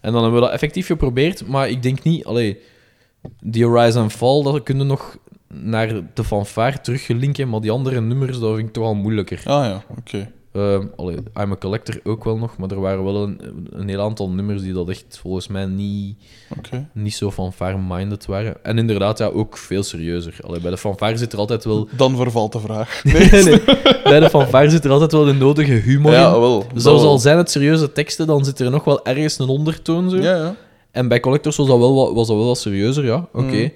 En dan hebben we dat effectief geprobeerd, maar ik denk niet... Allee, die Rise and Fall, dat kunnen nog naar de fanfare teruggelinken, maar die andere nummers, dat vind ik toch al moeilijker. Ah ja, oké. Allee, I'm a Collector ook wel nog, maar er waren wel een, een heel aantal nummers die dat echt volgens mij niet, Oké. niet zo fanfare-minded waren. En inderdaad, ja, ook veel serieuzer. Allee, bij de fanfare zit er altijd wel... Dan vervalt de vraag. Nee, nee. Bij de fanfare zit er altijd wel de nodige humor ja, in. wel. Wel. al zijn het serieuze teksten, dan zit er nog wel ergens een ondertoon zo. Ja, ja. En bij Collectors was dat wel, wat- was dat wel wat serieuzer, ja. Oké. Mhm.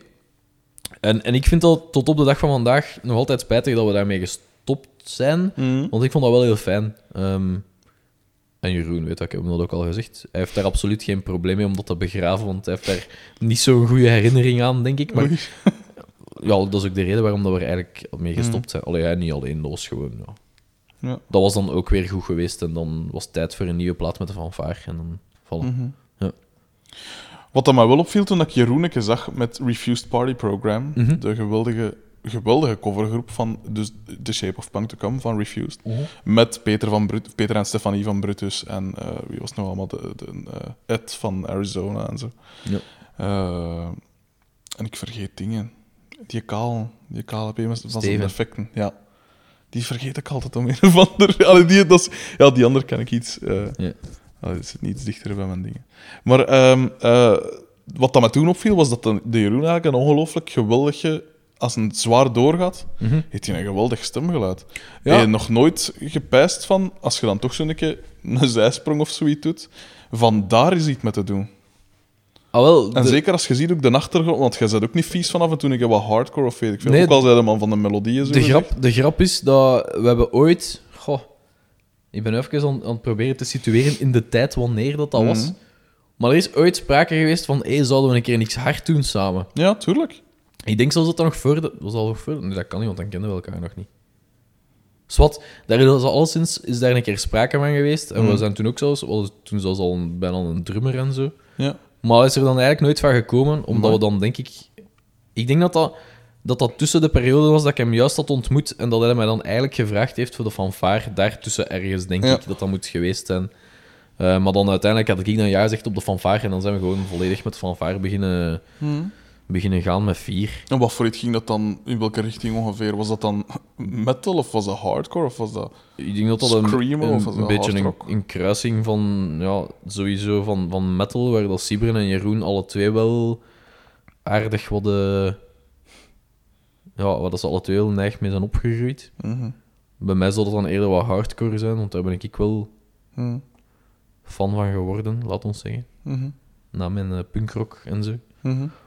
En, en ik vind dat tot op de dag van vandaag nog altijd spijtig dat we daarmee gestopt zijn. Mhm. Want ik vond dat wel heel fijn. Ehm, en Jeroen, weet dat, ik heb hem dat ook al gezegd. Hij heeft daar absoluut geen probleem mee om dat te begraven, want hij heeft daar niet zo'n goede herinnering aan, denk ik. Maar Oei. ja, dat is ook de reden waarom dat we er eigenlijk mee gestopt zijn. Allee, hij niet alleen, was gewoon... Ja. Ja. Dat was dan ook weer goed geweest en dan was het tijd voor een nieuwe plaat met de fanfare. En dan vallen. Mhm. Ja. Wat dat mij wel opviel toen ik Jeroeneke zag met Refused Party Program, Mhm. de geweldige, geweldige covergroep van dus The Shape of Punk to Come van Refused, Mhm. met Peter, van Brut, Peter en Stefanie van Brutus en eh, wie was nog allemaal, de, de, eh, Ed van Arizona en zo. Ja. Eh, en ik vergeet dingen. Die kaal, die P met van zijn effecten, ja. Die vergeet ik altijd om een of ander. Allee, die, dat is, ja, die ander kan ik iets. Ja. Allee, het zit niet iets dichter bij mijn dingen. Maar ehm, eh, wat dat me toen opviel, was dat de, de Jeroen eigenlijk een ongelooflijk geweldige... Als een zwaar doorgaat, Mhm. heeft hij een geweldig stemgeluid. Ja. Heb je nog nooit gepijst van, als je dan toch zo'n keer een zijsprong of zoiets doet, van daar is iets mee te doen. Ah, wel, En zeker als je ziet ook de achtergrond, want jij bent ook niet vies van af en toe een keer wat hardcore of weet ik veel. Nee, ook al zei de man van de melodieën de, grap, de grap is dat we hebben ooit... Goh, ik ben even aan, aan het proberen te situeren in de tijd wanneer dat, dat was. Mhm. Maar er is ooit sprake geweest van, hey, zouden we een keer niks hard doen samen? Ja, tuurlijk. Ik denk zelfs dat dat nog voor... De, was dat al nog voor? Nee, dat kan niet, want dan kennen we elkaar nog niet. Swat, daar is alleszins is daar een keer sprake van geweest. En we Mhm. zijn toen ook zelfs... We toen zelfs al een, bijna een drummer en zo. Ja. Maar is er dan eigenlijk nooit van gekomen, omdat we dan, denk ik... Ik denk dat dat, dat dat tussen de periode was dat ik hem juist had ontmoet en dat hij mij dan eigenlijk gevraagd heeft voor de fanfare. Daartussen ergens, denk Ja. ik, dat dat moet geweest zijn. Eh, maar dan uiteindelijk had ik dan ja gezegd op de fanfare en dan zijn we gewoon volledig met de fanfare beginnen, beginnen gaan met vier. En wat voor iets ging dat dan, in welke richting ongeveer? Was dat dan metal of was dat hardcore of was dat... Ik denk dat dat een, dat beetje een, kruising van, ja, sowieso van, van metal, waar dat Sibren en Jeroen alle twee wel aardig wat de... Ja, waar dat ze alle twee wel neig mee zijn opgegroeid. Mhm. Bij mij zal het dan eerder wat hardcore zijn, want daar ben ik wel Mhm. fan van geworden, laat ons zeggen. Mhm. Na mijn eh, punkrock en zo.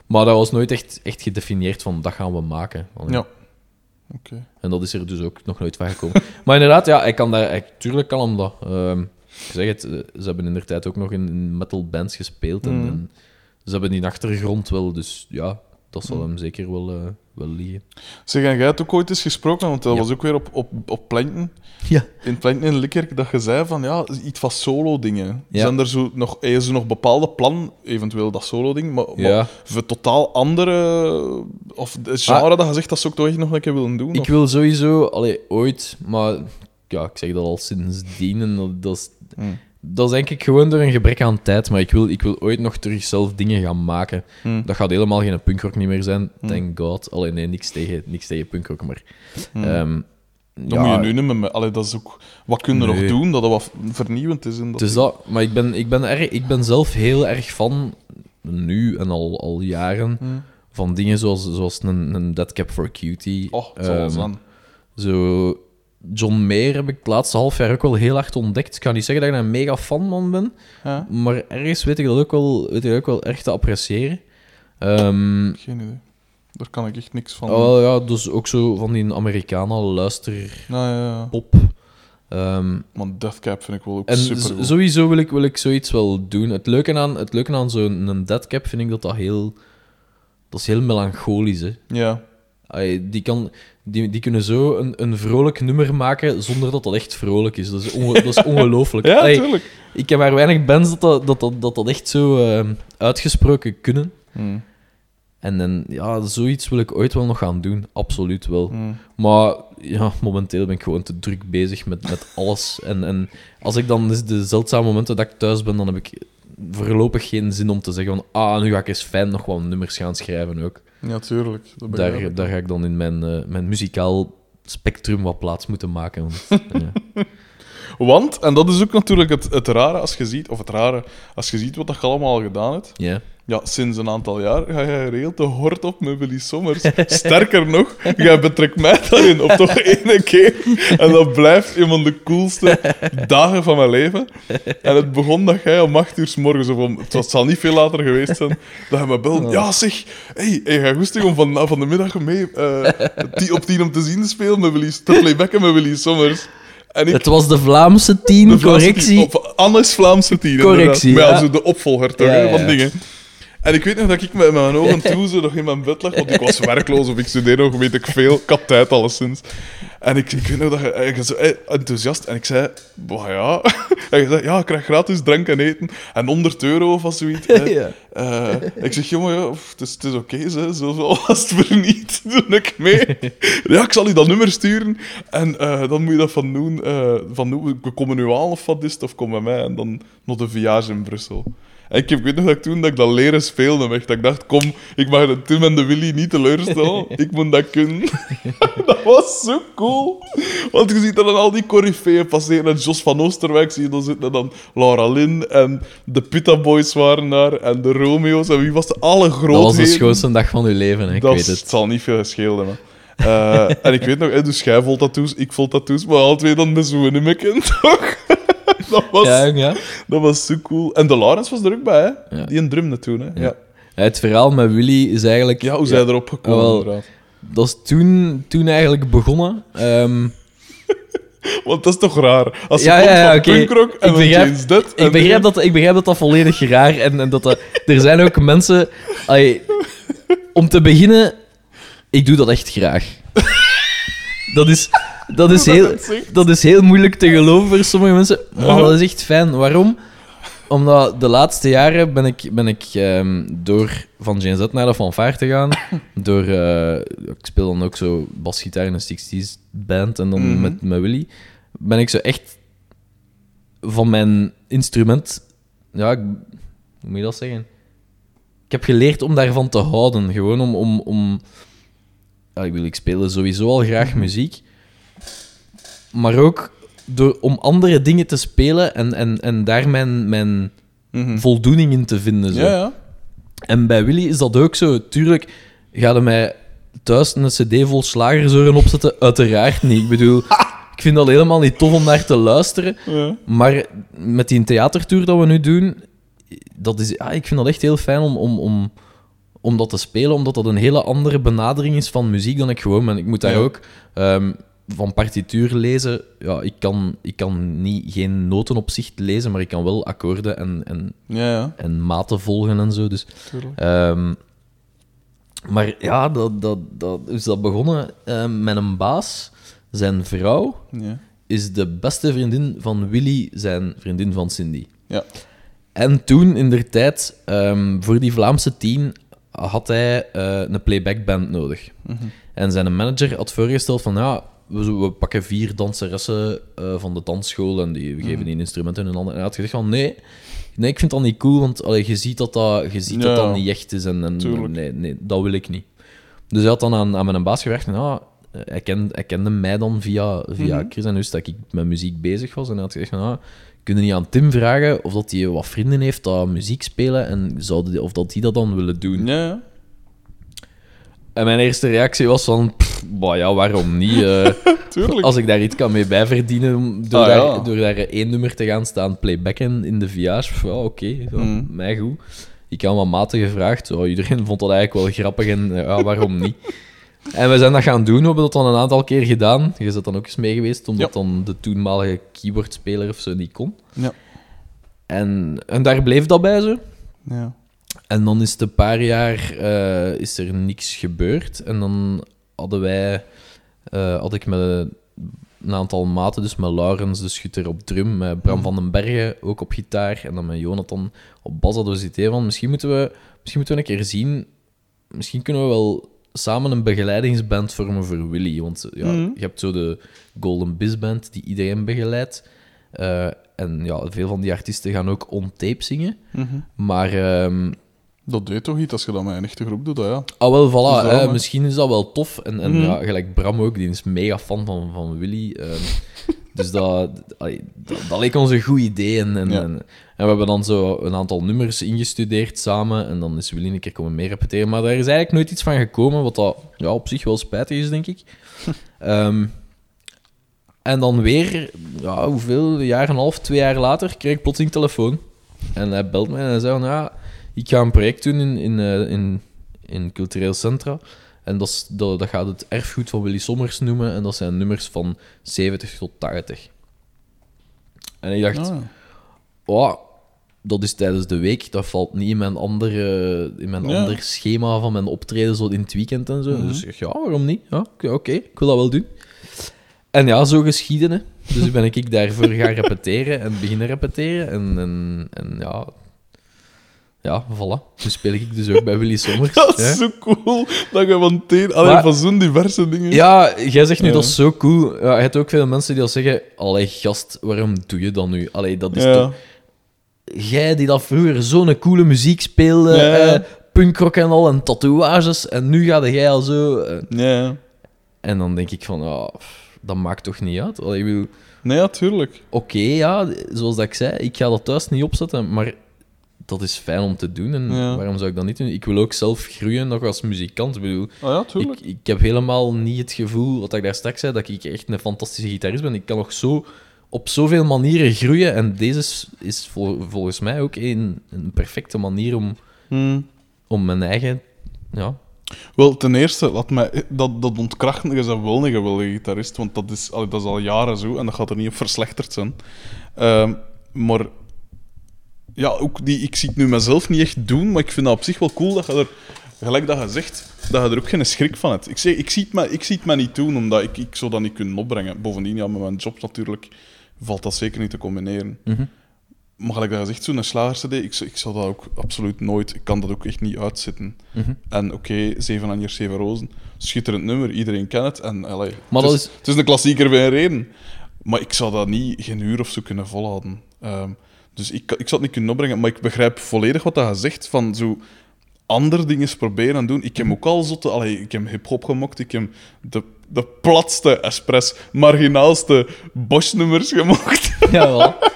Maar dat was nooit echt, echt gedefinieerd van, dat gaan we maken. Ja. Oké. En dat is er dus ook nog nooit van gekomen. maar inderdaad, ja, hij kan daar, hij, tuurlijk kan hem dat. Ehm, ik zeg het, eh, ze hebben in tijd ook nog in, in metal bands gespeeld. En, Mhm. en ze hebben die achtergrond wel, dus ja, dat zal Mhm. hem zeker wel, eh, wel liggen. Zeg, en jij hebt ook ooit eens gesproken, want dat Ja. was ook weer op, op, op Planten. Ja. In Planten in Likkerk, dat je zei van, ja, iets van solo-dingen. Ja. Zijn er zo nog, is er nog bepaalde plan, eventueel dat solo-ding, maar, maar Ja. voor totaal andere... Of het genre dat je zegt, dat ze ook toch echt nog een keer willen doen? Ik of- wil sowieso, allee, ooit, maar ja, ik zeg dat al sindsdien. En dat, dat, is, Hmm. Dat is denk ik gewoon door een gebrek aan tijd. Maar ik wil, ik wil ooit nog terug zelf dingen gaan maken. Hmm. Dat gaat helemaal geen punkrock niet meer zijn, Hmm. thank god. Alleen nee, niks tegen, niks tegen punkrock, maar... Hmm. ehm, Dan moet je nu niet meer... met- Allee, dat is ook... Wat kun je nog doen dat dat wat vernieuwend is? In dat Dus dat, maar ik ben, ik, ben erg, ik ben zelf heel erg fan, nu en al, al jaren, van dingen zoals, zoals een, een Dead Cap for Cutie. Oh, wel Ehm. Zo, John Mayer heb ik het laatste half jaar ook wel heel hard ontdekt. Ik kan niet zeggen dat ik een mega fan van ben, Ja. maar ergens weet ik dat ook wel, weet ik ook wel erg te appreciëren. Ehm, Geen idee. Daar kan ik echt niks van. oh, ja, dus ook zo van die Americana luisterpop. Nou ja, ja. Ehm, Maar Deathcap vind ik wel ook en super sowieso wil ik, wil ik zoiets wel doen. Het leuke aan, het leuke aan zo'n deadcap vind ik dat dat heel... Dat is heel melancholisch, hè. Ja. Allee, die, kan, die, die kunnen zo een, een vrolijk nummer maken zonder dat dat echt vrolijk is. Dat is, onge- dat is ongelooflijk. Ja, Allee, tuurlijk. ik ken maar weinig bands dat dat, dat, dat, dat, dat echt zo ehm, uitgesproken kunnen. Mm, En, en ja, zoiets wil ik ooit wel nog gaan doen. Absoluut wel. mm. Maar ja, momenteel ben ik gewoon te druk bezig met, met alles. En, en als ik dan dus de zeldzame momenten dat ik thuis ben, dan heb ik voorlopig geen zin om te zeggen van ah, nu ga ik eens fijn nog wat nummers gaan schrijven ook. Ja, tuurlijk. Dat begrijp Daar, daar ga ik dan in mijn, eh, mijn muzikaal spectrum wat plaats moeten maken. Want, ja. Want, en dat is ook natuurlijk het, het rare als je ziet, of het rare, als je ziet wat dat je allemaal al gedaan hebt. Ja. Ja, sinds een aantal jaar ga jij geregeld te hort op met Willy Sommers. Sterker nog, jij betrekt mij daarin op toch ene keer. En dat blijft een van de coolste dagen van mijn leven. En het begon dat jij om acht uur 's morgens, of om, het, zal niet veel later geweest zijn, dat je me belde. Ja, zeg, hey, hey, ga goesting om van, van de middag mee eh, die, op tien om te zien te spelen met Willy, te playbacken met Willy Sommers. Ik, Het was de Vlaamse tien, de Vlaamse correctie. tien- Anne's Vlaamse tien. Correctie, inderdaad. Maar ja. ja, zo de opvolger toch, Ja, hè, ja, van dingen. En ik weet nog dat ik met mijn ogen toe zo nog in mijn bed lag, want ik was werkloos of ik studeerde nog, weet ik veel. Ik had tijd alleszins. En ik, ik weet nog dat je, eh, je zo eh, enthousiast... En ik zei, "Bah, ja... En je zei, ja, ik krijg gratis drank en eten. En 100 euro of zoiets. Ja. Eh, ik zeg, jongen, ja, pff, het is, het is oké, zo, zo was het verniet. Doe ik mee. Ja, ik zal u dat nummer sturen. En dan moet je dat van doen. van doen. We komen nu aan of wat is het, of kom bij mij. En dan nog de viage in Brussel. En ik, heb, ik weet nog dat ik toen dat ik dat leren speelde. Dat ik dacht, kom, ik mag de Tim en de Willy niet teleurstellen. ik moet dat kunnen. dat was zo cool. Want je ziet dan al die coryfeeën passeren. En Jos van Oosterwijk zie je dan zitten. En dan Laura Lynn en de Pitta Boys waren daar. En de Romeo's. En wie was de alle Dat was de schoonste dag van uw leven, hè. ik Dat weet is- het. zal niet veel geschelen hebben. Eh, en ik weet nog, hè, dus jij vol tattoos, ik vol tattoos, maar alle twee dan met zo'n nummerken, toch? dat, was, Ja, ja. dat was zo cool. En de Laurens was er ook bij, hè? Ja. Die een drumde toen, hè? Ja. Het verhaal met Willy is eigenlijk... Ja, hoe zij erop gekomen, wel. inderdaad. Dat is toen, toen eigenlijk begonnen. Ehm, Want dat is toch raar? Als je Ja, komt ja, punkrock en Ik dan begrijp- James Dead... ik, begrijp dat, ik begrijp dat dat volledig raar en, en dat, dat er zijn ook mensen. om te beginnen, ik doe dat echt graag. Dat is, dat is, heel, dat is heel moeilijk te geloven voor sommige mensen, maar dat is echt fijn. Waarom? Omdat de laatste jaren ben ik, ben ik ehm, door van Gen Z naar de fanfare te gaan. Door, eh, ik speel dan ook zo basgitaar in een 60s band en dan Mhm. met, met Willy. Ben ik zo echt van mijn instrument. Ja, ik, hoe moet je dat zeggen? Ik heb geleerd om daarvan te houden. Gewoon om. om, om ja, ik, wil, ik speel sowieso al graag muziek. Maar ook door, om andere dingen te spelen en, en, en daar mijn, mijn Mhm. voldoening in te vinden. Zo. Ja, ja. En bij Willy is dat ook zo. Tuurlijk, ga je mij thuis een cd vol slagerzeuren opzetten? Uiteraard niet. Ik bedoel, ik vind dat helemaal niet tof om naar te luisteren. ja. Maar met die theatertour dat we nu doen, dat is, ja, ik vind dat echt heel fijn om, om, om, om dat te spelen, omdat dat een hele andere benadering is van muziek dan ik gewoon ben. Ik moet daar Ja. ook ehm, van partituur lezen. Ja, ik kan, ik kan niet, geen noten op zich lezen, maar ik kan wel akkoorden en, en, Ja, ja. en maten volgen en zo. Dus. Ehm, maar ja, dat, dat, dat is dat begonnen ehm, met een baas. Zijn vrouw Ja. is de beste vriendin van Willy, zijn vriendin van Cindy. Ja. En toen, in der tijd, ehm, voor die Vlaamse tien, had hij eh, een playbackband nodig. Mhm. En zijn manager had voorgesteld van, ja, we, we pakken vier danseressen eh, van de dansschool en die, we geven die instrumenten en een ander. En hij had gezegd van, nee, nee, ik vind dat niet cool, want allee, je ziet dat dat, je ziet dat, Ja, dat niet echt is. En, nee, nee, dat wil ik niet. Dus hij had dan aan, aan mijn baas gevraagd en ja, hij, kende, hij kende mij dan via, via Mhm. Chris en wist dat ik met muziek bezig was. En hij had gezegd van, ja, kunnen niet aan Tim vragen of dat hij wat vrienden heeft dat muziek spelen en zouden die, of dat die dat dan willen doen. Ja, ja. En mijn eerste reactie was van, pff, bah, ja, waarom niet? eh, Tuurlijk. als ik daar iets kan mee bijverdienen om- door, Ah, daar, ja. door daar één nummer te gaan staan playbacken in de viage, ja, oké, Mm. mij goed. ik heb mijn maten gevraagd. Oh, iedereen vond dat eigenlijk wel grappig en ja, waarom niet? En we zijn dat gaan doen. We hebben dat dan een aantal keer gedaan. Je bent dan ook eens mee geweest, omdat Ja. dan de toenmalige keyboardspeler of zo niet kon. Ja. En, en daar bleef dat bij zo. Ja. En dan is het een paar jaar eh, is er niks gebeurd. En dan hadden wij, eh, had ik met een aantal maten, dus met Laurens de Schutter op drum, met Bram van den Bergen ook op gitaar en dan met Jonathan op bas. Hadden we het idee van, misschien moeten, we, misschien moeten we een keer zien, misschien kunnen we wel samen een begeleidingsband vormen voor Willy. Want ja, Mhm. je hebt zo de Golden Biz Band die iedereen begeleidt. Eh, en ja, veel van die artiesten gaan ook on tape zingen. Mhm. Maar ehm, Dat deed toch iets als je dat met een echte groep doet, ja. Ah, wel, voilà. Dus hè, misschien is dat wel tof. En, en Mhm. ja, gelijk Bram ook, die is mega fan van, van Willy. ehm, dus dat, allee, dat, dat leek ons een goed idee. En, en, Ja. en, we hebben dan zo een aantal nummers ingestudeerd samen. En dan is Willy een keer komen mee repeteren. Maar daar is eigenlijk nooit iets van gekomen, wat dat ja, op zich wel spijtig is, denk ik. Ehm, en dan weer, ja, hoeveel, een jaar en een half, twee jaar later, kreeg ik plotseling telefoon. En hij belt mij en hij zei van, ja, ik ga een project doen in, in, eh, in, in Cultureel Centra. En dat, is, dat, dat gaat het erfgoed van Willy Sommers noemen. En dat zijn nummers van 70 tot 80. En ik dacht, oh, dat is tijdens de week. Dat valt niet in mijn, andere, in mijn Ja. ander schema van mijn optreden zo in het weekend en zo. Mhm. Dus ik dacht, ja, waarom niet? Ja, oké, ik wil dat wel doen. En ja, zo geschieden. hè. Dus ben ik daarvoor gaan repeteren en beginnen repeteren. En, en, en ja, ja, voilà. Nu speel ik dus ook bij Willy Sommers. Dat hè. is zo cool dat je van teen... Allee, Maar- van zo'n diverse dingen... Ja, jij zegt nu Ja. dat is zo cool. Ja, je hebt ook veel mensen die al zeggen: Allee, gast, waarom doe je dat nu? Allee, dat is Ja. toch. Jij die dat vroeger zo'n coole muziek speelde, eh, punkrock en al, en tatoeages, en nu ga jij al zo. eh. Ja. En dan denk ik van: pff, dat maakt toch niet uit? Allee, ik bedoel, Nee, ja, tuurlijk. Oké, ja, zoals dat ik zei, ik ga dat thuis niet opzetten, maar dat is fijn om te doen. En Ja. waarom zou ik dat niet doen? Ik wil ook zelf groeien nog als muzikant. Ik bedoel, Ah ja, ik, ik heb helemaal niet het gevoel, wat ik daar straks zei, dat ik echt een fantastische gitarist ben. Ik kan nog zo op zoveel manieren groeien. En deze is, is vol- volgens mij ook een, een perfecte manier om, Hmm. om mijn eigen... Ja, Wel, ten eerste, laat mij, dat, dat ontkrachten, je bent wel een geweldige gitarist, want dat is, dat is al jaren zo en dat gaat er niet op verslechterd zijn. Ehm, maar ja, ook die, ik zie het nu mezelf niet echt doen, maar ik vind dat op zich wel cool dat je er, gelijk dat je zegt, dat je er ook geen schrik van hebt. Ik, zeg, ik, zie, het me, ik zie het me niet doen, omdat ik, ik zou dat niet kunnen opbrengen. Bovendien, ja, met mijn job natuurlijk, valt dat zeker niet te combineren. Mhm. Maar gelijk dat je zegt, zo'n slager-cd, ik, ik zou dat ook absoluut nooit, ik kan dat ook echt niet uitzitten. Mhm. En oké, Zeven Anjers, Zeven Rozen, schitterend nummer, iedereen kent het. En, allee, Maar het, is- het is een klassieker bij een reden. Maar ik zou dat niet geen uur of zo kunnen volhouden. Ehm, dus ik, ik zou het niet kunnen opbrengen, maar ik begrijp volledig wat dat je zegt, van zo andere dingen proberen en doen. Ik heb ook al zotte... Allee, ik heb hip-hop gemokt, ik heb de, de platste, expres, marginaalste Bosch-nummers gemokt. ja wel.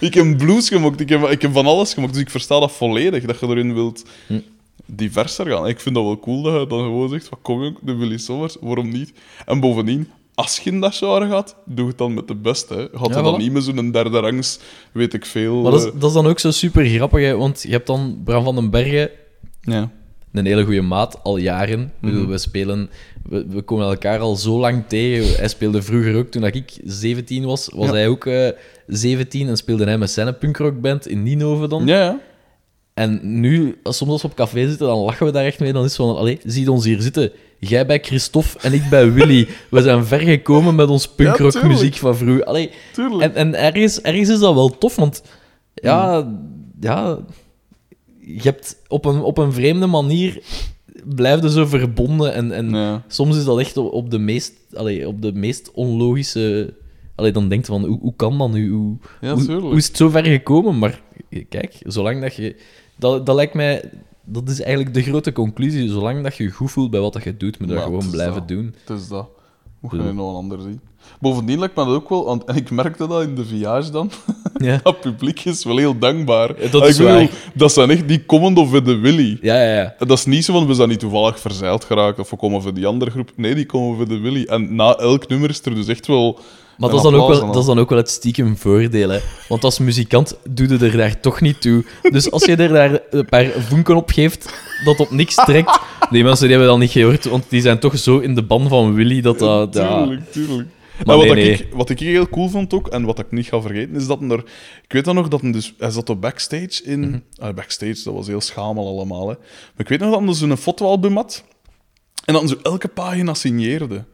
Ik heb blues gemokt, ik heb, ik heb van alles gemokt. Dus ik versta dat volledig, dat je erin wilt Hm. diverser gaan. Ik vind dat wel cool dat je dan gewoon zegt, van kom jong, de Willy Sommers, waarom niet? En bovendien, als je in dat genre gaat, doe het dan met de beste. Hè. Gaat Ja, dan voilà. niet met zo'n derde rangs, weet ik veel. Maar dat is, eh, dat is dan ook zo super grappig, hè, want je hebt dan Bram van den Bergen, ja. een hele goede maat, al jaren. Bedoel, Mhm. we spelen... We, we komen elkaar al zo lang tegen. Hij speelde vroeger ook, toen dat ik 17 was, was Ja. hij ook eh 17 en speelde hij met zijn punkrockband in Ninove dan. Ja, ja. En nu, soms als we op café zitten, dan lachen we daar echt mee. Dan is het van, allee, zie ons hier zitten. Jij bij Christophe en ik bij Willy. We zijn ver gekomen met ons punkrockmuziek van vroeger. Allee, en, en ergens, ergens is dat wel tof, want ja, ja je hebt op een, op een vreemde manier blijf je zo verbonden en, en Ja. soms is dat echt op, op de meest, allee, op de meest onlogische... Allee, dan denkt van, hoe, hoe kan dat nu? Hoe, Ja, hoe, hoe is het zo ver gekomen? Maar kijk, zolang dat je... Dat, dat lijkt mij... Dat is eigenlijk de grote conclusie. Zolang dat je je goed voelt bij wat dat je doet, moet je dat gewoon blijven dat. doen. Het is dat. Moet je nog een ander zien. Bovendien lijkt me dat ook wel... want- En ik merkte dat in de viage dan. Ja, Dat publiek is wel heel dankbaar. Ja, dat ik is dat zijn echt... Die komen of de Willy. ja, ja. ja. En Dat is niet zo van, we zijn niet toevallig verzeild geraakt of we komen voor die andere groep. Nee, die komen voor de Willy. En na elk nummer is er dus echt wel Maar dat is, dan ook wel, dat is dan ook wel het stiekem voordeel. Hè. Want als muzikant doe je er daar toch niet toe. Dus als je er daar een paar vonken op geeft dat op niks trekt, die mensen die hebben dat niet gehoord, want die zijn toch zo in de ban van Willy dat dat... ja. Tuurlijk, tuurlijk. Maar wat, nee, ik, wat ik heel cool vond ook, en wat ik niet ga vergeten, is dat hij er... Ik weet dan nog dat hij dus... Hij zat op backstage in... Mhm. ah, backstage, dat was heel schamel allemaal, hè. Maar ik weet nog dat hij zo'n fotoalbum had. En dat hij zo elke pagina signeerde.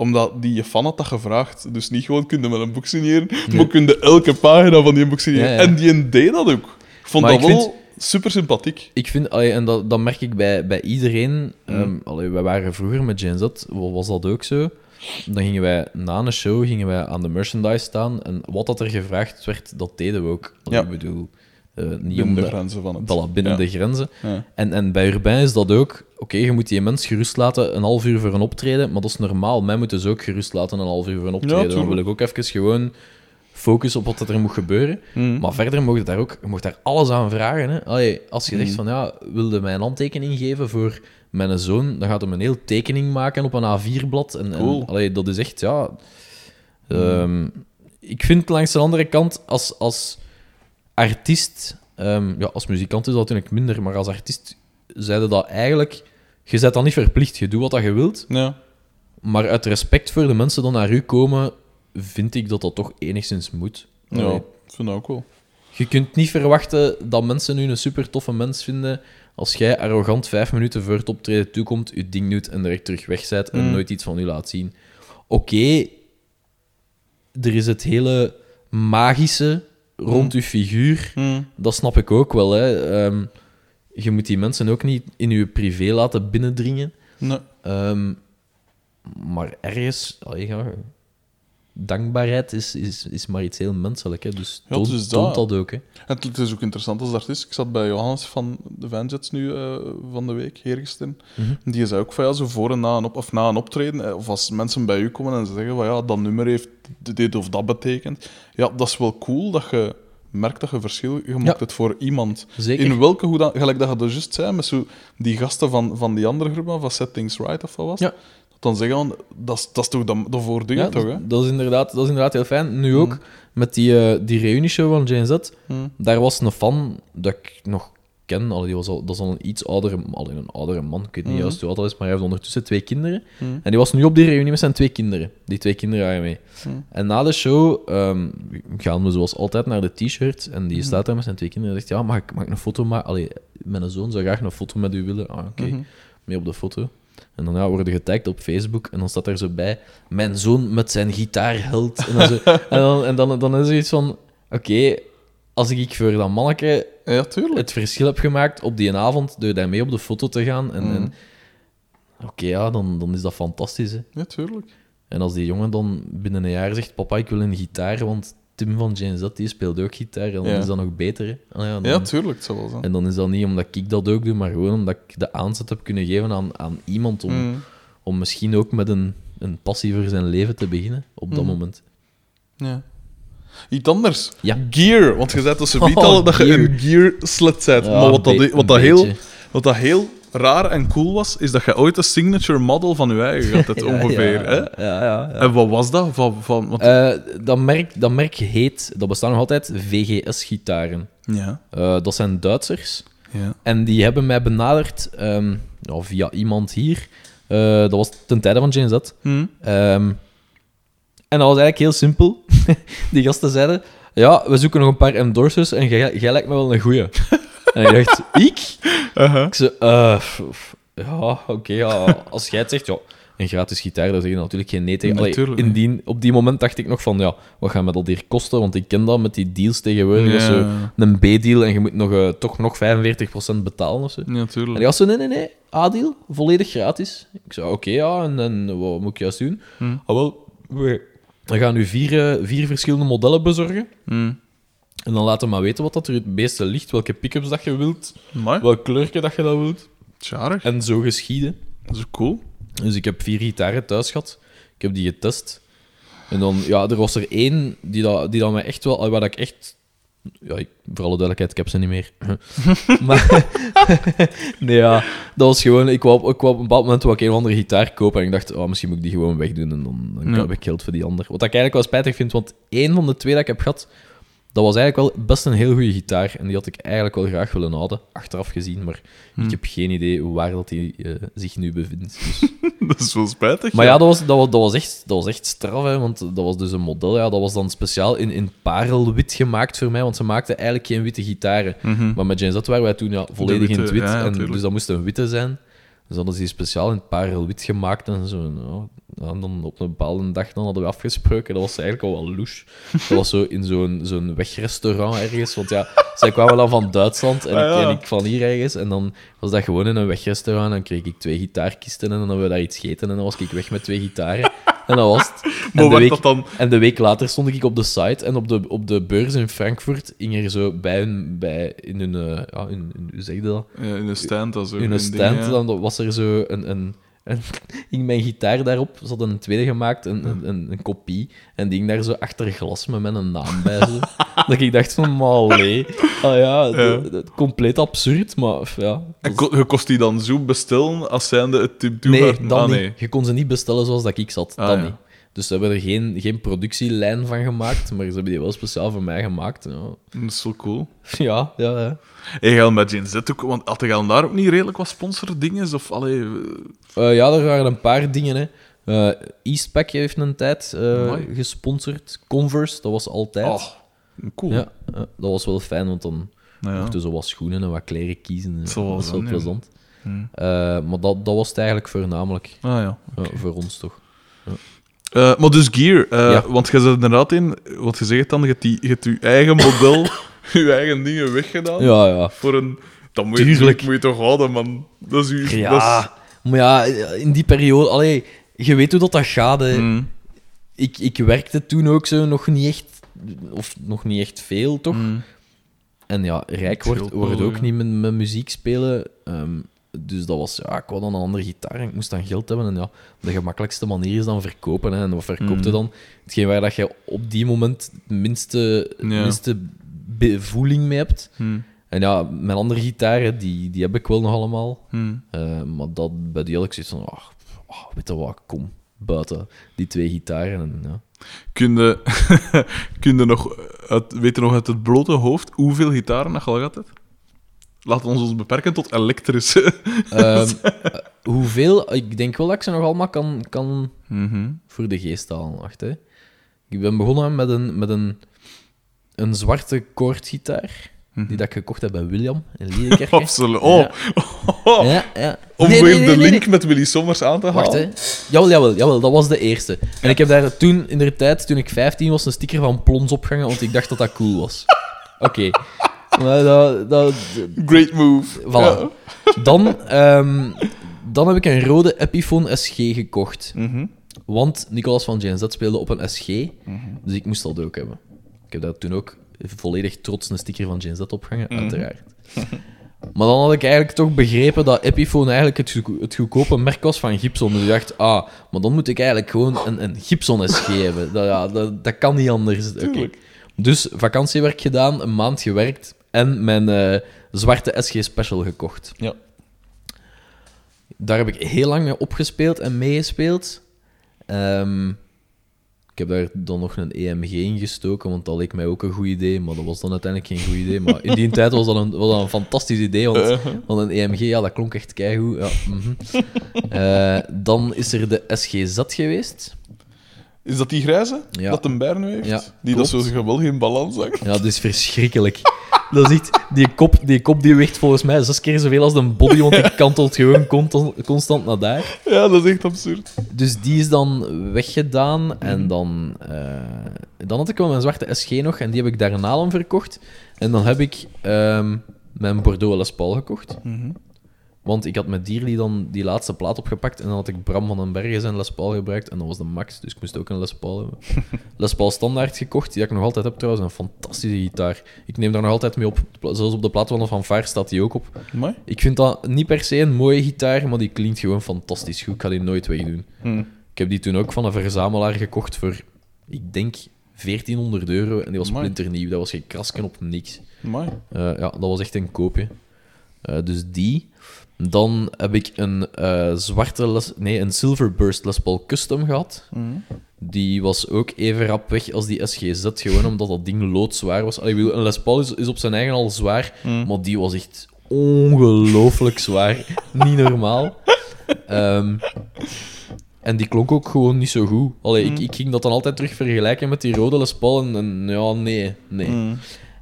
Omdat die je fan had dat gevraagd. Dus niet gewoon kun je met een boek signeren, maar kun je elke pagina van die boek signeren. Ja, ja. En die deed dat ook. Ik vond Maar dat ik wel vind- super sympathiek. Ik vind, allee, en dat, dat merk ik bij, bij iedereen. Ehm allee, wij waren vroeger met Gen Z, wa- was dat ook zo. Dan gingen wij na een show gingen wij aan de merchandise staan. En wat dat er gevraagd werd, dat deden we ook. Allee, Ja. Ik bedoel, niet Binnen de de, grenzen van het. voilà, binnen Ja. de grenzen. Ja. En, en bij Urbain is dat ook. Oké, je moet die mens gerust laten een half uur voor een optreden, maar dat is normaal. Mij moeten ze ook gerust laten een half uur voor een optreden. Dan wil ik ook even gewoon focussen op wat er moet gebeuren. Mhm. Maar verder mocht je daar ook je mocht daar alles aan vragen. Hè. Allee, als je Mm. zegt van ja, wilde mij een handtekening geven voor mijn zoon, dan gaat hij een heel tekening maken op een A4-blad. En, en, Cool. allee, dat is echt, ja. ehm, ik vind langs de andere kant, als, als artiest, ehm, ja, als muzikant is dat natuurlijk minder, maar als artiest zeiden dat eigenlijk, je bent dan niet verplicht, je doet wat je wilt. Ja. Maar uit respect voor de mensen die naar u komen, vind ik dat dat toch enigszins moet. Ja, Allee, ik vind dat ook wel. je kunt niet verwachten dat mensen nu een super toffe mens vinden als jij arrogant vijf minuten voor het optreden toekomt, je ding doet en direct terug weg bent en Mm. nooit iets van u laat zien. Oké, er is het hele magische rond Mm. uw figuur. Mhm. Dat snap ik ook wel. Hè. Ehm, je moet die mensen ook niet in je privé laten binnendringen. Nee. Ehm, maar ergens, allee, ja, dankbaarheid is, is, is maar iets heel menselijk. Hè. Dus toont, is dat. dat ook. Hè. En het, is ook interessant als artiest. Ik zat bij Johannes van de Vanjets nu eh, van de week, eergisteren. Mhm. Die zei ook van ja, zo voor en na een, op, of na een optreden, eh, of als mensen bij u komen en ze zeggen van ja, dat nummer heeft dit of dat betekend. Ja, dat is wel cool dat je merkt dat je verschil, je maakt het voor iemand. Zeker. In welke hoe dan, gelijk dat je er juist zei, met zo die gasten van, van die andere groep, van Set Things Right of wat was? Ja. Dat dan zeggen dat is, dat is toch dat, dat voordeel Ja, toch, hè? dat, dat, is inderdaad, dat is inderdaad heel fijn. Nu ook, met die, eh die reunieshow van Jane Z, Hmm. daar was een fan dat ik nog ken. Allee, die was al, dat is al een iets oudere, een oudere man. Ik weet niet Mhm. juist hoe oud hij is, maar hij heeft ondertussen twee kinderen. Mhm. En die was nu op die reunie met zijn twee kinderen. Die twee kinderen waren mee. En na de show ehm, gaan we zoals altijd naar de t-shirt. En die staat daar met zijn twee kinderen en zegt: Ja, mag ik, mag ik een foto maken? Allee, mijn zoon zou graag een foto met u willen. Ah, oké. Mhm. Mee op de foto. En dan ja, worden getagd op Facebook. En dan staat er zo bij: Mijn zoon met zijn gitaarheld. En dan, zo, en dan, en dan, dan is er iets van: Oké, als ik voor dat manneke Ja, het verschil heb gemaakt op die avond door daar mee op de foto te gaan. En, Mhm. en oké, ja, dan, dan is dat fantastisch. Hè. Ja, tuurlijk. En als die jongen dan binnen een jaar zegt: Papa, ik wil een gitaar, want Tim van Jane Z die speelt ook gitaar. En dan Ja. is dat nog beter. Ah ja, dan- Ja, tuurlijk, het zal wel zijn. en dan is dat niet omdat ik dat ook doe, maar gewoon omdat ik de aanzet heb kunnen geven aan, aan iemand om, Mhm. om misschien ook met een, een passie voor zijn leven te beginnen op dat Mhm. moment. Ja. Iets anders. Ja. Gear. Want je zei tussen Oh, al dat je een gear slut bent. Maar wat dat, wat, dat heel, wat dat heel raar en cool was, is dat je ooit een signature model van je eigen had, het ongeveer. ja, Hè? Ja, ja, ja. En wat was dat? Van, van, want, Eh, dat, merk, dat merk heet, dat bestaat nog altijd, VGS-gitaren. ja. Eh, dat zijn Duitsers. Ja. En die hebben mij benaderd ehm, via iemand hier. Eh, dat was ten tijde van Jane Z. Hm. Ehm, en dat was eigenlijk heel simpel. Die gasten zeiden: Ja, we zoeken nog een paar endorsers en jij, jij lijkt me wel een goeie. En ik dacht: Ik? Uh-huh. Ik zei: eh, f- f- Ja, oké. ja. Als jij het zegt, ja. Een gratis gitaar, daar zeg je natuurlijk geen nee tegen. Allee, Natuurlijk in die, op die moment dacht ik nog van, ja, wat gaat me dat hier kosten? Want ik ken dat met die deals tegenwoordig. Is zo Ja. een B-deal en je moet nog, eh, toch nog 45% betalen of zo. Ja, En die was zo, nee, nee, nee, A-deal, volledig gratis. Ik zei, oké, ja, en, en wat moet ik juist doen? Hm. Ah, wel, we, we gaan nu vier, eh, vier verschillende modellen bezorgen. Hm. En dan laten we maar weten wat dat er het meeste ligt, welke pick-ups dat je wilt, Amai. welk kleurje dat je dat wilt. Tjarig. En zo geschieden. Dat is cool. Dus ik heb vier gitaren thuis gehad. Ik heb die getest. En dan, ja, er was er één die dat, die dat mij echt wel, waar ik echt Ja, ik, voor alle duidelijkheid, ik heb ze niet meer. maar, nee, ja, dat was gewoon... Ik wou, ik wou op een bepaald moment wou ik een of andere gitaar kopen en ik dacht, oh, misschien moet ik die gewoon wegdoen en dan, dan Ja. heb ik geld voor die ander. Wat ik eigenlijk wel spijtig vind, want één van de twee dat ik heb gehad, dat was eigenlijk wel best een heel goede gitaar en die had ik eigenlijk wel graag willen houden, achteraf gezien, maar Hm. ik heb geen idee waar dat die eh, zich nu bevindt. Dus. dat is wel spijtig. Maar ja, dat was, dat, was, dat, was echt, dat was echt straf, hè, want dat was dus een model. Ja, dat was dan speciaal in, in parelwit gemaakt voor mij, want ze maakten eigenlijk geen witte gitaren. Mhm. Maar met Jane Z waren wij toen ja, volledig in het wit, ja, en dus dat moest een witte zijn. Dus hadden ze die speciaal in het parelwit gemaakt en zo. Nou, en dan op een bepaalde dag dan hadden we afgesproken. Dat was eigenlijk al wel louche. Dat was zo in zo'n zo'n wegrestaurant ergens. Want ja, zij kwamen dan van Duitsland en, Ah, ik, en ik van hier ergens. En dan was dat gewoon in een wegrestaurant. Dan kreeg ik twee gitaarkisten en dan hadden we daar iets gegeten. En dan was ik weg met twee gitaren. En dat was het. En Maar de week- dat dan... en de week later stond ik op de site en op de, op de beurs in Frankfurt hing er zo bij hun, bij, in hun, eh, ja, in, in, hoe zeg je dat? Ja, in een stand. Zo In een een stand, ding, ja. dan was er zo een, een, een hing mijn gitaar daarop, ze hadden een tweede gemaakt, een, een, een, een kopie, en die hing daar zo achter glas met mijn naam bij. Zo. dat ik dacht van, maar allee. Ah ja, de- de- compleet absurd, maar ja. En ko- je kost die dan zo bestellen als zijnde het Tim Nee, dan ah, nee. Je kon ze niet bestellen zoals dat ik zat. Ah, ja. niet. Dus ze hebben er geen, geen productielijn van gemaakt, maar ze hebben die wel speciaal voor mij gemaakt. Ja, Dat is wel cool. ja, ja. ja. En je met Gen Z ook... Want had je daar ook niet redelijk wat sponsordingen? Of, allee... eh, Eh, ja, er waren een paar dingen. Hè. Eh, Eastpak heeft een tijd gesponsord. Converse, dat was altijd. Oh, cool. Ja, dat was wel fijn, want dan Nou ja. mochten ze wat schoenen en wat kleren kiezen. Zo dat was wel plezant. Hmm. Maar dat, dat was het eigenlijk voornamelijk. Ah ja. Ja, voor ons toch. Eh, maar dus gear, eh, Ja. want je zit inderdaad in, wat je zegt dan, je hebt, die, je hebt je eigen model, je eigen dingen weggedaan. Ja, ja. Voor een... Dat moet je, moet je toch houden, man. Dat is dat is- Ja, maar ja, in die periode... Allee, je weet hoe dat, dat gaat. Mm. Ik, ik werkte toen ook zo nog niet echt... Of nog niet echt veel, toch? Mm. En ja, rijk wordt, wordt ook ja. niet met, met muziek spelen. Ehm, dus dat was, ja, ik wou dan een andere gitaar en ik moest dan geld hebben. En ja, de gemakkelijkste manier is dan verkopen. Hè. En wat verkoopt je Mm. dan? Hetgeen waar dat je op die moment het minste, Ja. minste bevoeling mee hebt. Mm. En ja, mijn andere gitaren, die, die heb ik wel nog allemaal. Mm. Eh, maar dat bij die had ik zoiets van, ah, ah, weet je wat, kom, buiten die twee gitaren. En, ja. Je, je nog, uit, weet je nog uit het blote hoofd hoeveel gitaren dat je al gehad hebt? Laten we ons beperken tot elektrische. Ehm, eh, hoeveel? Ik denk wel dat ik ze nog allemaal kan, kan Mhm. voor de geest halen. Wacht, hè. Ik ben begonnen met een, met een, een zwarte koordgitaar, die dat ik gekocht heb bij William in Liedekerke. Absoluut. Oh, Ja. Ja, ja. om Nee, weer nee, nee, de link met Willy Sommers aan te halen. Wacht, hè. Jawel, jawel, jawel, dat was de eerste. En ik heb daar toen, in de tijd, toen ik 15 was, een sticker van Plons opgehangen, want ik dacht dat dat cool was. Oké. Maar dat, dat, Great move. Voilà. Dan, ehm, dan heb ik een rode Epiphone SG gekocht. Mhm. Want Nicolas van Gen Z speelde op een SG, dus ik moest dat ook hebben. Ik heb daar toen ook volledig trots een sticker van Gen Z opgehangen, uiteraard. Maar dan had ik eigenlijk toch begrepen dat Epiphone eigenlijk het, goedko- het goedkope merk was van Gibson. Dus ik dacht, ah, maar dan moet ik eigenlijk gewoon een, een Gibson SG hebben. Dat, ja, dat, dat kan niet anders. Dus vakantiewerk gedaan, een maand gewerkt en mijn eh, zwarte SG Special gekocht. Ja. Daar heb ik heel lang mee opgespeeld en meegespeeld. Ehm, ik heb daar dan nog een EMG in gestoken, want dat leek mij ook een goed idee, maar dat was dan uiteindelijk geen goed idee. Maar in die tijd was dat een, was dat een fantastisch idee, want, want een EMG, ja, dat klonk echt keigoed. Ja, mhm. Eh, dan is er de SGZ geweest. Is dat die grijze Ja. dat een Bern heeft? Ja, die dat zo geweldig in balans zag? Ja, dat is verschrikkelijk. Dat is echt, die, kop, die kop die weegt volgens mij zes keer zoveel als een body, want die kantelt gewoon constant, naar daar. Ja, dat is echt absurd. Dus die is dan weggedaan en dan, eh, dan had ik wel mijn zwarte SG nog en die heb ik daarna dan verkocht. En dan heb ik ehm, mijn Bordeaux Les Paul gekocht. Want ik had met Dierly dan die laatste plaat opgepakt en dan had ik Bram van den Bergen zijn Les Paul gebruikt en dat was de max, dus ik moest ook een Les Paul hebben. Les Paul standaard gekocht, die ik nog altijd heb trouwens, een fantastische gitaar. Ik neem daar nog altijd mee op, zelfs op de plaat van Van Vaar staat die ook op. Mooi. Ik vind dat niet per se een mooie gitaar, maar die klinkt gewoon fantastisch goed. Ik ga die nooit wegdoen. Hm. Ik heb die toen ook van een verzamelaar gekocht voor, ik denk, 1400 euro en die was splinternieuw. Dat was geen krasken op niks. Amai. Eh, ja, dat was echt een koopje. Eh, dus die. Dan heb ik een eh, zwarte, Les, nee, een Silver Burst Les Paul Custom gehad. Mhm. Die was ook even rap weg als die SGZ, gewoon omdat dat ding loodzwaar was. Allee, een Les Paul is, is op zijn eigen al zwaar, Mhm. maar die was echt ongelooflijk zwaar. niet normaal. Ehm, en die klonk ook gewoon niet zo goed. Allee, ik, ik ging dat dan altijd terug vergelijken met die rode Les Paul en, en ja, nee, nee.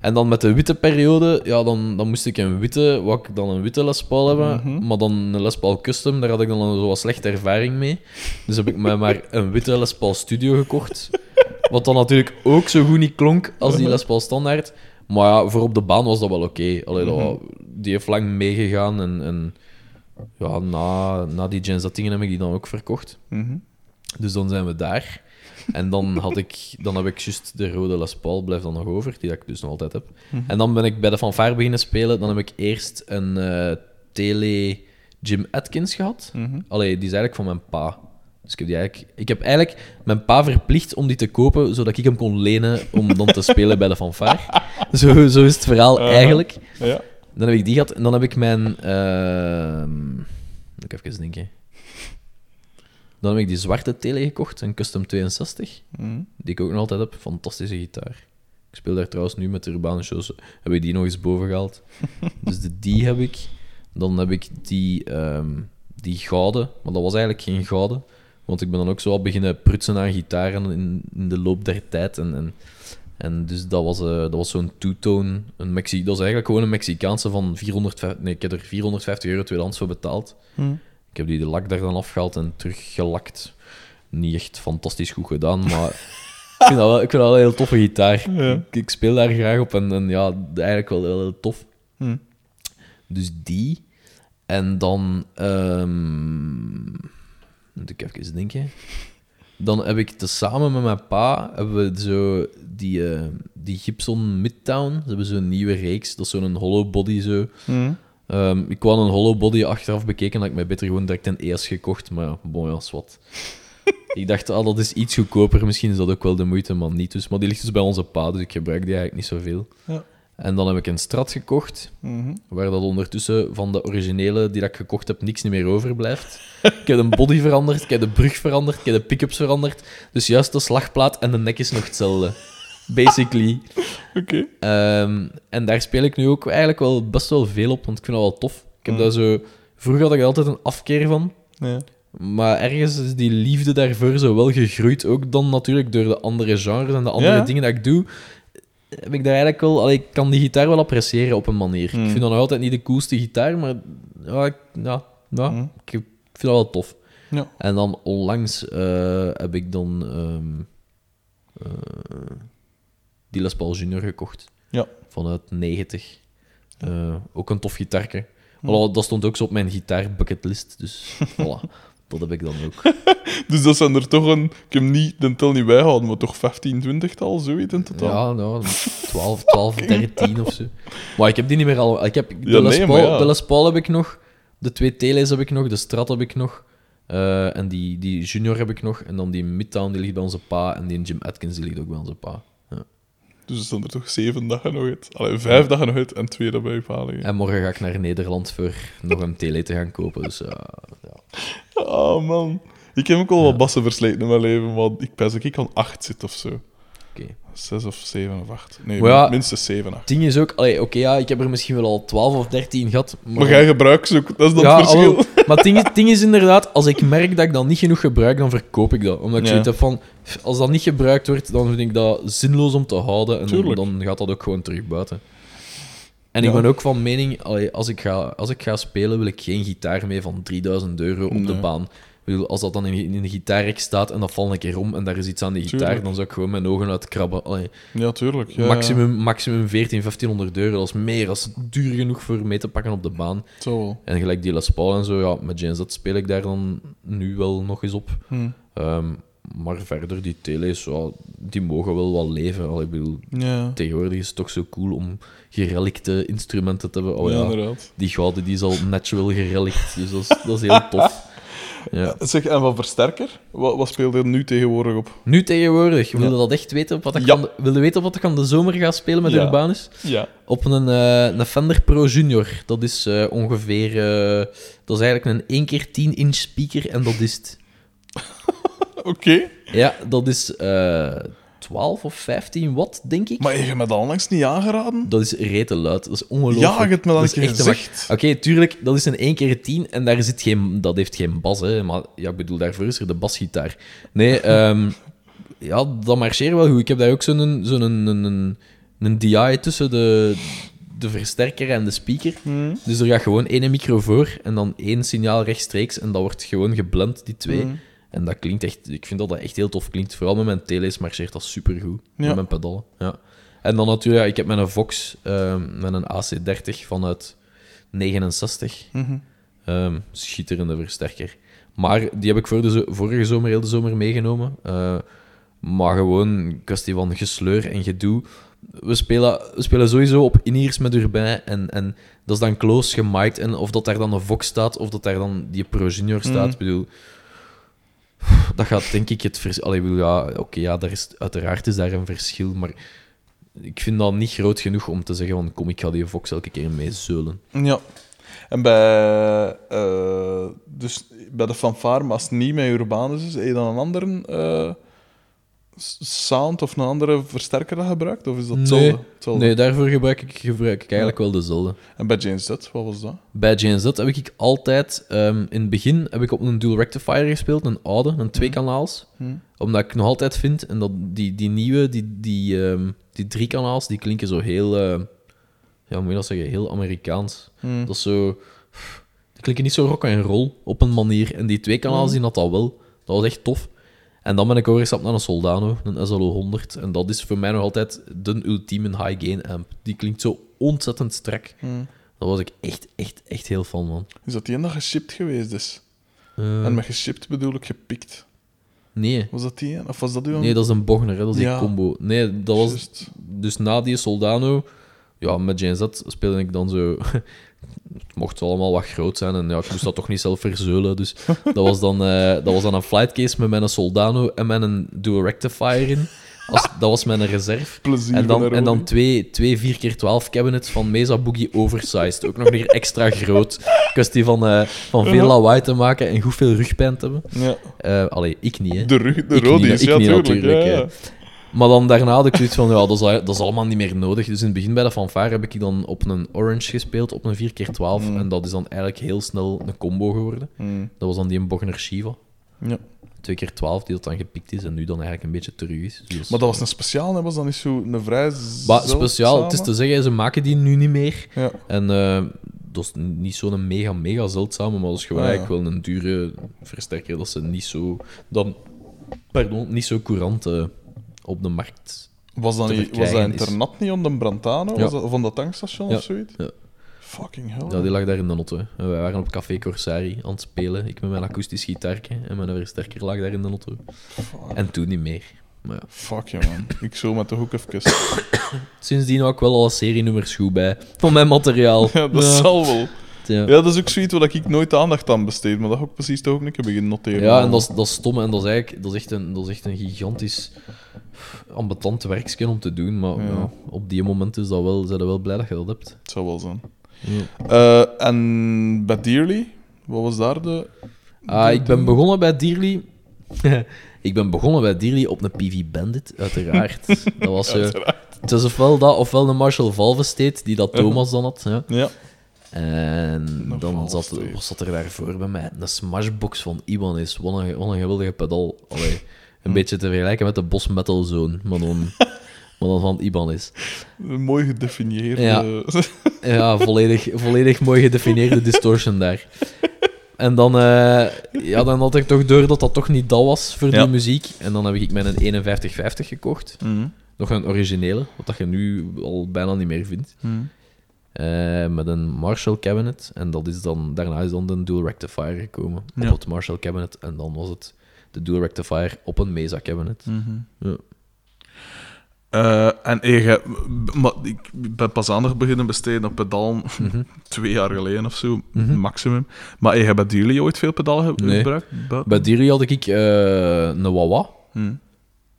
Mhm. En dan met de witte periode, ja, dan, dan moest ik een witte, wat ik dan een witte Les Paul hebben, Mhm. maar dan een Les Paul Custom, daar had ik dan een zo wat slechte ervaring mee. Dus heb ik mij maar een witte Les Paul Studio gekocht. Wat dan natuurlijk ook zo goed niet klonk als die Les Paul Standaard. Maar ja, voor op de baan was dat wel oké. Dat wa- Die heeft lang meegegaan en, en ja, na, na die Gen Z dingen heb ik die dan ook verkocht. Mhm. Dus dan zijn we daar. En dan, had ik, dan heb ik juist de rode Les Paul, blijft dan nog over, die dat ik dus nog altijd heb. En dan ben ik bij de fanfare beginnen spelen. Dan heb ik eerst een eh, Tele Jim Atkins gehad. Mhm. Allee, die is eigenlijk van mijn pa. Dus ik heb, die eigenlijk, ik heb eigenlijk mijn pa verplicht om die te kopen, zodat ik hem kon lenen om dan te spelen bij de fanfare. Zo, zo is het verhaal eigenlijk. Ja. Dan heb ik die gehad en dan heb ik mijn. moet ik even denken. Dan heb ik die zwarte tele gekocht, een Custom 62, Mhm. die ik ook nog altijd heb. Fantastische gitaar. Ik speel daar trouwens nu met de Urbane Shows. Heb ik die nog eens boven gehaald. dus de, die heb ik. Dan heb ik die, ehm, die gouden, maar dat was eigenlijk geen gouden. Want ik ben dan ook zo al beginnen prutsen aan gitaren in, in de loop der tijd. En, en, en dus dat was, eh, dat was zo'n two-tone. Een Mexi dat was eigenlijk gewoon een Mexicaanse van 450... Nee, ik heb er 450 euro tweedehands voor betaald. Mhm. Ik heb die de lak daar dan afgehaald en teruggelakt. Niet echt fantastisch goed gedaan, maar ik vind dat wel, ik vind dat wel een heel toffe gitaar. Ja. Ik, ik speel daar graag op en, en ja, eigenlijk wel heel, heel tof. Mhm. Dus die. En dan... ehm moet ik even denken. Dan heb ik tezamen met mijn pa hebben we zo die, eh, die Gibson Midtown. Ze hebben zo'n nieuwe reeks. Dat is zo'n hollow body zo. Mhm. Ehm, ik wou een hollow body achteraf bekeken, dat ik mij beter gewoon direct een ES gekocht. Maar ja, bon, ja, is wat. ik dacht, ah, dat is iets goedkoper. Misschien is dat ook wel de moeite, maar niet. Dus, maar die ligt dus bij onze pa, dus ik gebruik die eigenlijk niet zoveel. Ja. En dan heb ik een Strat gekocht, Mhm. waar dat ondertussen van de originele die dat ik gekocht heb, niks niet meer overblijft. ik heb een body veranderd, ik heb de brug veranderd, ik heb de pick-ups veranderd. Dus juist de slagplaat en de nek is nog hetzelfde. Basically. Oké. Ehm, en daar speel ik nu ook eigenlijk wel best wel veel op, want ik vind dat wel tof. Ik heb Mm. daar zo... Vroeger had ik er altijd een afkeer van, Ja. maar ergens is die liefde daarvoor zo wel gegroeid. Ook dan natuurlijk door de andere genres en de andere Ja. dingen dat ik doe. Heb ik daar eigenlijk wel... Allee, ik kan die gitaar wel appreciëren op een manier. Mm. Ik vind dat nog altijd niet de coolste gitaar, maar ja, ik, ja, ja, Mm. ik vind dat wel tof. Ja. En dan onlangs eh, heb ik dan ehm, eh, die Les Paul Junior gekocht. Ja. Vanuit 90. Eh, ook een tof gitarke. Hm. Voilà, dat stond ook zo op mijn gitaarbucketlist. Dus voilà, dat heb ik dan ook. Dus dat zijn er toch een... Ik heb niet de tel niet bijgehouden, maar toch 15, 20 tal, zoiets in totaal. Ja, nou, 12, 12, 13 of zo. Maar ik heb die niet meer al. Ik heb, de, Ja, Les Paul, ja. de Les Paul heb ik nog. De twee Tele's heb ik nog. De Strat heb ik nog. eh, en die, die Junior heb ik nog. En dan die Midtown die ligt bij onze pa. En die Jim Atkins die ligt ook bij onze pa. Dus er zijn er toch zeven dagen nog uit. Allee, vijf dagen nog uit en twee daarbij uithalen. En morgen ga ik naar Nederland voor nog een tele te gaan kopen. Dus ja, ja. Oh man. Ik heb ook al wat bassen versleten in mijn leven, maar ik dat ik aan acht zit of zo. Oké. Zes of zeven of acht. Nee, Maar ja, minstens zeven, acht. Ding is ook, oké, ja, ik heb er misschien wel al 12 of 13 gehad. Maar, Maar jij gebruikt ze ook, dat is dan ja, het verschil. maar het ding, is- inderdaad, als ik merk dat ik dat niet genoeg gebruik, dan verkoop ik dat. Omdat ik Ja. zoiets heb van, als dat niet gebruikt wordt, dan vind ik dat zinloos om te houden. En dan, gaat dat ook gewoon terug buiten. En Ja. ik ben ook van mening, allee, als, ik ga, als ik ga spelen, wil ik geen gitaar mee van 3000 euro op de baan. Bedoel, als dat dan in, in een gitaarrek staat en dat valt een keer om en daar is iets aan die gitaar, Tuurlijk. dan zou ik gewoon mijn ogen uitkrabben. Allee, Ja, tuurlijk. Ja, maximum, maximum 14, 1500 euro. Dat is meer, dat is duur genoeg voor mee te pakken op de baan. Zo. En gelijk die Les Paul en zo, ja, met Gen Z speel ik daar dan nu wel nog eens op. Hm. Ehm, maar verder, die tele's, ja, die mogen wel wat leven. Al, ik bedoel, Ja. tegenwoordig is het toch zo cool om gerelikte instrumenten te hebben. Oh ja, ja, inderdaad. die gouden die is al natural gerelikt, dus dat is, dat is heel tof. Ja. Zeg, en van versterker? Wat, wat speelt er nu tegenwoordig op? Nu tegenwoordig, wil je Ja. dat echt weten? Op wat ik Ja. je weten op wat ik aan de zomer ga spelen met Ja. Urbanus? Ja. Op een, eh, een Fender Pro Junior. Dat is eh, ongeveer... eh, dat is eigenlijk een 1 keer 10 inch speaker en dat is het. Oké. Ja, dat is eh 12 of 15 watt, denk ik. Maar je hebt me dat onlangs niet aangeraden? Dat is rete luid. Dat is ongelooflijk. Ja, je hebt me dat echt gezegd. Oké, tuurlijk, dat is een 1 keer 10 en daar zit geen, dat heeft geen bas. Hè, maar ja, ik bedoel, daarvoor is er de basgitaar. Nee, ehm, ja, dat marcheert wel goed. Ik heb daar ook zo'n zo'n een, een, een, een DI tussen de, de versterker en de speaker. Hmm. Dus er gaat gewoon één micro voor en dan één signaal rechtstreeks en dat wordt gewoon geblend, die twee. Hmm. En dat klinkt echt, ik vind dat dat echt heel tof klinkt. Vooral met mijn tele's marcheert dat supergoed. Ja. Met mijn pedalen. Ja. En dan natuurlijk, ja, ik heb mijn Vox ehm, met een AC30 vanuit 69. Mhm. Ehm, schitterende versterker. Maar die heb ik voor de vorige zomer, heel de zomer meegenomen. Eh, maar gewoon een kwestie van gesleur en gedoe. We spelen, we spelen sowieso op in-ears met Urbain. En, en dat is dan close gemiked. En of dat daar dan een Vox staat, of dat daar dan die Pro Junior staat. Mhm. Ik bedoel, dat gaat denk ik het verschil... Ja, oké, ja, daar is, uiteraard is daar een verschil. Maar ik vind dat niet groot genoeg om te zeggen van kom, ik ga die Vox elke keer mee zeulen. Ja. En bij, eh, dus bij de fanfare, maar als het niet met Urbanus is, heb je dan een andere eh, sound of een andere versterker dat gebruikt? Of is dat hetzelfde? Nee, nee, daarvoor gebruik ik, gebruik ik eigenlijk wel dezelfde. En bij James Z, wat was dat? Bij JNZ heb ik altijd... ehm, in het begin heb ik op een dual rectifier gespeeld, een oude, een tweekanaals. Hm. Omdat ik nog altijd vind, en dat die, die nieuwe, die, die, ehm, die drie kanaals, die klinken zo heel... eh, ja, hoe moet je dat zeggen? Heel Amerikaans. Hm. Dat is zo... Die klinken niet zo rock en roll op een manier. En die twee kanaals, die had dat wel. Dat was echt tof. En dan ben ik overgestapt naar een Soldano, een SLO 100. En dat is voor mij nog altijd de ultieme high-gain amp. Die klinkt zo ontzettend strak. Hm. Daar was ik echt, echt, echt heel fan van. Is dat die ene dat geshipped geweest is? Eh, En met geshipped bedoel ik gepikt. nee. Was dat die? Of was dat uw? Nee, dat is een Bogner, hè. dat is die combo. Nee, dat was... Dus na die Soldano, ja, met JNZ speelde ik dan zo... Het mocht allemaal wat groot zijn en ja, ik moest dat toch niet zelf verzeulen. Dus dat was dan, eh, dat was dan een flightcase met mijn Soldano en met een dual rectifier in. Als, dat was mijn reserve. Plezier En dan, en dan twee, twee 4x12 cabinets van Mesa Boogie oversized. Ook nog weer extra groot. Kwestie van, eh, van veel lawaai te maken en goed veel rugpijn te hebben. Ja. Eh allee, ik niet, hè. De, rug, de Ik Rodies, niet, ik ja, niet tuurlijk. natuurlijk, ja, hè. ja. Maar dan daarna had ik zoiets van, ja, dat is, dat is allemaal niet meer nodig. Dus in het begin bij de fanfare heb ik dan op een Orange gespeeld, op een 4x12. Mm. En dat is dan eigenlijk heel snel een combo geworden. Hm. Dat was dan die een Bogner Shiva. Ja. 2x12, die dat dan gepikt is en nu dan eigenlijk een beetje terug is. Dus, Maar dat was een speciaal, hè? was dat niet zo een vrij Maar speciaal, het is te zeggen, ze maken die nu niet meer. Ja. En eh, dat is niet zo'n mega, mega zeldzame, maar dat is gewoon ja. eigenlijk wel een dure versterker. Dat ze niet zo, dan, pardon, niet zo courant eh, op de markt. Was dat, niet, was dat internat niet om de Brantano? Ja. Was dat, of van dat tankstation Ja. of zoiets? Ja. Fucking hell. Ja, die lag daar in de notte. En wij waren op Café Corsari aan het spelen. Ik met mijn akoestisch gitaartje en mijn versterker lag daar in de notte. Fuck, En toen niet meer. Maar ja. fuck je man. Ik zo met de hoek even. Sindsdien ook wel al een serienummers goed bij. Van mijn materiaal. Ja, dat zal wel. Ja. Ja, dat is ook zoiets waar ik nooit aandacht aan besteed, maar dat ook precies toch ook niet beginnen noteren. Ja, en dat is, dat is stom en dat is eigenlijk dat is echt een, dat is echt een gigantisch ambetant werkje om te doen. Maar Ja. op die moment is dat wel, zijn we wel blij dat je dat hebt. Het zou wel zijn. Eh, en bij Dearly, wat was daar de... Ah, de- ik ben de- begonnen bij Dearly. ik ben begonnen bij Dearly op een PV Bandit, uiteraard. dat was zo. Het was ofwel dat, ofwel een Marshall Valve State, die dat Thomas dan had. Ja. Ja. En dan zat, er daarvoor bij mij? Een Smashbox van Ibanez. Wat een, wat een geweldige pedal. Allee, een Hm. beetje te vergelijken met de Boss Metal Zone, maar dan, maar dan van Ibanez. Een mooi gedefinieerde... Ja. Ja, volledig, volledig mooi gedefinieerde distortion daar. En dan, eh, ja, dan had ik toch door dat dat toch niet dat was voor die Ja. muziek. En dan heb ik mijn 5150 gekocht. Mhm. Nog een originele, wat dat je nu al bijna niet meer vindt. Mhm. Eh, met een Marshall cabinet. En dat is dan, daarna is dan de dual rectifier gekomen. Ja. Op het Marshall cabinet. En dan was het de dual rectifier op een Mesa cabinet. Ja. Eh, en hey, jij- maar ik ben pas aandacht beginnen besteden op pedalen Mhm. twee jaar geleden of zo, Mhm. maximum. Maar hey, hebben jullie ooit veel pedalen Nee. gebruikt? Bij Diri had ik eh, een Wawa.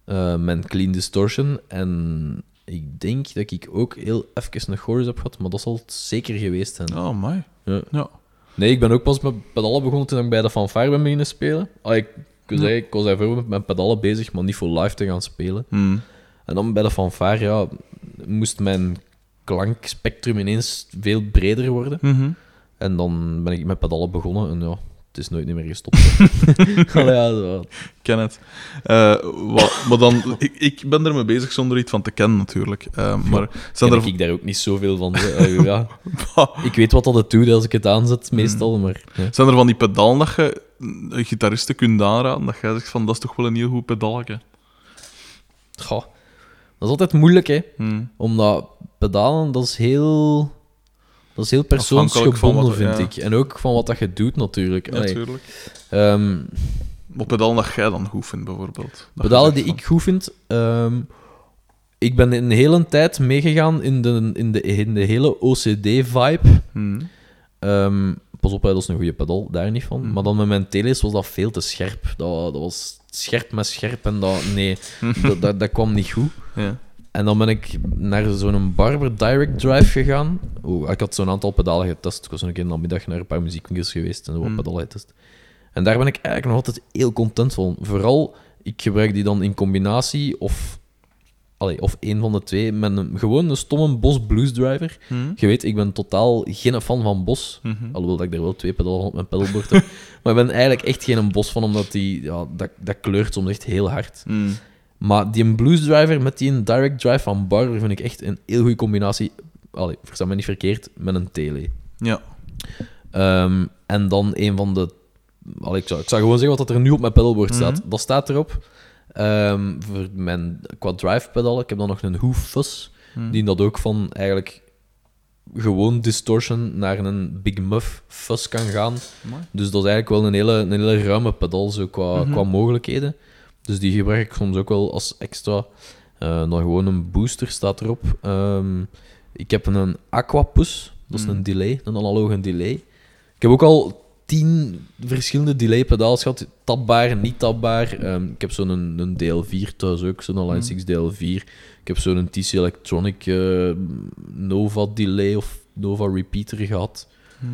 Eh, met clean distortion. En ik denk dat ik ook heel even een chorus heb gehad, maar dat zal het zeker geweest zijn. Oh, my. Ja. Ja. Nee, ik ben ook pas met pedalen begonnen toen ik bij de fanfare ben beginnen spelen. Ah, ik, ik, zei, ik was daarvoor met mijn pedalen bezig, maar niet voor live te gaan spelen. Hm. En dan bij de fanfare, ja, moest mijn klankspectrum ineens veel breder worden. Mhm. En dan ben ik met pedalen begonnen en ja, het is nooit niet meer gestopt. Allee, ja, zo. ken het. Eh, wat, maar dan, ik, ik ben ermee bezig zonder iets van te kennen, natuurlijk. Eh, maar zijn Ken er... ik daar ook niet zoveel van. Ja. Ik weet wat dat het doet als ik het aanzet, meestal, maar... ja. Zijn er van die pedalen dat je gitaristen kunt aanraden, dat jij zegt van, dat is toch wel een heel goed pedalje? Goh, dat is altijd moeilijk, hè. Hm. Omdat pedalen, dat is heel... Dat is heel persoonsgebonden, wat- vind ja. ik. En ook van wat dat je doet, natuurlijk. Natuurlijk. ehm, Wat pedalen dat jij dan goed vindt, bijvoorbeeld? Dat pedalen die van- ik goed vind... ehm, ik ben een hele tijd meegegaan in de, in de, in de hele OCD-vibe. Hm. Ehm, pas op, dat is een goede pedal, daar niet van. Mhm. Maar dan met mijn teles was dat veel te scherp. Dat, dat was scherp met scherp en dat... Nee, dat, dat, dat kwam niet goed. Ja. En dan ben ik naar zo'n Barber Direct Drive gegaan. Ik had zo'n aantal pedalen getest. Ik was een keer namiddag naar een paar muziekwinkels geweest en zo wat Hmm. pedalen getest. En daar ben ik eigenlijk nog altijd heel content van. Vooral, ik gebruik die dan in combinatie of... Allee, of één van de twee, met een, gewoon een stomme Bos Blues Driver. Hm. Je weet, ik ben totaal geen fan van Bos. Mhm. Alhoewel dat ik er wel twee pedalen op mijn pedalboard heb. maar ik ben eigenlijk echt geen Bos van, omdat die... Ja, dat, dat kleurt soms echt heel hard. Hm. Maar die Blues Driver met die Direct Drive van Barber vind ik echt een heel goede combinatie. Allee, versta me niet verkeerd, met een tele. Ja. Ehm, en dan een van de... Allee, ik, zou, ik zou gewoon zeggen wat dat er nu op mijn pedalboard staat. Mhm. Dat staat erop. Ehm, voor mijn qua drive pedal, ik heb dan nog een Hoof Fuzz, Hm. die dat ook van eigenlijk gewoon distortion naar een Big Muff Fuzz kan gaan. Mooi. Dus dat is eigenlijk wel een hele, een hele ruime pedal zo qua, Mhm. qua mogelijkheden. Dus die gebruik ik soms ook wel als extra. Eh, dan gewoon een booster staat erop. Ehm, ik heb een Aquapus, dat is Mhm. een delay, een analoge delay. Ik heb ook al tien verschillende delay pedaals gehad. Tapbaar, niet tapbaar. Ehm, ik heb zo'n een, een DL4 thuis ook, zo'n Line Mhm. 6 DL4. Ik heb zo'n TC Electronic eh, Nova delay of Nova repeater gehad. Hm.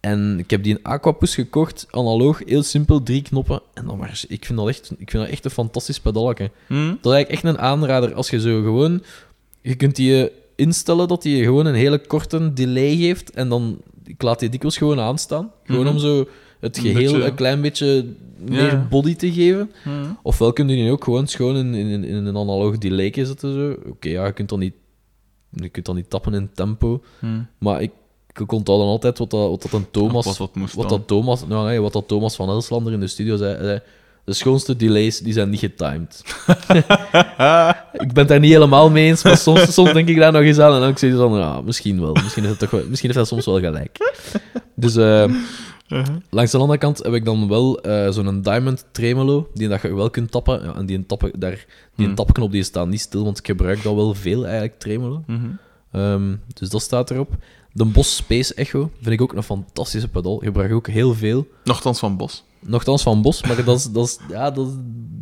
En ik heb die in Aquapus gekocht, analoog, heel simpel, drie knoppen. En dan maar, ik vind dat echt, ik vind dat echt een fantastisch pedalje. Hm. Dat is eigenlijk echt een aanrader. Als je zo gewoon... Je kunt die eh, instellen dat hij gewoon een hele korte delay geeft. En dan... Ik laat die dikwijls gewoon aanstaan. Gewoon Mhm. om zo het Een geheel beetje- een klein beetje meer Ja. body te geven. Hm. Ofwel kun je die ook gewoon schoon in, in, in een analoog delay zetten. zo. Oké, ja, je kunt dan niet... Je kunt dan niet tappen in tempo. Hm. Maar ik, ik onthoud dan altijd wat dat, wat dat een Thomas... Wat dat, Thomas, nou, nee, wat dat Thomas van Elslander in de studio zei, zei, de schoonste delays die zijn niet getimed. ik ben het daar niet helemaal mee eens, maar soms, soms denk ik daar nog eens aan en dan zeg ik dan, ja, misschien wel. Misschien, is het toch wel, misschien heeft hij soms wel gelijk. Dus Uh-huh. langs de andere kant heb ik dan wel eh, zo'n Diamond Tremolo, die dat je wel kunt tappen. Ja, en die, tappen, daar, die Hmm. tapknop die staat niet stil, want ik gebruik dat wel veel eigenlijk, Tremolo. Mhm. Ehm, dus dat staat erop. De Boss Space Echo vind ik ook een fantastische pedal. Gebruik ik ook heel veel. Nochtans van Bos. Nochtans van Bos, maar dat is, dat is, ja, dat is,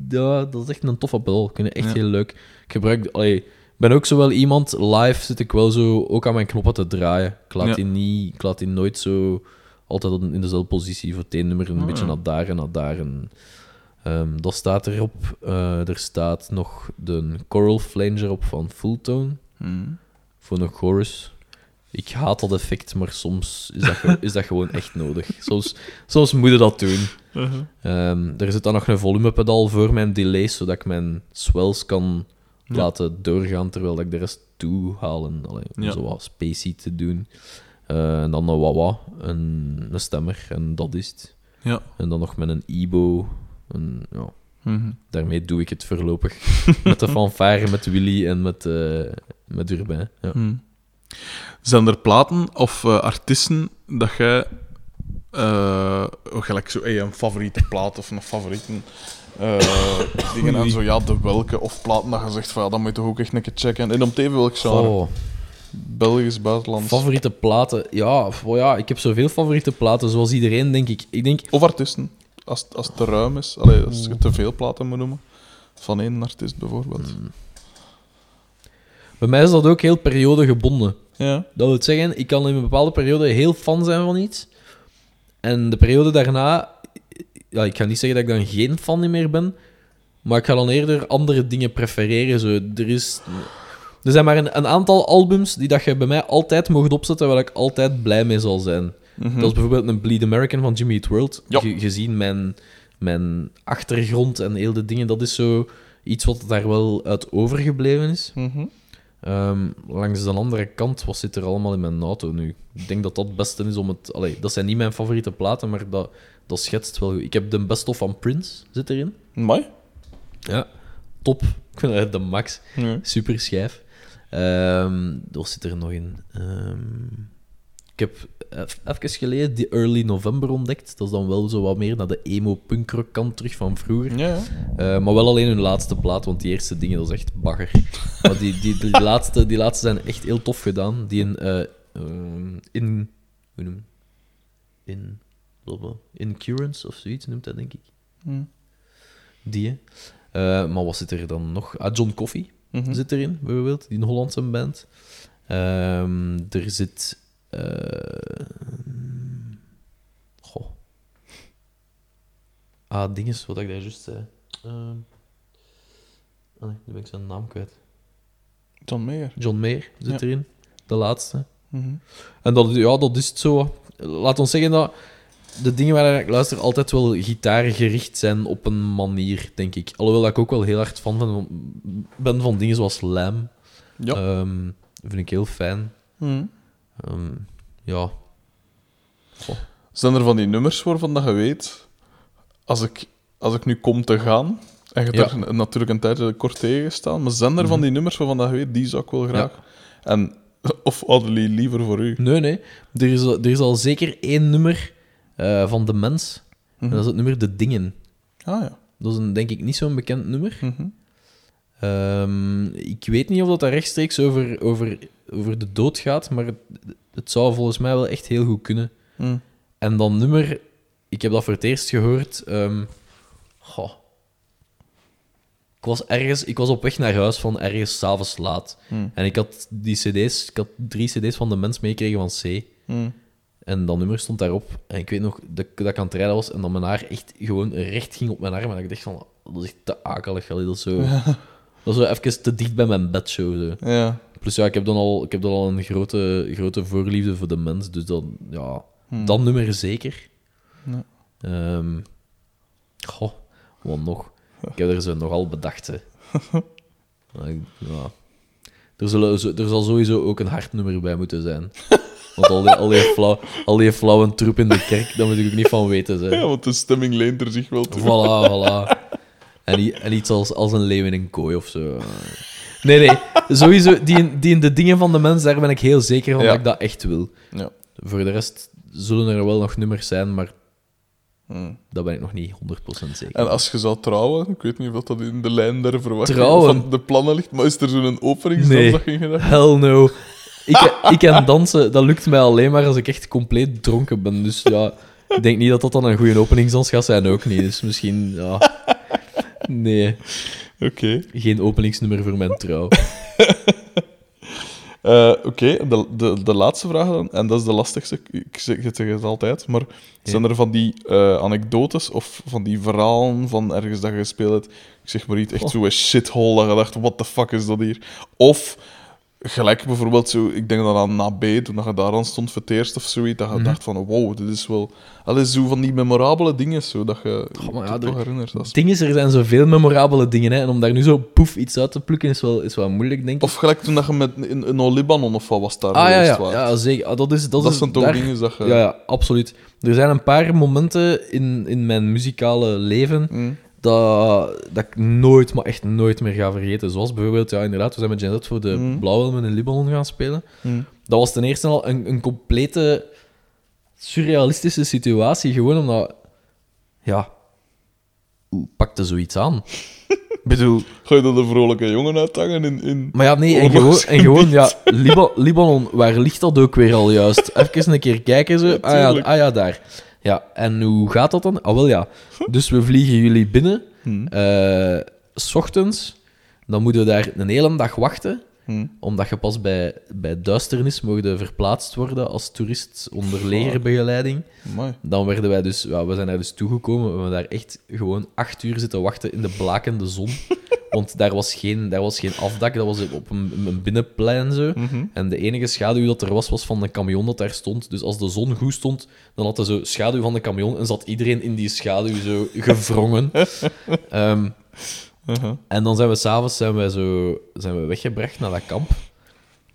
ja, dat is echt een toffe pedal. Ik vind het echt Ja. heel leuk. Ik gebruik... Allee, ben ook zo wel iemand... Live zit ik wel zo ook aan mijn knoppen te draaien. Ik laat, Ja. die, niet, ik laat die nooit zo altijd in dezelfde positie. Voor het nummer een Ah, beetje naar daar en naar daar. En, ehm, dat staat erop. Eh, er staat nog de Coral Flanger op van Fulltone Hm. voor een chorus. Ik haat dat effect, maar soms is dat, is dat gewoon echt nodig. Soms, soms moet je dat doen. Uh-huh. Ehm, er zit dan nog een volumepedaal voor mijn delays, zodat ik mijn swells kan Ja. laten doorgaan terwijl ik de rest toe haal. En, allee, om Ja. zo wat spacey te doen. Eh, en dan een wawa, een, een stemmer, en dat is het. Ja. En dan nog met een Ebo. En, ja, Mhm. daarmee doe ik het voorlopig. met de fanfare, met Willy en met, eh met Urbain. Ja. Hm. Zijn er platen of eh, artiesten dat jij, eh, gelijk zo, hey, een favoriete plaat of een favoriete eh, dingen en zo, ja, de welke of platen dat je zegt van ja, dat moet je toch ook echt een keer checken. En om even welk genre. Oh, Belgisch, buitenlands. favoriete platen. Ja, oh ja, ik heb zoveel favoriete platen, zoals iedereen, denk ik. Ik denk, Of artiesten. Als, het- als het te ruim is. Allee, als je te veel platen moet noemen. Van één artiest bijvoorbeeld. Hmm. Bij mij is dat ook heel periodegebonden. Ja. Dat wil zeggen, ik kan in een bepaalde periode heel fan zijn van iets. En de periode daarna, ja, ik ga niet zeggen dat ik dan geen fan meer ben, maar ik ga dan eerder andere dingen prefereren. Zo, er, is, er zijn maar een, een aantal albums die dat je bij mij altijd mocht opzetten, waar ik altijd blij mee zal zijn. Mhm. Dat is bijvoorbeeld een Bleed American van Jimmy Eat World. Ja. Ge- gezien mijn, mijn achtergrond en heel de dingen, dat is zo iets wat daar wel uit overgebleven is. Mhm. Ehm, langs de andere kant, wat zit er allemaal in mijn auto nu? Ik denk dat dat het beste is om het... Allee, dat zijn niet mijn favoriete platen, maar dat, dat schetst wel goed. Ik heb de best of van Prince, zit erin. Mooi. Ja, top. Ik vind dat de max. Ja. Super schijf. Ehm wat zit er nog in? Ehm, ik heb eff- even geleden die Early November ontdekt. Dat is dan wel zo wat meer naar de emo-punkrock kant terug van vroeger. Ja, ja. Eh, maar wel alleen hun laatste plaat, want die eerste dingen, dat is echt bagger. maar die, die, die, laatste, die laatste zijn echt heel tof gedaan. Die in... eh, ehm, in hoe noem? In... blablabla, Incurrence of zoiets noemt dat, denk ik. Hm. Die. Eh, maar wat zit er dan nog? Ah, John Coffee Mhm. zit erin, bijvoorbeeld. Die een Hollandse band. Ehm, er zit... eh, goh. Ah, dinges, wat ik daar juist zei. Ah, nee, nu ben ik zijn naam kwijt. John Mayer. John Mayer zit Ja. erin. De laatste. Mhm. En dat, ja, dat is het zo. Laat ons zeggen dat de dingen waar ik luister altijd wel gitaargericht zijn op een manier, denk ik. Alhoewel dat ik ook wel heel hard fan van, ben van dingen zoals Lam. Ja. Ehm, vind ik heel fijn. Mhm. Ehm, ja. Zijn er van die nummers waarvan dat je weet, als ik, als ik nu kom te gaan, en je hebt Ja. er natuurlijk een tijdje kort tegen gestaan, maar zijn er van die nummers waarvan dat je weet, die zou ik wel graag. En, of hadden die liever voor u? Nee, nee. Er is, al- er is al zeker één nummer eh, van De Mens. En dat is het nummer De Dingen. Ah ja. Dat is een, denk ik niet zo'n bekend nummer. Mhm. Ehm, ik weet niet of dat daar rechtstreeks over, over, over de dood gaat, maar het, het zou volgens mij wel echt heel goed kunnen. Mhm. En dan nummer, ik heb dat voor het eerst gehoord. ehm, goh. Ik was ergens, ik was op weg naar huis van ergens s'avonds laat. Hmm. En ik had die CD's, ik had drie CD's van de mens meegekregen van C. Mhm. En dat nummer stond daarop. En ik weet nog dat, dat ik aan het rijden was en dat mijn haar echt gewoon recht ging op mijn arm. En ik dacht van, dat is echt te akelig. Dat zo, dat is zo even te dicht bij mijn bedshow. Zo. Ja. Plus ja, ik heb dan al, ik heb dan al een grote, grote voorliefde voor de mens. Dus dan, ja, Hmm. dat nummer zeker. Ja. Ehm, goh, wat nog? Ik heb er zo nogal bedacht. Hè. Ja. er, zullen, er zal sowieso ook een hartnummer bij moeten zijn. Want al die, al die, flauw, al die flauwe troep in de kerk, daar moet ik ook niet van weten. Ja, want de stemming leent er zich wel toe. Voilà, voilà. En, i- en iets als, als een leeuw in een kooi of zo. Nee, nee. Sowieso, die, in- die in de dingen van de mens, daar ben ik heel zeker van Ja. dat ik dat echt wil. Ja. Voor de rest zullen er wel nog nummers zijn, maar Mhm. dat ben ik nog niet 100% zeker. En als je zou trouwen, ik weet niet of dat in de lijn der verwachting Trouwen? van de plannen ligt, maar is er zo'n openingsdans Nee. dat je gedacht? Hell no. Ik, ik en dansen, dat lukt mij alleen maar als ik echt compleet dronken ben. Dus ja, ik denk niet dat dat dan een goede openingsdans gaat zijn, ook niet. Dus misschien, ja... Nee, Oké. geen openingsnummer voor mijn trouw. Eh, Oké, de, de, de laatste vraag dan, en dat is de lastigste, ik zeg het, zeg het altijd, maar zijn er van die eh, anekdotes of van die verhalen van ergens dat je gespeeld hebt, ik zeg maar iets, echt Oh. zo'n shithole dat je dacht, what the fuck is dat hier? Of, gelijk bijvoorbeeld zo, ik denk dat aan NAB, toen je daar aan stond voor het eerst of zoiets, dat je Mhm. dacht van, wow, dit is wel... Allee, zo van die memorabele dingen, zo, dat je ja, toch er- herinnert. Het ding is, er zijn zoveel memorabele dingen, hè, en om daar nu zo poef iets uit te plukken is wel, is wel moeilijk, denk ik. Of gelijk toen dat je met in, in Libanon of wat was daar ah ja, ja, ja, zeker. Ah, dat is, dat Dat, is, zijn toch daar- dingen dat je... Ja, ja, absoluut. Er zijn een paar momenten in, in mijn muzikale leven Mm. Dat, dat ik nooit, maar echt nooit meer ga vergeten. Zoals bijvoorbeeld, ja, inderdaad, we zijn met Z voor de Mm. Blauwhelmen in Libanon gaan spelen. Mm. Dat was ten eerste al een, een complete surrealistische situatie. Gewoon omdat, ja, hoe pakte zoiets aan? Ik bedoel, Ga je dan de vrolijke jongen uithangen in... in... maar ja, nee, en gewoon, en gewoon ja, Liba- Libanon, waar ligt dat ook weer al juist? Even een keer kijken zo. Ah ja, ah ja, daar. Ja, en hoe gaat dat dan? Ah, wel ja. Dus we vliegen jullie binnen, Hm. eh, s ochtends. Dan moeten we daar een hele dag wachten, Hm. omdat je pas bij, bij duisternis mogen verplaatst worden als toerist onder legerbegeleiding. Dan werden wij dus, ja, we zijn daar dus toegekomen. We hebben daar echt gewoon acht uur zitten wachten in de blakende zon. Want daar was geen, daar was geen afdak, dat was op een, een binnenplein zo. Mhm. En de enige schaduw dat er was, was van de camion dat daar stond. Dus als de zon goed stond, dan had er zo schaduw van de camion en zat iedereen in die schaduw zo gevrongen. Uh-huh. en dan zijn we s'avonds zijn wij zo zijn we weggebracht naar dat kamp.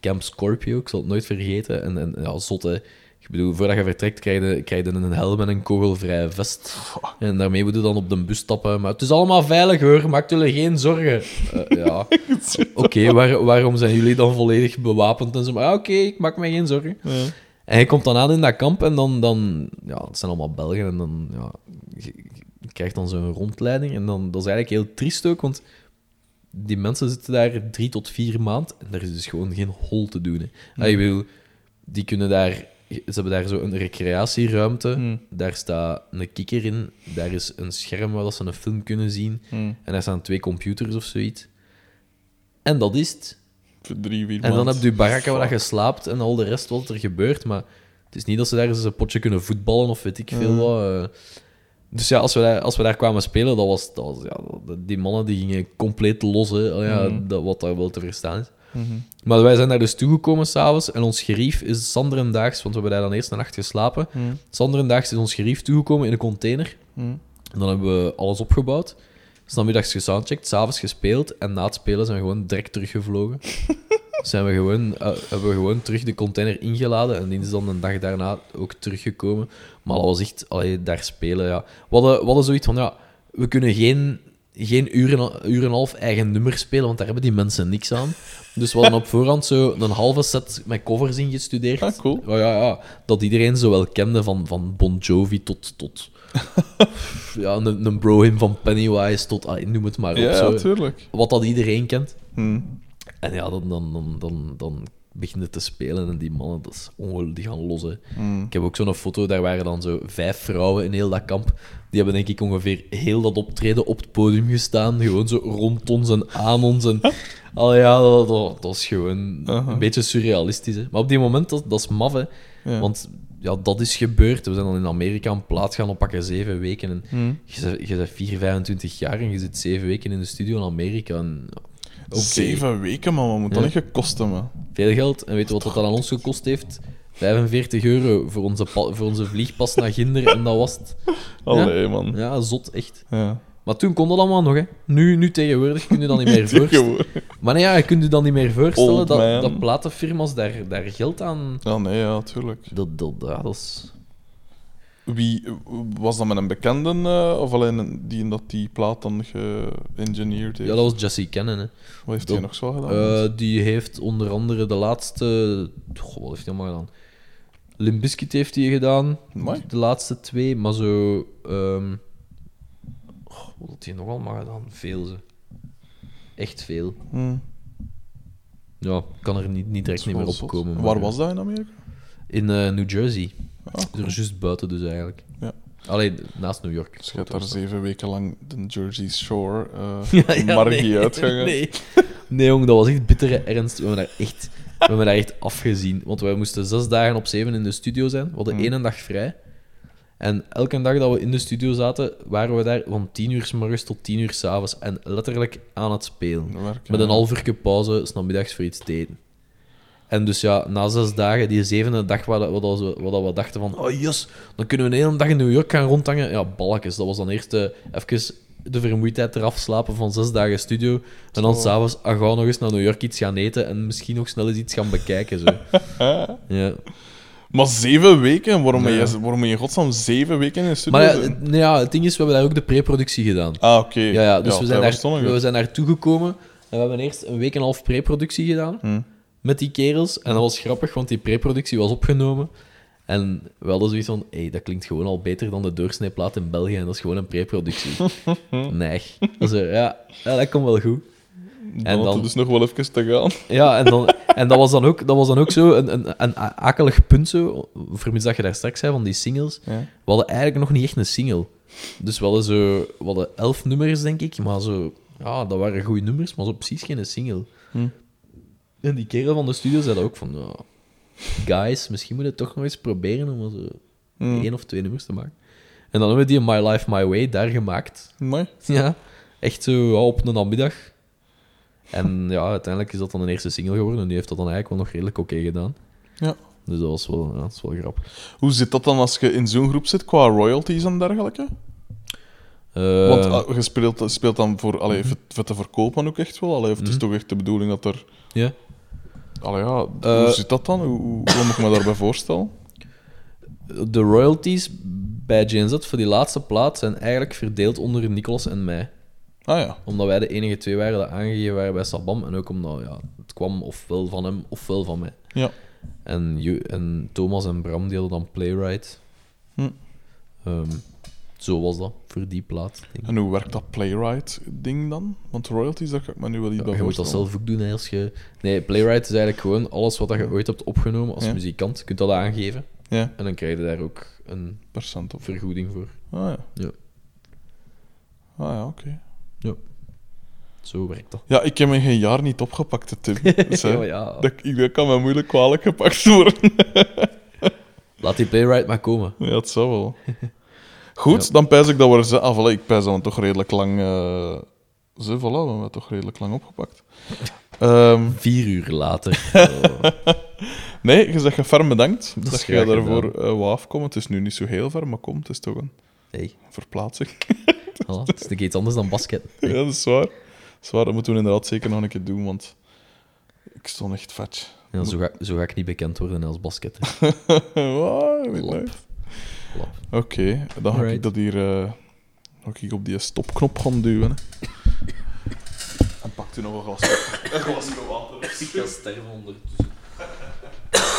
Camp Scorpio, ik zal het nooit vergeten. En, en ja, zotte. Ik bedoel, voordat je vertrekt, krijg je, krijg je een helm en een kogelvrije vest. En daarmee moet je dan op de bus stappen. Maar het is allemaal veilig hoor, maak jullie geen zorgen. Eh, ja, oké, waar- waarom zijn jullie dan volledig bewapend? En zo, maar oké, ik maak me geen zorgen. Ja. En hij komt dan aan in dat kamp en dan, dan ja, het zijn allemaal Belgen en dan, ja, je, je krijgt dan zo'n rondleiding. En dan, dat is eigenlijk heel triest ook, want die mensen zitten daar drie tot vier maanden en er is dus gewoon geen hol te doen. Hè. Ah, ik bedoel, die kunnen daar, ze hebben daar zo een recreatieruimte, Hmm. daar staat een kikker in, daar is een scherm waar ze een film kunnen zien Hm. en daar staan twee computers of zoiets. En dat is het. Voor drie, vier En dan heb je barakken waar je slaapt en al de rest wat er gebeurt. Maar het is niet dat ze daar eens een potje kunnen voetballen of weet ik veel wat. Dus ja, als we daar, als we daar kwamen spelen, dat was, dat was, ja, die mannen die gingen compleet los. Hè. Oh ja, Mhm. dat, wat daar wel te verstaan is. Mhm. Maar wij zijn daar dus toegekomen s'avonds en ons gerief is Sanderendaags, want we hebben daar dan eerst een nacht geslapen. Hm. Sanderendaags is ons gerief toegekomen in een container. Hm. En dan hebben we alles opgebouwd. Dus dan middags gesoundcheckt, s'avonds gespeeld en na het spelen zijn we gewoon direct teruggevlogen. zijn we gewoon, eh, hebben we gewoon terug de container ingeladen en die is dan een dag daarna ook teruggekomen. Maar dat was echt, allee, daar spelen, ja. We hadden, we hadden zoiets van, ja, we kunnen geen, geen uur en, uur en een half eigen nummer spelen, want daar hebben die mensen niks aan. Dus we hadden op voorhand zo een halve set met covers ingestudeerd. Ah, cool. Ja, ja, ja, dat iedereen zo wel kende, van, van Bon Jovi tot... tot ja, een, een bro-him van Pennywise tot... noem het maar op. Ja, natuurlijk. Wat dat iedereen kent. Hm. En ja, dan, dan, dan, dan, dan begint het te spelen en die mannen, dat is ongelooflijk, die gaan los. Hè. Hm. Ik heb ook zo'n foto, daar waren dan zo vijf vrouwen in heel dat kamp. Die hebben denk ik ongeveer heel dat optreden op het podium gestaan. Gewoon zo rond ons en aan ons. En... Al ja, dat, dat, dat is gewoon een beetje surrealistisch. Hè. Maar op die moment, dat, dat is maf, hè. Ja. Want ja, dat is gebeurd. We zijn dan in Amerika een plaats gaan oppakken, zeven weken. En je bent, je bent 4, 25 jaar en je zit zeven weken in de studio in Amerika. En, oké, Zeven weken, man. Wat moet dat niet gekost hebben? Veel geld. En weet je wat dat aan ons gekost heeft? 45 euro voor onze, voor onze vliegpas naar Ginder en dat was het. Allee, man. Ja, zot, echt. Ja. Maar toen kon dat allemaal nog, hè. Nu, nu tegenwoordig kun je dat niet meer voorstellen. Maar nee, ja, je kunt je dan niet meer voorstellen dat, man. dat platenfirma's daar, daar geld aan... Ja, nee, ja, tuurlijk. Dat, dat, ja, dat is... Wie, was dat met een bekende eh, of alleen een- die dat die plaat dan geëngineerd heeft? Ja, dat was Jesse Cannon, hè. Wat heeft hij nog zo gedaan? Eh, die heeft onder andere de laatste... Goh, wat heeft hij allemaal gedaan? Limp Bizkit heeft hij gedaan. Amai. De laatste twee, maar zo... goh, wat heeft hij nog allemaal gedaan? Veel, ze. Echt veel. Hm. Ja, kan er niet, niet direct niet meer wel op zot. komen. maar- Waar was dat in Amerika? In eh, New Jersey. Ah, Er is juist buiten dus eigenlijk. Ja. Alleen naast New York. Dus je hebt daar zeven weken lang de Jersey Shore uh, Ja, ja, margie nee, uitgangen. Nee. nee, jong, dat was echt bittere ernst. We hebben daar echt, we hebben daar echt afgezien. Want wij moesten zes dagen op zeven in de studio zijn. We hadden Hmm. één dag vrij. En elke dag dat we in de studio zaten, waren we daar van tien uur s morgens tot tien uur s avonds. En letterlijk aan het spelen. Werken, Met een half uurtje pauze, s'namiddags voor iets te eten. En dus ja, na zes dagen, die zevende dag, waar, dat- waar, dat we, waar dat we dachten van, oh yes, dan kunnen we een hele dag in New York gaan rondhangen. Ja, balkjes. Dat was dan eerst eh, even de vermoeidheid eraf slapen van zes dagen studio. En dan s'avonds, ah, gaan we nog eens naar New York iets gaan eten en misschien nog snel eens iets gaan bekijken. Zo. ja. Maar zeven weken? Waarom, Ja. je, waarom je in godsnaam zeven weken in de studio? Maar ja, het- nee, ja, het ding is, we hebben daar ook de pre-productie gedaan. Ah, oké. Ja, ja, dus we, zijn daar, we zijn daar toegekomen en we hebben eerst een week en een half pre-productie gedaan. Hm. Met die kerels. En dat was grappig, want die pre-productie was opgenomen. En we hadden zoiets van, hey, dat klinkt gewoon al beter dan de doorsnijplaat in België en dat is gewoon een preproductie. nee. Dus, eh, ja, ja, dat komt wel goed. Dan, En dan- dus nog wel even te gaan. Ja, en, dan, en dat, was dan ook, dat was dan ook zo een, een, een akelig punt, zo, vermits dat je daar straks zei van die singles. Ja. We hadden eigenlijk nog niet echt een single. Dus we hadden, zo, we hadden elf nummers, denk ik, maar zo, ja, dat waren goede nummers, maar zo precies geen single. Hm. En die kerel van de studio zei dat ook van, ja, guys, misschien moet je het toch nog eens proberen om zo Hm. één of twee nummers te maken. En dan hebben we die My Life, My Way daar gemaakt. Mooi. Ja, echt zo op een namiddag. En ja, uiteindelijk is dat dan een eerste single geworden en die heeft dat dan eigenlijk wel nog redelijk oké gedaan. Ja. Dus dat was wel, ja, dat is wel grappig. Hoe zit dat dan als je in zo'n groep zit qua royalties en dergelijke? Eh, Want ah, je speelt, speelt dan voor, allee, voor, voor te verkopen ook echt wel? Allee, het is Mhm. toch echt de bedoeling dat er... ja. Allee, ja, Eh, hoe zit dat dan? Hoe, hoe, hoe moet ik me daarbij voorstellen? De royalties bij GNZ voor die laatste plaat zijn eigenlijk verdeeld onder Nicolas en mij. Ah ja. Omdat wij de enige twee waren die aangegeven waren bij Sabam. En ook omdat ja, het kwam ofwel van hem ofwel van mij. Ja. En, en Thomas en Bram deelden dan Playwright. Hm. Ehm, zo was dat voor die plaat. denk ik. En hoe werkt dat playwright-ding dan? Want royalties, daar kan ik me nu wel iets Ja, bij je moet dat zelf ook doen hè, als je... Nee, Playwright is eigenlijk gewoon alles wat je ooit hebt opgenomen als Ja. muzikant. Je kunt dat aangeven. Ja, En dan krijg je daar ook een percent op. vergoeding voor. Ah ja. Ja. Ah ja, oké. Zo werkt dat. Ja, ik heb me geen jaar niet opgepakt, Tim. Dus, hè, Ja, ja. dat, ik- dat kan me moeilijk kwalijk gepakt worden. Laat die Playwright maar komen. Ja, het zou wel. Goed, Ja. dan pijs ik dat we er zijn. Ah, voilà, ik pijs dat we toch redelijk lang... eh Zo, voilà, we hebben het toch redelijk lang opgepakt. Ehm, Vier uur later. Oh. nee, je zegt je ferm bedankt Dat dat, is je daarvoor gedaan. eh wou afkomen. Het is nu niet zo heel ver, maar kom, het is toch een hey, verplaatsing. voilà. het is nog iets anders dan basket. ja, dat is waar. Dat is waar, dat moeten we inderdaad zeker nog een keer doen, want ik stond echt vet. Ja, zo, ga, zo ga ik niet bekend worden als basketter. Wow, wie Oké, dan ga ik dat hier uh, ga ik op die stopknop gaan duwen. En pakt u nog een glas, een glas water. Ik ga sterven ondertussen.